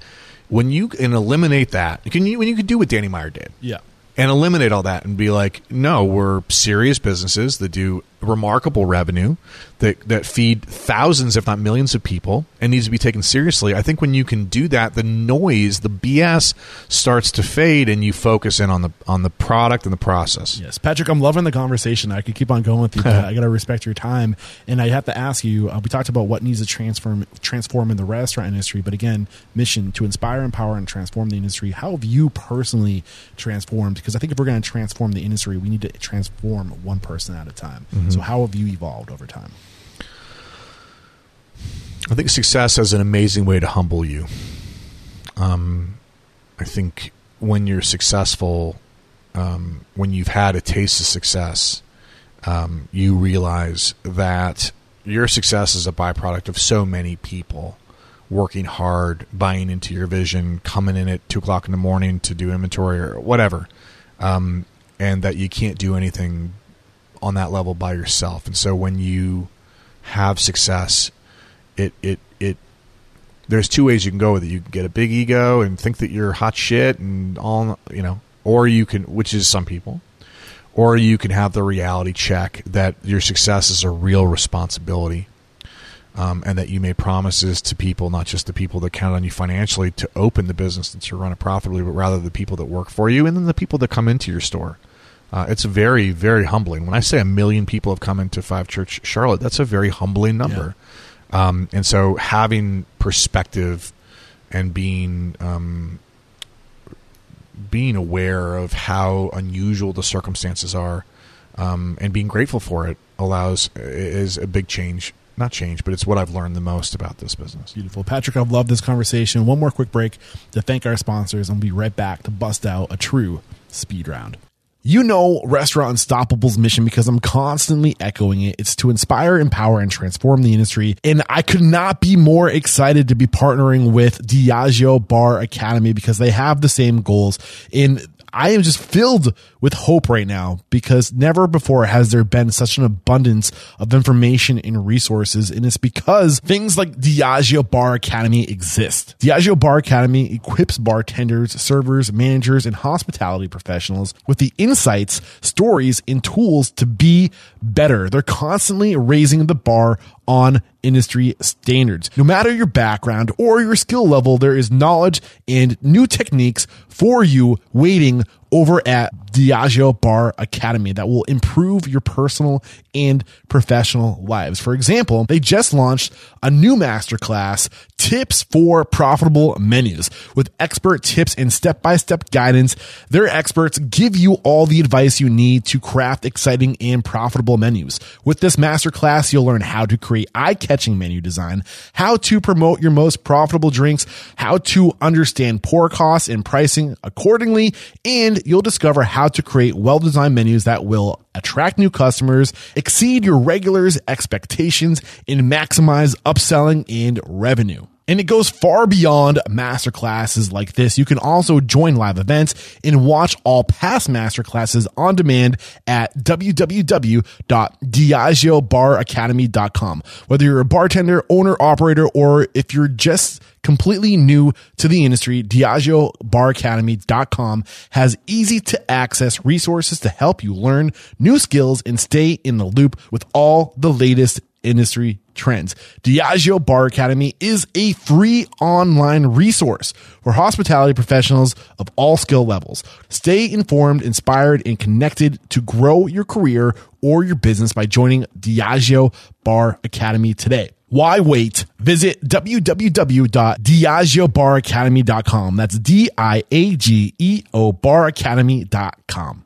When you can eliminate that, can you when you can do what Danny Meyer did yeah. and eliminate all that and be like, no, we're serious businesses that do remarkable revenue that that feed thousands, if not millions, of people and needs to be taken seriously. I think when you can do that, the noise, the BS starts to fade, and you focus in on the on the product and the process. Yes, Patrick, I'm loving the conversation. I could keep on going with you, but (laughs) I got to respect your time. And I have to ask you. Uh, we talked about what needs to transform transform in the restaurant industry, but again, mission to inspire, empower, and transform the industry. How have you personally transformed? Because I think if we're going to transform the industry, we need to transform one person at a time. So, how have you evolved over time? I think success has an amazing way to humble you. Um, I think when you're successful, um, when you've had a taste of success, um, you realize that your success is a byproduct of so many people working hard, buying into your vision, coming in at two o'clock in the morning to do inventory or whatever, um, and that you can't do anything on that level by yourself. And so when you have success, it it it there's two ways you can go with it. You can get a big ego and think that you're hot shit and all you know, or you can, which is some people, or you can have the reality check that your success is a real responsibility. Um, and that you made promises to people, not just the people that count on you financially to open the business and to run it profitably, but rather the people that work for you and then the people that come into your store. Uh, it's very, very humbling. When I say a million people have come into Five Church Charlotte, that's a very humbling number. Um, and so having perspective and being um, being aware of how unusual the circumstances are um, and being grateful for it allows is a big change. Not change, but it's what I've learned the most about this business. Beautiful. Patrick, I've loved this conversation. One more quick break to thank our sponsors, and we'll be right back to bust out a true speed round. You know Restaurant Unstoppable's mission because I'm constantly echoing it. It's to inspire, empower, and transform the industry. And I could not be more excited to be partnering with Diageo Bar Academy because they have the same goals. And I am just filled with hope right now because never before has there been such an abundance of information and resources. And it's because things like Diageo Bar Academy exist. Diageo Bar Academy equips bartenders, servers, managers, and hospitality professionals with the insights, stories, and tools to be better. They're constantly raising the bar on industry standards. No matter your background or your skill level, there is knowledge and new techniques for you waiting over at Diageo Bar Academy that will improve your personal and professional lives. For example, they just launched a new masterclass, Tips for Profitable Menus, with expert tips and step-by-step guidance. Their experts give you all the advice you need to craft exciting and profitable menus. With this masterclass, you'll learn how to create eye-catching menu design, how to promote your most profitable drinks, how to understand pour costs and pricing accordingly, and you'll discover how to create well designed menus that will attract new customers, exceed your regulars' expectations, and maximize upselling and revenue. And it goes far beyond masterclasses like this. You can also join live events and watch all past masterclasses on demand at www.diageobaracademy.com. Whether you're a bartender, owner, operator, or if you're just completely new to the industry, DiageoBarAcademy.com has easy to access resources to help you learn new skills and stay in the loop with all the latest industry trends. Diageo Bar Academy is a free online resource for hospitality professionals of all skill levels. Stay informed, inspired, and connected to grow your career or your business by joining Diageo Bar Academy today. Why wait? Visit www.diageobaracademy.com. That's D I A G E O baracademy.com.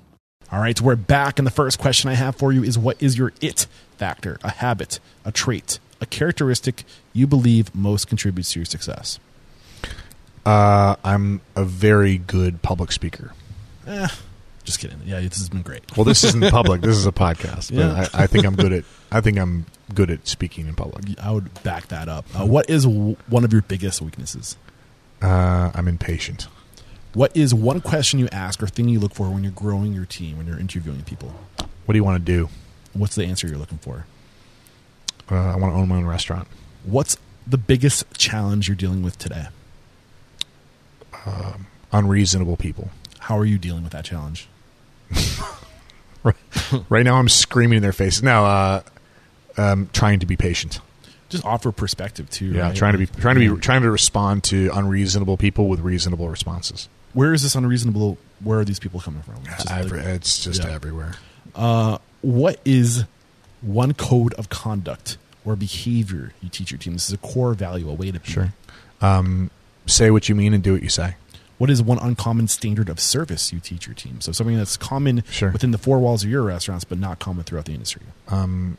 All right, so we're back. And the first question I have for you is what is your it factor, a habit, a trait, a characteristic you believe most contributes to your success? Uh, I'm a very good public speaker. Eh, just kidding. Yeah, this has been great. Well, this isn't public. This is a (laughs) podcast. But Yeah. I, I think I'm good at. I think I'm good at speaking in public. I would back that up. Uh, what is w- one of your biggest weaknesses? Uh, I'm impatient. What is one question you ask or thing you look for when you're growing your team, when you're interviewing people? What do you want to do? What's the answer you're looking for? Uh, I want to own my own restaurant. What's the biggest challenge you're dealing with today? Unreasonable people. How are you dealing with that challenge? (laughs) right now, I'm screaming in their faces. No, uh, um, trying to be patient. Just offer perspective too. Yeah, right? trying to be trying to be trying to respond to unreasonable people with reasonable responses. Where is this unreasonable? Where are these people coming from? It's just Every- like- it's just yeah. everywhere. Uh, what is one code of conduct or behavior you teach your team? This is a core value, a way to be. Sure. Um, say what you mean and do what you say. What is one uncommon standard of service you teach your team? So something that's common Sure. within the four walls of your restaurants, but not common throughout the industry. Um,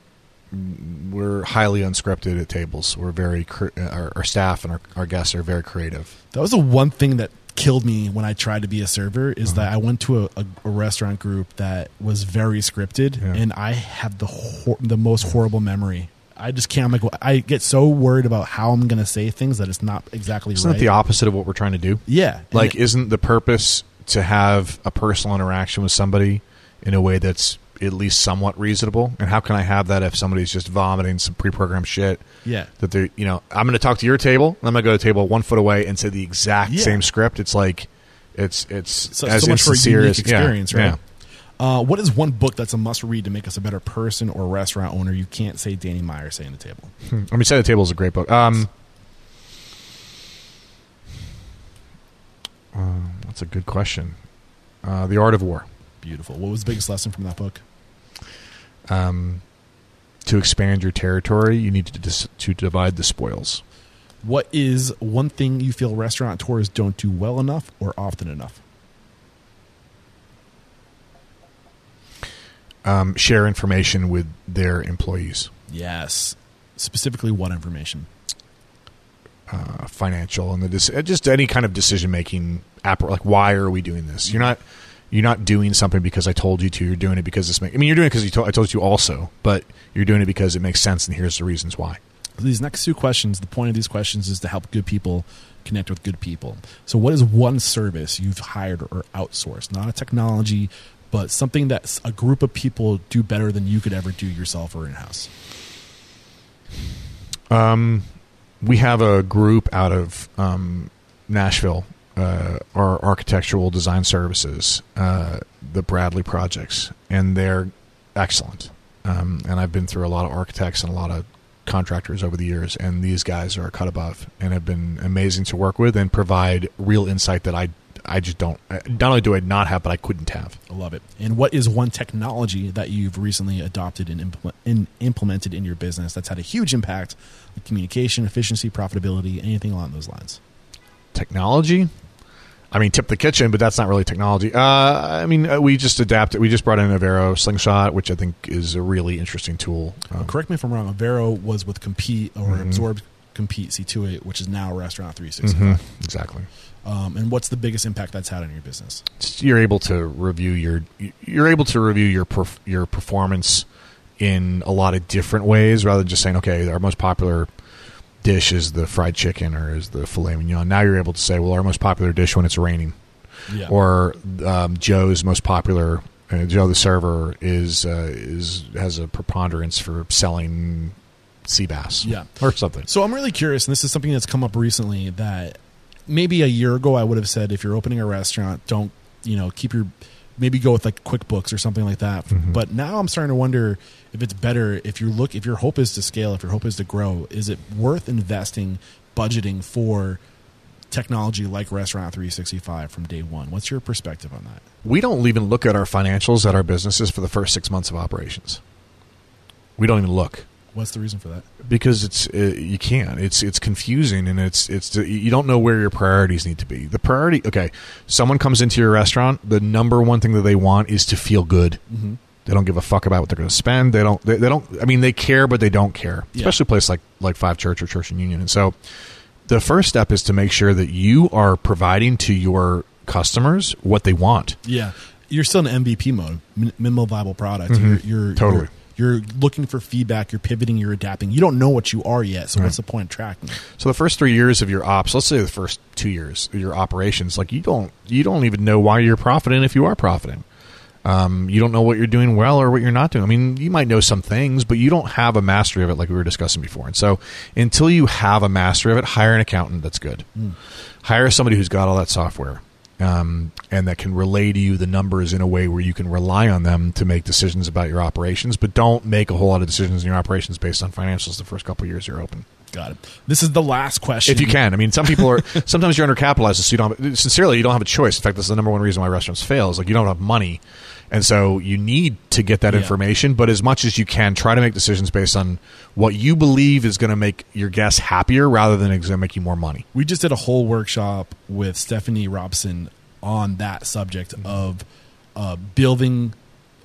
we're highly unscripted at tables. We're very cre- our, our staff and our, our guests are very creative. That was the one thing that killed me when I tried to be a server is Uh-huh. that I went to a, a, a restaurant group that was very scripted, Yeah. and I have the hor- the most horrible memory. I just can't. I'm like, I get so worried about how I'm going to say things that it's not exactly Isn't right. that the opposite of what we're trying to do? yeah, Like, isn't the purpose to have a personal interaction with somebody in a way that's at least somewhat reasonable? And how can I have that if somebody's just vomiting some pre-programmed shit? yeah, That they're, you know, I'm going to talk to your table, and I'm going to go to the table one foot away and say the exact Yeah. same script. It's like, it's it's so, as so much for a unique as experience, yeah, right? yeah. Uh, what is one book that's a must read to make us a better person or restaurant owner? You can't say Danny Meyer Setting the Table. Hmm. I mean, Set the Table is a great book. Um, uh, that's a good question. Uh, the Art of War. Beautiful. What was the biggest lesson from that book? Um, to expand your territory, you need to dis- to divide the spoils. What is one thing you feel restaurateurs don't do well enough or often enough? um, share information with their employees, Yes. Specifically, what information? uh, financial and the dec- uh, just any kind of decision making app. Like, why are we doing this? You're not you're not doing something because I told you to. You're doing it because this. Make, I mean, you're doing it because you told, I told you also, but you're doing it because it makes sense, and here's the reasons why. These next two questions, the point of these questions is to help good people connect with good people. So, what is one service you've hired or outsourced? Not a technology, but something that a group of people do better than you could ever do yourself or in house. Um, we have a group out of um, Nashville, uh, our architectural design services, uh, the Bradley projects, and they're excellent. Um, and I've been through a lot of architects and a lot of contractors over the years, and these guys are cut above and have been amazing to work with and provide real insight that I I just don't. Not only do I not have, but I couldn't have. I love it. And what is one technology that you've recently adopted and, implement, and implemented in your business that's had a huge impact on communication, efficiency, profitability, anything along those lines? technology. I mean, tip the kitchen, but that's not really technology. Uh, I mean, uh, we just adapted. We just brought in Avero Slingshot, which I think is a really interesting tool. Um, Correct me if I'm wrong. Avero was with Compeat or Mhm. Absorb Compeat C28, which is now Restaurant 365. mhm, exactly. Um, and what's the biggest impact that's had on your business? You're able to review your. You're able to review your perf- your performance in a lot of different ways, rather than just saying, okay, our most popular dish is the fried chicken or is the filet mignon. Now you're able to say, well, our most popular dish when it's raining Yeah. or um, Joe's most popular. Uh, Joe the server is uh, is has a preponderance for selling sea bass, Yeah. or something. So I'm really curious, and this is something that's come up recently that maybe a year ago I would have said if you're opening a restaurant, don't you know keep your maybe go with like QuickBooks or something like that. Mhm. But now I'm starting to wonder if it's better if you look if your hope is to scale, if your hope is to grow, is it worth investing budgeting for technology like Restaurant 365 from day one? What's your perspective on that? We don't even look at our financials at our businesses for the first six months of operations. We don't even look What's the reason for that? because it's uh, you can't. It's it's confusing and it's it's you don't know where your priorities need to be. The priority, okay, someone comes into your restaurant. The number one thing that they want is to feel good. Mm-hmm. They don't give a fuck about what they're going to spend. They don't. They, they don't. I mean, they care, but they don't care. Yeah. Especially a place like like Five Church or Church and Union. And so, the first step is to make sure that you are providing to your customers what they want. Yeah, you're still in MVP mode, minimal viable product. Mhm. You're, you're Totally. You're, you're looking for feedback. You're pivoting. You're adapting. You don't know what you are yet. So Right. what's the point of tracking? So the first three years of your ops, let's say the first two years of your operations, like you don't you don't even know why you're profiting if you are profiting. Um, you don't know what you're doing well or what you're not doing. I mean, you might know some things, but you don't have a mastery of it like we were discussing before. And so, until you have a mastery of it, hire an accountant that's good. Hire somebody who's got all that software um, and that can relay to you the numbers in a way where you can rely on them to make decisions about your operations. But don't make a whole lot of decisions in your operations based on financials the first couple of years you're open. Got it. This is the last question. If you can, I mean, some people are. (laughs) sometimes you're undercapitalized, so you don't. Have, sincerely, you don't have a choice. In fact, that's the number one reason why restaurants fail is like you don't have money, and so you need to get that Yeah. information. But as much as you can, try to make decisions based on what you believe is going to make your guests happier, rather than going to make you more money. We just did a whole workshop with Stephanie Robson on that subject of uh, building,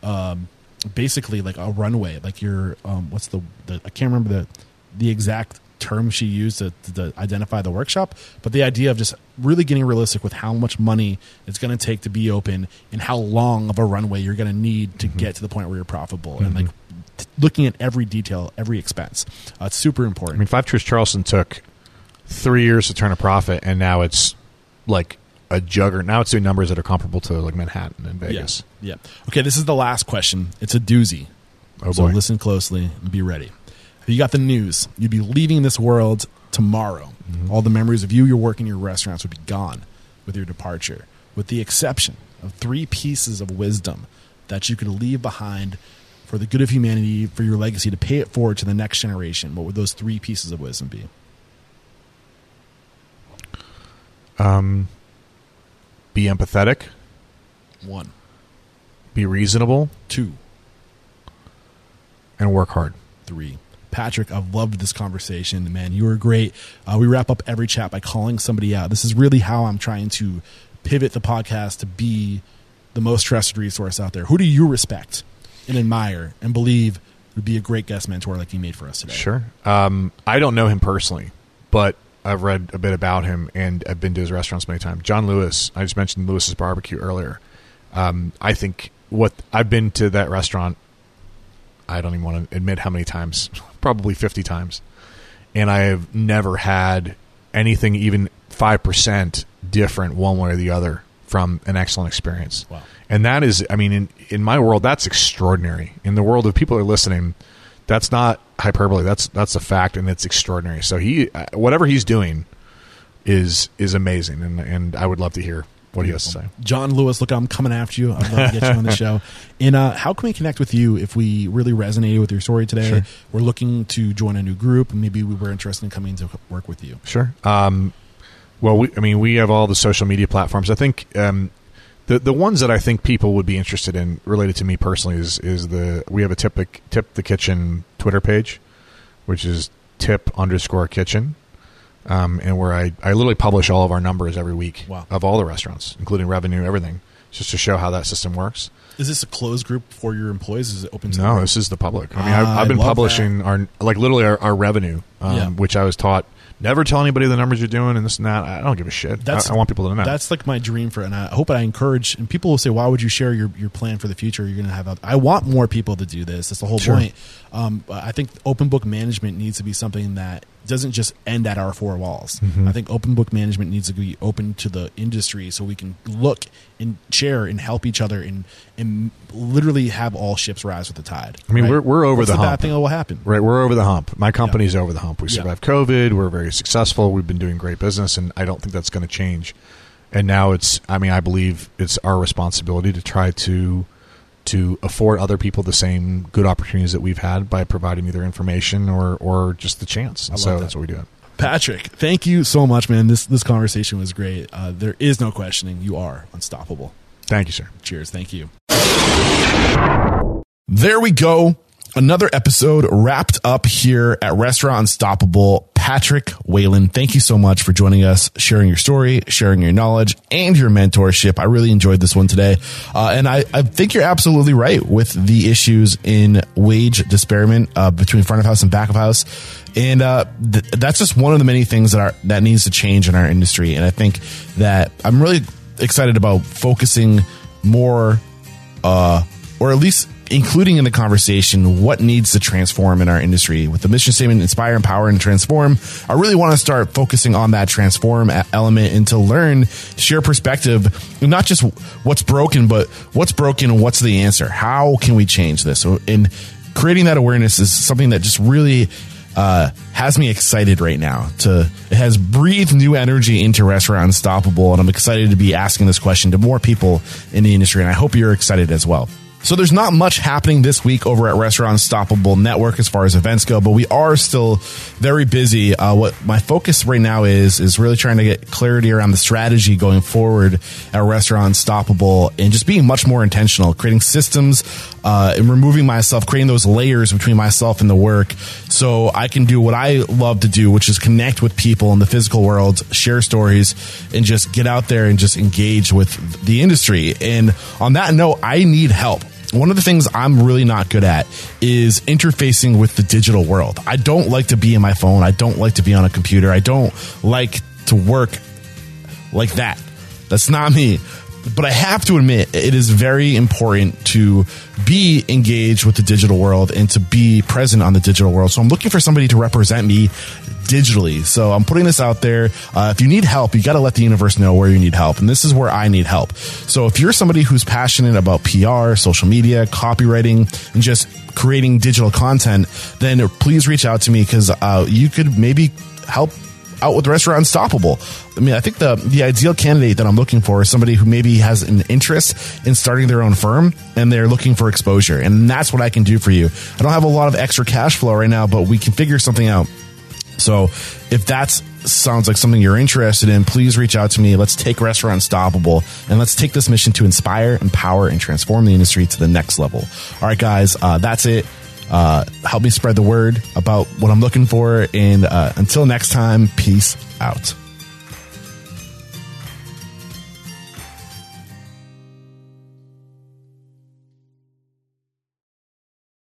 um, basically like a runway. Like your um, what's the, the I can't remember the the exact term she used to, to identify the workshop, but the idea of just really getting realistic with how much money it's going to take to be open and how long of a runway you're going to need to get to the point where you're profitable and like t- looking at every detail, every expense. Uh, it's super important. I mean, Five Church Charleston took three years to turn a profit, and now it's like a juggernaut. Now it's doing numbers that are comparable to like Manhattan and Vegas. Yeah. yeah. Okay, this is the last question. It's a doozy. Oh so boy. listen closely and be ready. You got the news, you'd be leaving this world tomorrow. Mm-hmm. All the memories of you, your work, and your restaurants would be gone with your departure, with the exception of three pieces of wisdom that you could leave behind for the good of humanity, for your legacy, to pay it forward to the next generation. What would those three pieces of wisdom be? Um, be empathetic, One, be reasonable, two, and work hard. three. Patrick, I've loved this conversation, man. You were great. Uh, we wrap up every chat by calling somebody out. This is really how I'm trying to pivot the podcast to be the most trusted resource out there. Who do you respect and admire and believe would be a great guest mentor like you made for us today? Sure. Um, I don't know him personally, but I've read a bit about him and I've been to his restaurants many times. John Lewis, I just mentioned Lewis's Barbecue earlier. Um, I think what I've been to that restaurant, I don't even want to admit how many times, probably 50 times. And I have never had anything even 5% different one way or the other from an excellent experience. Wow. And that is, I mean, in, in my world, that's extraordinary. In the world of people who are listening, that's not hyperbole. That's that's a fact, and it's extraordinary. So he, uh, whatever he's doing, is is amazing, and and I would love to hear what he has to say. John Lewis, look, I'm coming after you. I'd love to get you on the (laughs) show. And uh, how can we connect with you if we really resonated with your story today? Sure. We're looking to join a new group, maybe we were interested in coming to work with you. Sure. Um, well, we, I mean, we have all the social media platforms. I think um, the the ones that I think people would be interested in, related to me personally, is is the we have a tip tip the kitchen Twitter page, which is tip underscore kitchen, um, and where I I literally publish all of our numbers every week Wow. of all the restaurants, including revenue, everything, just to show how that system works. Is this a closed group for your employees? Is it open to No, this is the public. I mean, Ah, I've, I've been publishing our like literally our, our revenue, um, Yeah. which I was taught never tell anybody the numbers you're doing and this and that. I don't give a shit. That's- I, I want people to know. That's like my dream for, and I hope I encourage. And people will say, "Why would you share your, your plan for the future? You're going to have." I want more people to do this. That's the whole Sure. point. Um, I think open book management needs to be something that doesn't just end at our four walls. Mm-hmm. I think open book management needs to be open to the industry, so we can look and share and help each other and and literally have all ships rise with the tide. I mean, right? we're- we're over What's the the bad hump. thing that will happen. Right, we're over the hump. My company's over the hump. We Yeah. survived COVID. We're very successful. We've been doing great business, and I don't think that's going to change. And now it's, I mean, I believe it's our responsibility to try to to afford other people the same good opportunities that we've had by providing either information or or just the chance. And love so that. that's what we do. Patrick, thank you so much, man. This this conversation was great. Uh, there is no questioning. You are unstoppable. Thank you, sir. Cheers. Thank you. There we go. Another episode wrapped up here at Restaurant Unstoppable. Patrick Whalen, thank you so much for joining us, sharing your story, sharing your knowledge, and your mentorship. I really enjoyed this one today. Uh, and I, I think you're absolutely right with the issues in wage disparity uh, between front of house and back of house. And uh, th- that's just one of the many things that are that needs to change in our industry. And I think that I'm really excited about focusing more uh, or at least including in the conversation what needs to transform in our industry with the mission statement inspire empower and transform. I really want to start focusing on that transform element and to learn share perspective not just what's broken but what's broken and what's the answer? How can we change this? And creating that awareness is something that just really uh, has me excited right now to it has breathed new energy into restaurant unstoppable and i'm excited to be asking this question to more people in the industry and i hope you're excited as well so there's not much happening this week over at Restaurant Unstoppable Network as far as events go, but we are still very busy. Uh, what my focus right now is is really trying to get clarity around the strategy going forward at Restaurant Unstoppable and just being much more intentional, creating systems uh, and removing myself, creating those layers between myself and the work, so I can do what I love to do, which is connect with people in the physical world, share stories, and just get out there and just engage with the industry. And on that note, I need help. One of the things I'm really not good at is interfacing with the digital world. I don't like to be in my phone. I don't like to be on a computer. I don't like to work like that. That's not me. But I have to admit, it is very important to be engaged with the digital world and to be present on the digital world. So I'm looking for somebody to represent me digitally. So I'm putting this out there. Uh, if you need help, you got to let the universe know where you need help. And this is where I need help. So if you're somebody who's passionate about PR, social media, copywriting, and just creating digital content, then please reach out to me because uh, you could maybe help out with Restaurant Unstoppable. I mean, I think the the ideal candidate that I'm looking for is somebody who maybe has an interest in starting their own firm and they're looking for exposure. And that's what I can do for you. I don't have a lot of extra cash flow right now, but we can figure something out. So if that sounds like something you're interested in, please reach out to me. Let's take Restaurant Unstoppable and let's take this mission to inspire, empower, and transform the industry to the next level. All right, guys, uh, that's it. Uh, help me spread the word about what I'm looking for. And uh, until next time, peace out.